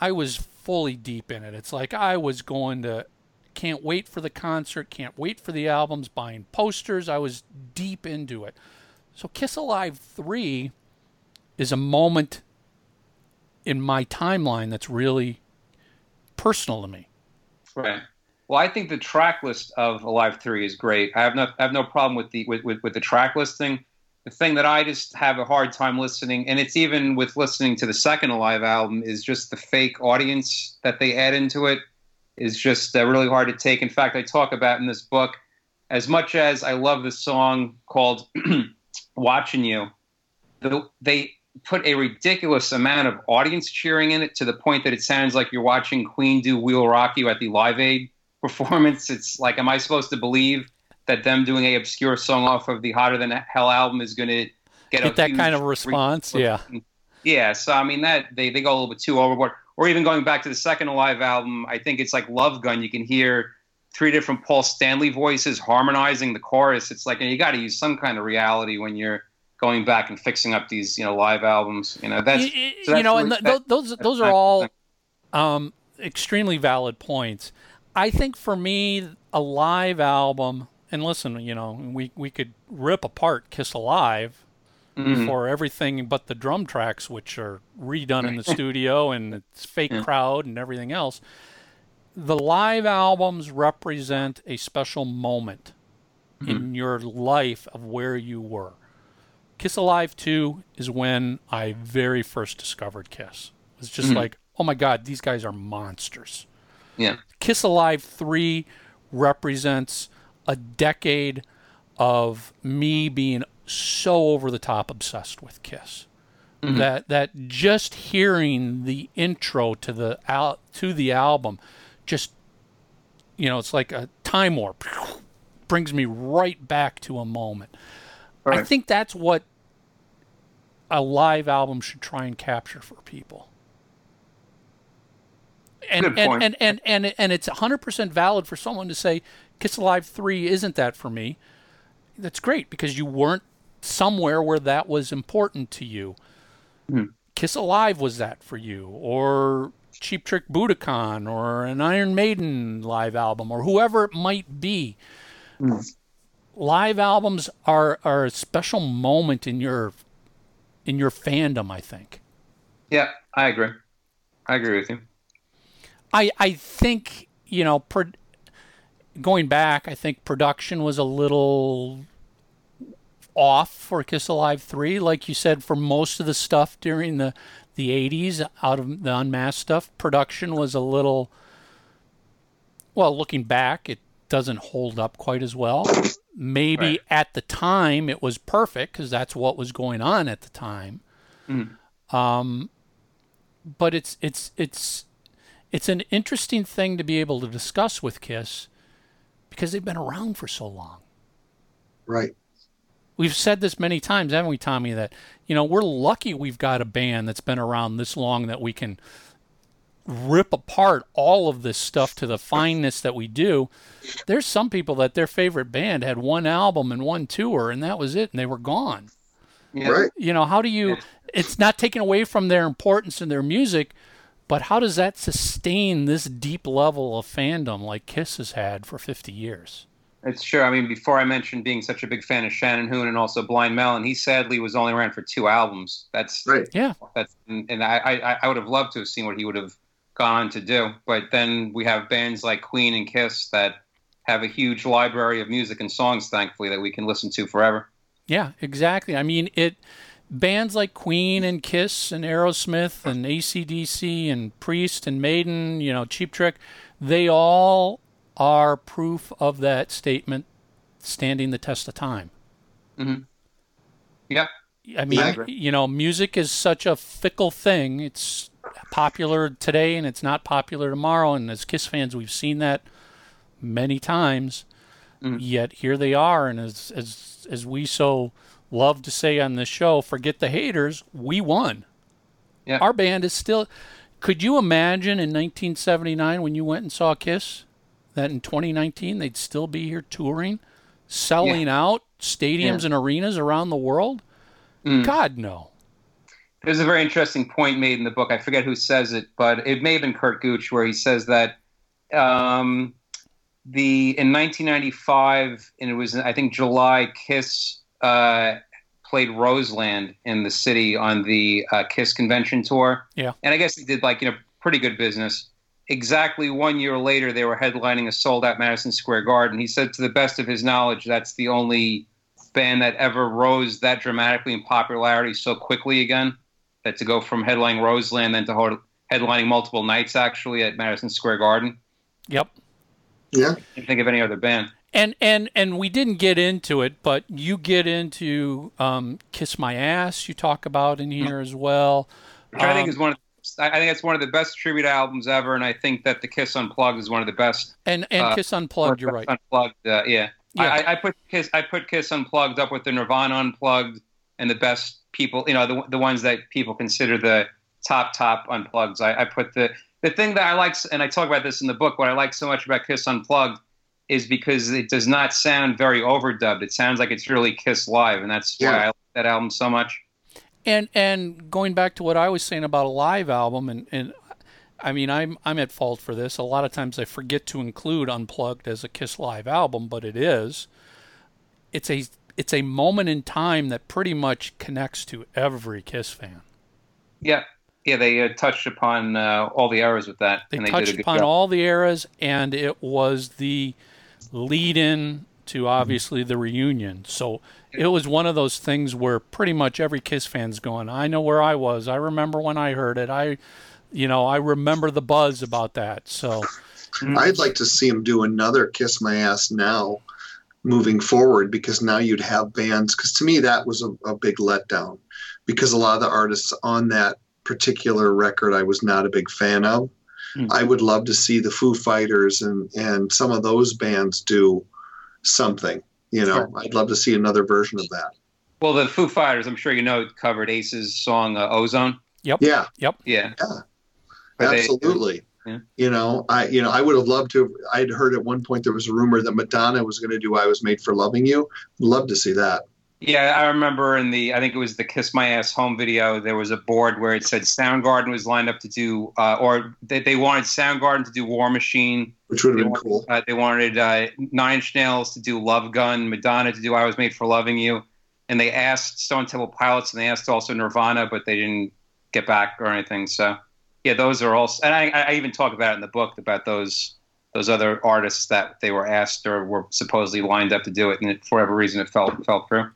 I was fully deep in it. It's like I was going to. Can't wait for the concert. Can't wait for the albums. Buying posters. I was deep into it. So Kiss Alive three is a moment in my timeline that's really personal to me.
Right. Well, I think the track list of Alive Three is great. I have no I have no problem with the with, with, with the track listing. The thing that I just have a hard time listening, and it's even with listening to the second Alive album, is just the fake audience that they add into it is just uh, really hard to take. In fact, I talk about in this book as much as I love the song called "Watching You," the, they put a ridiculous amount of audience cheering in it to the point that it sounds like you're watching Queen do "We'll Rock You" at the Live Aid performance. It's like, am I supposed to believe that them doing a obscure song off of the Hotter Than Hell album is going to get, a
Get that kind of response,
re-
yeah.
Yeah, so I mean that they, they go a little bit too overboard. Or even going back to the second Alive album, I think it's like Love Gun. You can hear three different Paul Stanley voices harmonizing the chorus. It's like you got to use some kind of reality when you're going back and fixing up these you know live albums. You know that's
Y- y-
so that's
you know, and
really-
th-
that-
those those are all um, extremely valid points. I think for me, a live album, and listen, you know, we we could rip apart Kiss Alive
Mhm.
for everything but the drum tracks, which are redone in the studio and it's fake crowd and everything else. The live albums represent a special moment in your life of where you were. Kiss Alive 2 is when I very first discovered Kiss. It was just like, oh my God, these guys are monsters.
Yeah.
Kiss Alive 3 represents a decade of me being so over the top obsessed with Kiss. Mm-hmm. That that just hearing the intro to the al- to the album just you know, it's like a time warp brings me right back to a moment. I think that's what a live album should try and capture for people. And
Good
and, and, and, and, and it's 100% valid for someone to say Kiss Alive 3 isn't that for me. That's great because you weren't somewhere where that was important to you.
Hmm.
Kiss Alive was that for you, or Cheap Trick Budokan, or an Iron Maiden live album, or whoever it might be.
Hmm.
Live albums are, are a special moment in your in your fandom, I think.
Yeah, I agree. I agree with you.
I I think you know, pro- going back, I think production was a little off for Kiss Alive three, like you said, for most of the stuff during the the eighties, out of the unmasked stuff, production was a little. Well, looking back, it doesn't hold up quite as well. Maybe
Right.
at the time it was perfect because that's what was going on at the time. Um, but it's it's it's it's an interesting thing to be able to discuss with Kiss because they've been around for so long.
Right.
We've said this many times, haven't we, Tommy? That you know we're lucky we've got a band that's been around this long that we can rip apart all of this stuff to the fineness that we do, there's some people that their favorite band had one album and one tour, and that was it, and they were gone.
Yeah.
Right.
You know, how do you? It's not taken away from their importance in their music, but how does that sustain this deep level of fandom like Kiss has had for 50 years?
It's sure. I mean, before I mentioned being such a big fan of Shannon Hoon and also Blind Melon, he sadly was only around for two albums. That's
Right.
Yeah.
That's and and I, I I would have loved to have seen what he would have gone on to do. But then we have bands like Queen and Kiss that have a huge library of music and songs, thankfully, that we can listen to forever.
Yeah, exactly. I mean, it bands like Queen and Kiss and Aerosmith and ACDC and Priest and Maiden, you know, Cheap Trick, they all are proof of that statement standing the test of time. Hmm.
Yeah.
I mean,
I
you know, music is such a fickle thing. It's popular today and it's not popular tomorrow. And as Kiss fans, we've seen that many times.
Mm-hmm.
Yet here they are, and as as as we so love to say on this show, forget the haters, we won.
Yeah.
Our band is still. Could you imagine in 1979 when you went and saw Kiss that in 2019 they'd still be here touring, selling out stadiums
Yeah.
and arenas around the world?
Mm.
God no.
There's a very interesting point made in the book. I forget who says it, but it may have been Curt Gooch, where he says that um, the in 1995, and it was I think July, Kiss uh, played Roseland in the city on the uh, Kiss convention tour.
Yeah.
and I guess they did like you know pretty good business. Exactly one year later, they were headlining a sold-out Madison Square Garden. He said, to the best of his knowledge, that's the only band that ever rose that dramatically in popularity so quickly again. That to go from headlining Roseland then to ho- headlining multiple nights actually at Madison Square Garden.
Yep.
Yeah.
Can't think of any other band.
And and and we didn't get into it, but you get into um, "Kiss My Ass." You talk about in here as well.
Which I think
Um,
is one of I I think it's one of the best tribute albums ever, and I think that the Kiss Unplugged is one of the best.
And and
uh,
Kiss Unplugged. You're right.
Unplugged, uh, yeah.
Yeah.
I, I- put Kiss. I put Kiss Unplugged up with the Nirvana Unplugged and the best people. You know, the the ones that people consider the top top unplugs. I, I put the the thing that I like, and I talk about this in the book. What I like so much about Kiss Unplugged is because it does not sound very overdubbed. It sounds like it's really Kiss live, and that's why I like that album so much.
And and going back to what I was saying about a live album, and, and I mean I'm I'm at fault for this. A lot of times I forget to include Unplugged as a Kiss live album, but it is. It's a it's a moment in time that pretty much connects to every Kiss fan.
Yeah, yeah. They uh, touched upon uh, all the eras with that,
They
and they
touched
did a good
upon
job.
all the eras, and it was the lead-in to obviously the reunion. So it was one of those things where pretty much every Kiss fan's going, "I know where I was. I remember when I heard it. I, you know, I remember the buzz about that." So
I'd like to see him do another Kiss My Ass now moving forward because now you'd have bands. Because to me, that was a, a big letdown because a lot of the artists on that particular record I was not a big fan of.
Hmm.
I would love to see the Foo Fighters and, and some of those bands do something. You know,
Sure.
I'd love to see another version of that.
Well, the Foo Fighters, I'm sure you know, covered Ace's song uh, "Ozone." Yep.
Yeah,
yep,
Yeah,
Yeah.
But they-
absolutely.
Yeah.
You know, I you know I would have loved to. I'd heard at one point there was a rumor that Madonna was going to do "I Was Made for Loving You." Love to see that.
Yeah, I remember in the I think it was the "Kiss My Ass" home video. There was a board where it said Soundgarden was lined up to do, uh, or they, they wanted Soundgarden to do War Machine.
which would have been
wanted,
cool.
uh, they wanted uh, Nine Inch Nails to do Love Gun, Madonna to do "I Was Made for Loving You," and they asked Stone Temple Pilots and they asked also Nirvana, but they didn't get back or anything. So yeah, those are all. And I, I even talk about it in the book about those those other artists that they were asked or were supposedly lined up to do it, and it, for whatever reason it fell fell through.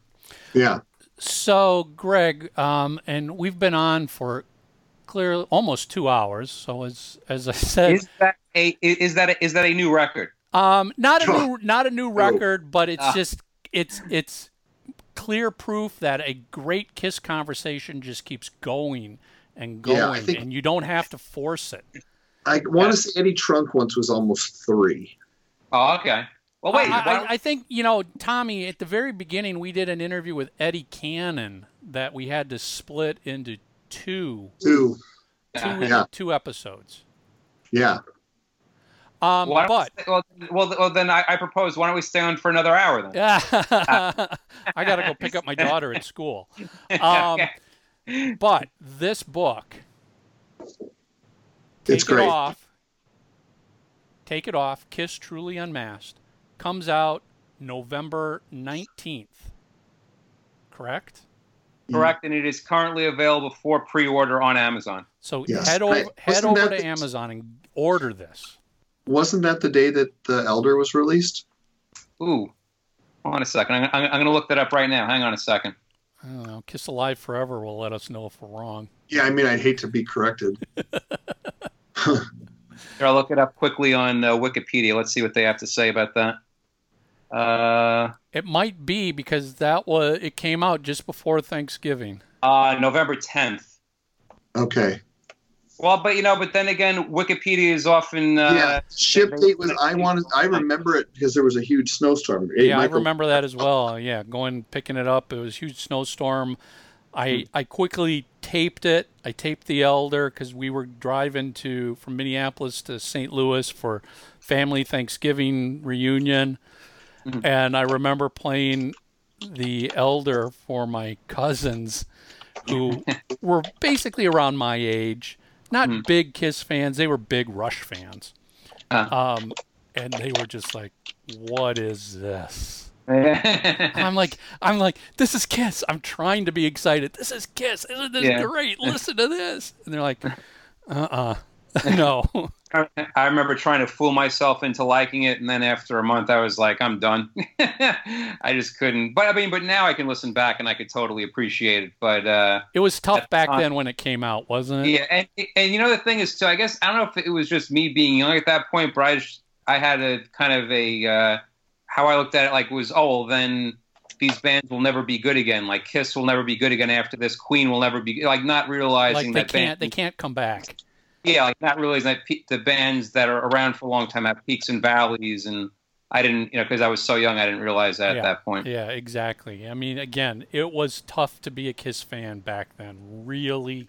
Yeah,
So, Greg, um, and we've been on for clearly almost two hours. So, as as I said,
Is that a is that a, is that a new record?
um, not a new not a new record, but it's
Ah.
just it's it's clear proof that a great Kiss conversation just keeps going and going,
Yeah, think-
and you don't have to force it.
I want to say Eddie Trunk once was almost three.
Oh, okay. Well, wait.
I, I, I think you know, Tommy. At the very beginning, we did an interview with Eddie Cannon that we had to split into two
Two.
two,
Yeah.
Yeah.
two episodes.
Yeah.
Um,
Why
but
stay- well, well, well, then I, I propose. Why don't we stay on for another hour then?
yeah, I got to go pick up my daughter at school. Um, but this book, take
It's great.
it off. Take it off. Kiss Truly Unmasked comes out November nineteenth. Correct.
Correct, and it is currently available for pre-order on Amazon.
So
Yes.
head over
I-
head over to
the-
Amazon and order this.
Wasn't that the day that the Elder was released?
Ooh, hold on a second. I'm, I'm, I'm going to look that up right now. Hang on a second.
I don't know. Kiss Alive Forever will let us know if we're wrong.
Yeah, I mean, I'd hate to be corrected.
Here, I'll look it up quickly on uh, Wikipedia. Let's see what they have to say about that. Uh,
It might be because that was it came out just before Thanksgiving.
uh, November 10th.
Okay.
Well, but you know, but then again, Wikipedia is often uh,
yeah, ship date was. I wanted. I remember it because there was a huge snowstorm. Hey,
yeah,
Michael,
I remember that as well. Yeah, going picking it up. It was a huge snowstorm. I I quickly taped it. I taped the Elder because we were driving to from Minneapolis to St. Louis for family Thanksgiving reunion, and I remember playing the Elder for my cousins, who were basically around my age. Not big Kiss fans. They were big Rush fans.
Ah.
Um, and they were just like, "What is this?" I'm like, I'm like, this is Kiss. I'm trying to be excited. This is Kiss. Isn't this
Yeah.
great? Listen to this. And they're like, uh-uh, no.
I remember trying to fool myself into liking it, and then after a month, I was like, "I'm done." I just couldn't. But I mean, but now I can listen back, and I could totally appreciate it. But uh,
It was tough back
time.
then when it came out, wasn't it?
yeah, and and you know the thing is too. I guess I don't know if it was just me being young at that point, but I just, I had a kind of a uh, how I looked at it like was oh well, then these bands will never be good again. Like Kiss will never be good again after this. Queen will never be like not realizing
Like they
that
can't,
band-
they can't come back.
Yeah, like not realizing that pe- the bands that are around for a long time have peaks and valleys, and I didn't, you know, because I was so young, I didn't realize that
Yeah.
at that point.
Yeah, exactly. I mean, again, it was tough to be a Kiss fan back then. Really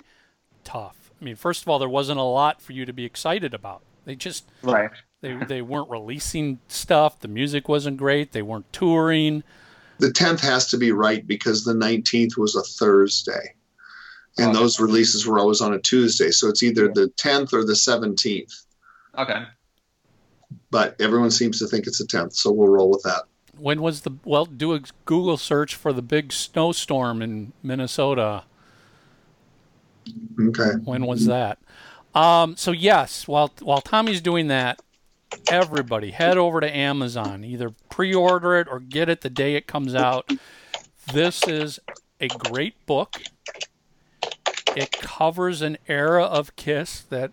tough. I mean, first of all, there wasn't a lot for you to be excited about. They just
Right.
they they weren't releasing stuff. The music wasn't great. They weren't touring.
the tenth has to be right because the nineteenth was a Thursday, and
Oh.
those releases were always on a Tuesday. So it's either the tenth or the seventeenth.
Okay.
But everyone seems to think it's the tenth, so we'll roll with that.
When was the well? Do a Google search for the big snowstorm in Minnesota.
Okay.
When was that? Um, so yes, while while Tommy's doing that, everybody head over to Amazon. Either pre-order it or get it the day it comes out. This is a great book. It covers an era of Kiss that,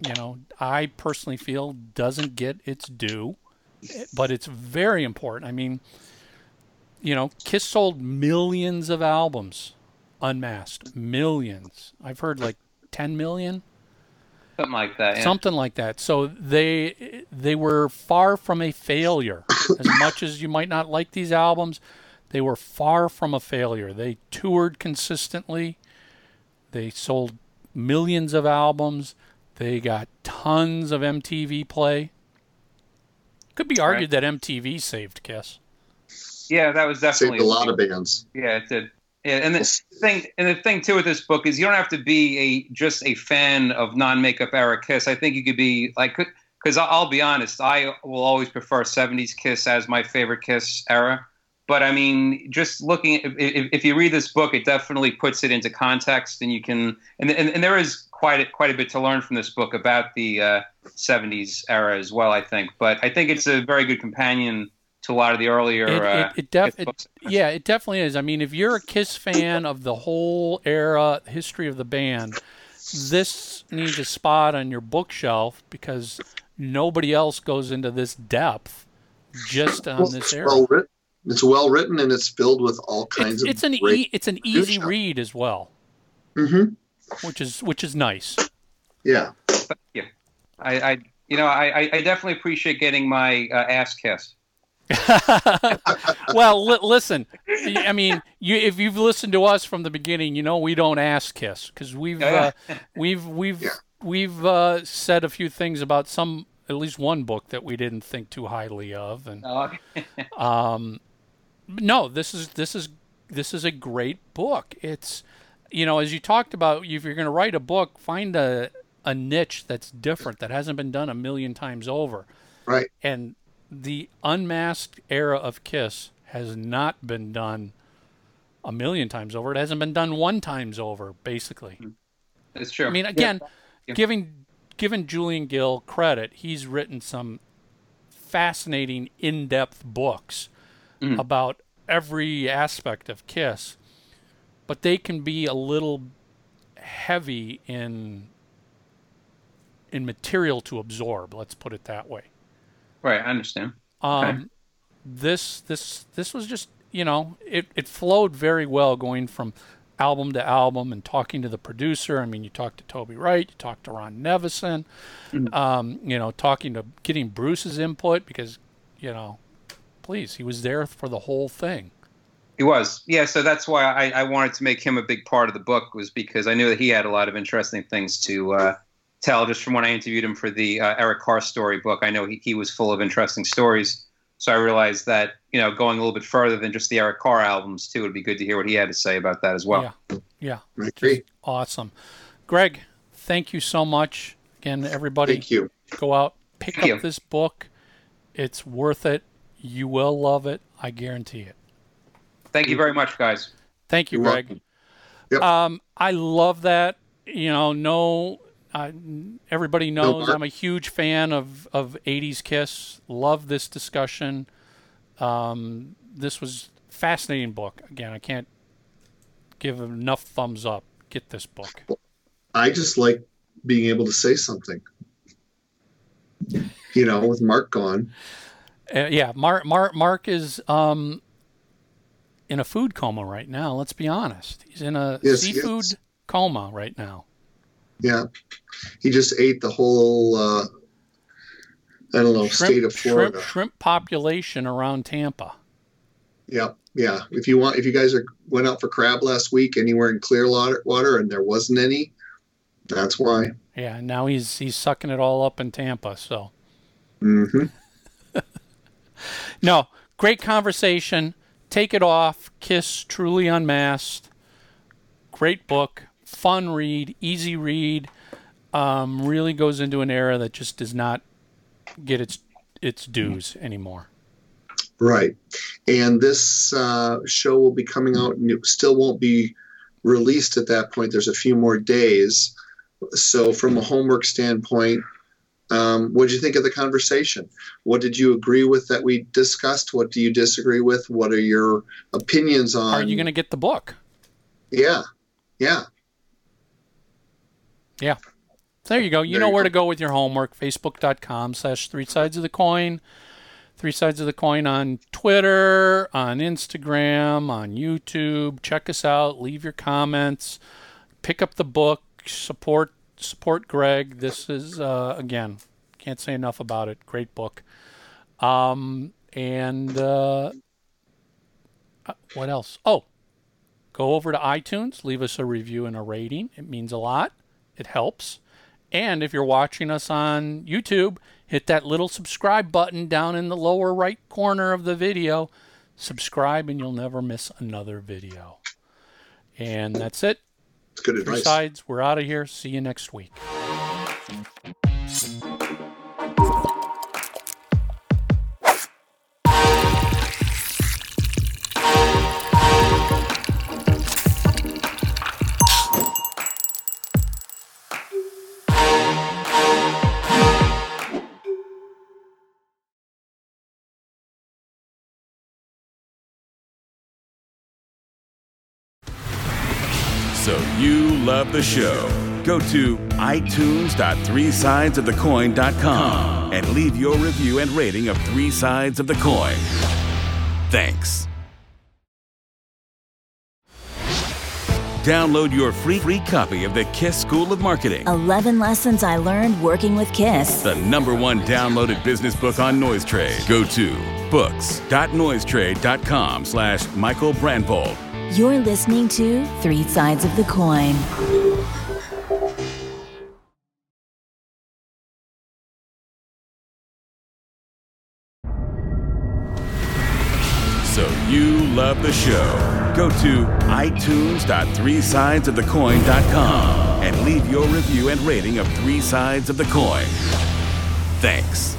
you know, I personally feel doesn't get its due, but it's very important. I mean, you know, Kiss sold millions of albums unmasked, millions. I've heard like 10 million
Something like that. Yeah.
something like that. So they they were far from a failure. as much as you might not like these albums, they were far from a failure. They toured consistently. They sold millions of albums. They got tons of MTV play. Could be argued that MTV saved Kiss.
yeah, that was definitely
Saved a lot of bands.
Yeah, it did. Yeah, and the thing, and the thing too with this book is you don't have to be a just a fan of non-makeup era Kiss. I think you could be like, because I'll be honest, I will always prefer '70s Kiss as my favorite Kiss era. But I mean, just looking, if, if, if you read this book, it definitely puts it into context, and you can, and and, and there is quite a, quite a bit to learn from this book about the uh, '70s era as well. I think, but I think it's a very good companion to a lot of the earlier.
It,
uh,
it, it, def-
Kiss
it yeah, it definitely is. I mean, if you're a Kiss fan of the whole era, history of the band, this needs a spot on your bookshelf because nobody else goes into this depth just on this era.
well written. It's well written and it's filled with all kinds
It's,
of
it's an
great.
e- it's an easy
stuff.
read as well,
hmm
which is which is nice.
Yeah.
Yeah, I, I you know, I, I- I definitely appreciate getting my uh, ass kissed.
well, li- listen, I mean, you if you've listened to us from the beginning, you know we don't ask Kiss because we've uh, we've we've
Yeah.
we've uh, said a few things about some, at least one book that we didn't think too highly of, and
Oh,
um, no, this is this is this is a great book. It's you know, as you talked about, if you're going to write a book, find a a niche that's different that hasn't been done a million times over.
Right.
And the unmasked era of Kiss has not been done a million times over. It hasn't been done one times over, basically. Hmm.
it's true.
I mean, again,
Yeah.
giving giving Julian Gill credit, he's written some fascinating, in-depth books
Mhm.
about every aspect of Kiss, but they can be a little heavy in in material to absorb. Let's put it that way.
right, I understand.
Um, this this this was just you know it it flowed very well going from album to album and talking to the producer. I mean, you talked to Toby Wright, you talked to Ron Nevison, um, you know, talking to getting Bruce's input because you know, please, he was there for the whole thing.
He was, yeah. So that's why I, I wanted to make him a big part of the book was because I knew that he had a lot of interesting things to uh, tell. Just from when I interviewed him for the uh, Eric Carr story book, I know he, he was full of interesting stories. So I realized that you know going a little bit further than just the Eric Carr albums too, it'd be good to hear what he had to say about that as well.
Yeah, yeah,
I
awesome. Greg, thank you so much again, everybody.
Thank you.
Go out, pick
Thank
up
you.
this book. It's worth it. You will love it. I guarantee it.
Thank you very much, guys.
Thank you,
You're
Greg.
Yep.
Um, I love that. You know, no, uh, everybody knows
Mark.
I'm a huge fan of of '80s Kiss. Love this discussion. Um, this was fascinating book. Again, I can't give enough thumbs up. Get this book.
I just like being able to say something. You know, with Mark gone.
Uh, yeah, Mark, Mark, Mark is um, in a food coma right now. Let's be honest. He's in a
Yes,
seafood
is.
coma right now.
Yeah. He just ate the whole uh I don't know, state of Florida.
shrimp, shrimp population around Tampa.
Yeah, yeah. If you want, if you guys are went out for crab last week anywhere in Clearwater water and there wasn't any, that's why.
Yeah, now he's he's sucking it all up in Tampa. So
hmm
no, great conversation. Take it off. Kiss truly unmasked. Great book, fun read, easy read. Um, really goes into an era that just does not get its its dues anymore.
Right. And this uh, show will be coming out, it still won't be released at that point. There's a few more days. So, from a homework standpoint, um, what did you think of the conversation? What did you agree with that we discussed? What do you disagree with? What are your opinions on?
Are you going to get the book?
Yeah, yeah.
Yeah. There you go. You
There
know
you
where
go.
to go with your homework. Facebook.com slash three sides of the coin. Three sides of the coin on Twitter, on Instagram, on YouTube. Check us out. Leave your comments. Pick up the book. Support support Greg. This is uh, again, can't say enough about it. Great book. Um and uh, uh, what else? Oh, go over to iTunes, leave us a review and a rating. It means a lot. It helps. And if you're watching us on YouTube, hit that little subscribe button down in the lower right corner of the video. Subscribe and you'll never miss another video. And that's it.
It's good advice.
We're out of here. See you next week.
Love the show. Go to itunes.threesidesofthecoin.com and leave your review and rating of Three Sides of the Coin. Thanks. Download your free free copy of the Kiss School of Marketing,
11 lessons I learned working with Kiss.
the number one downloaded business book on Noise Trade. Go to books.noisetrade.com slash Michael Brandvold.
You're listening to Three Sides of the Coin.
So you love the show. Go to itunes.threesidesofthecoin.com and leave your review and rating of Three Sides of the Coin. Thanks.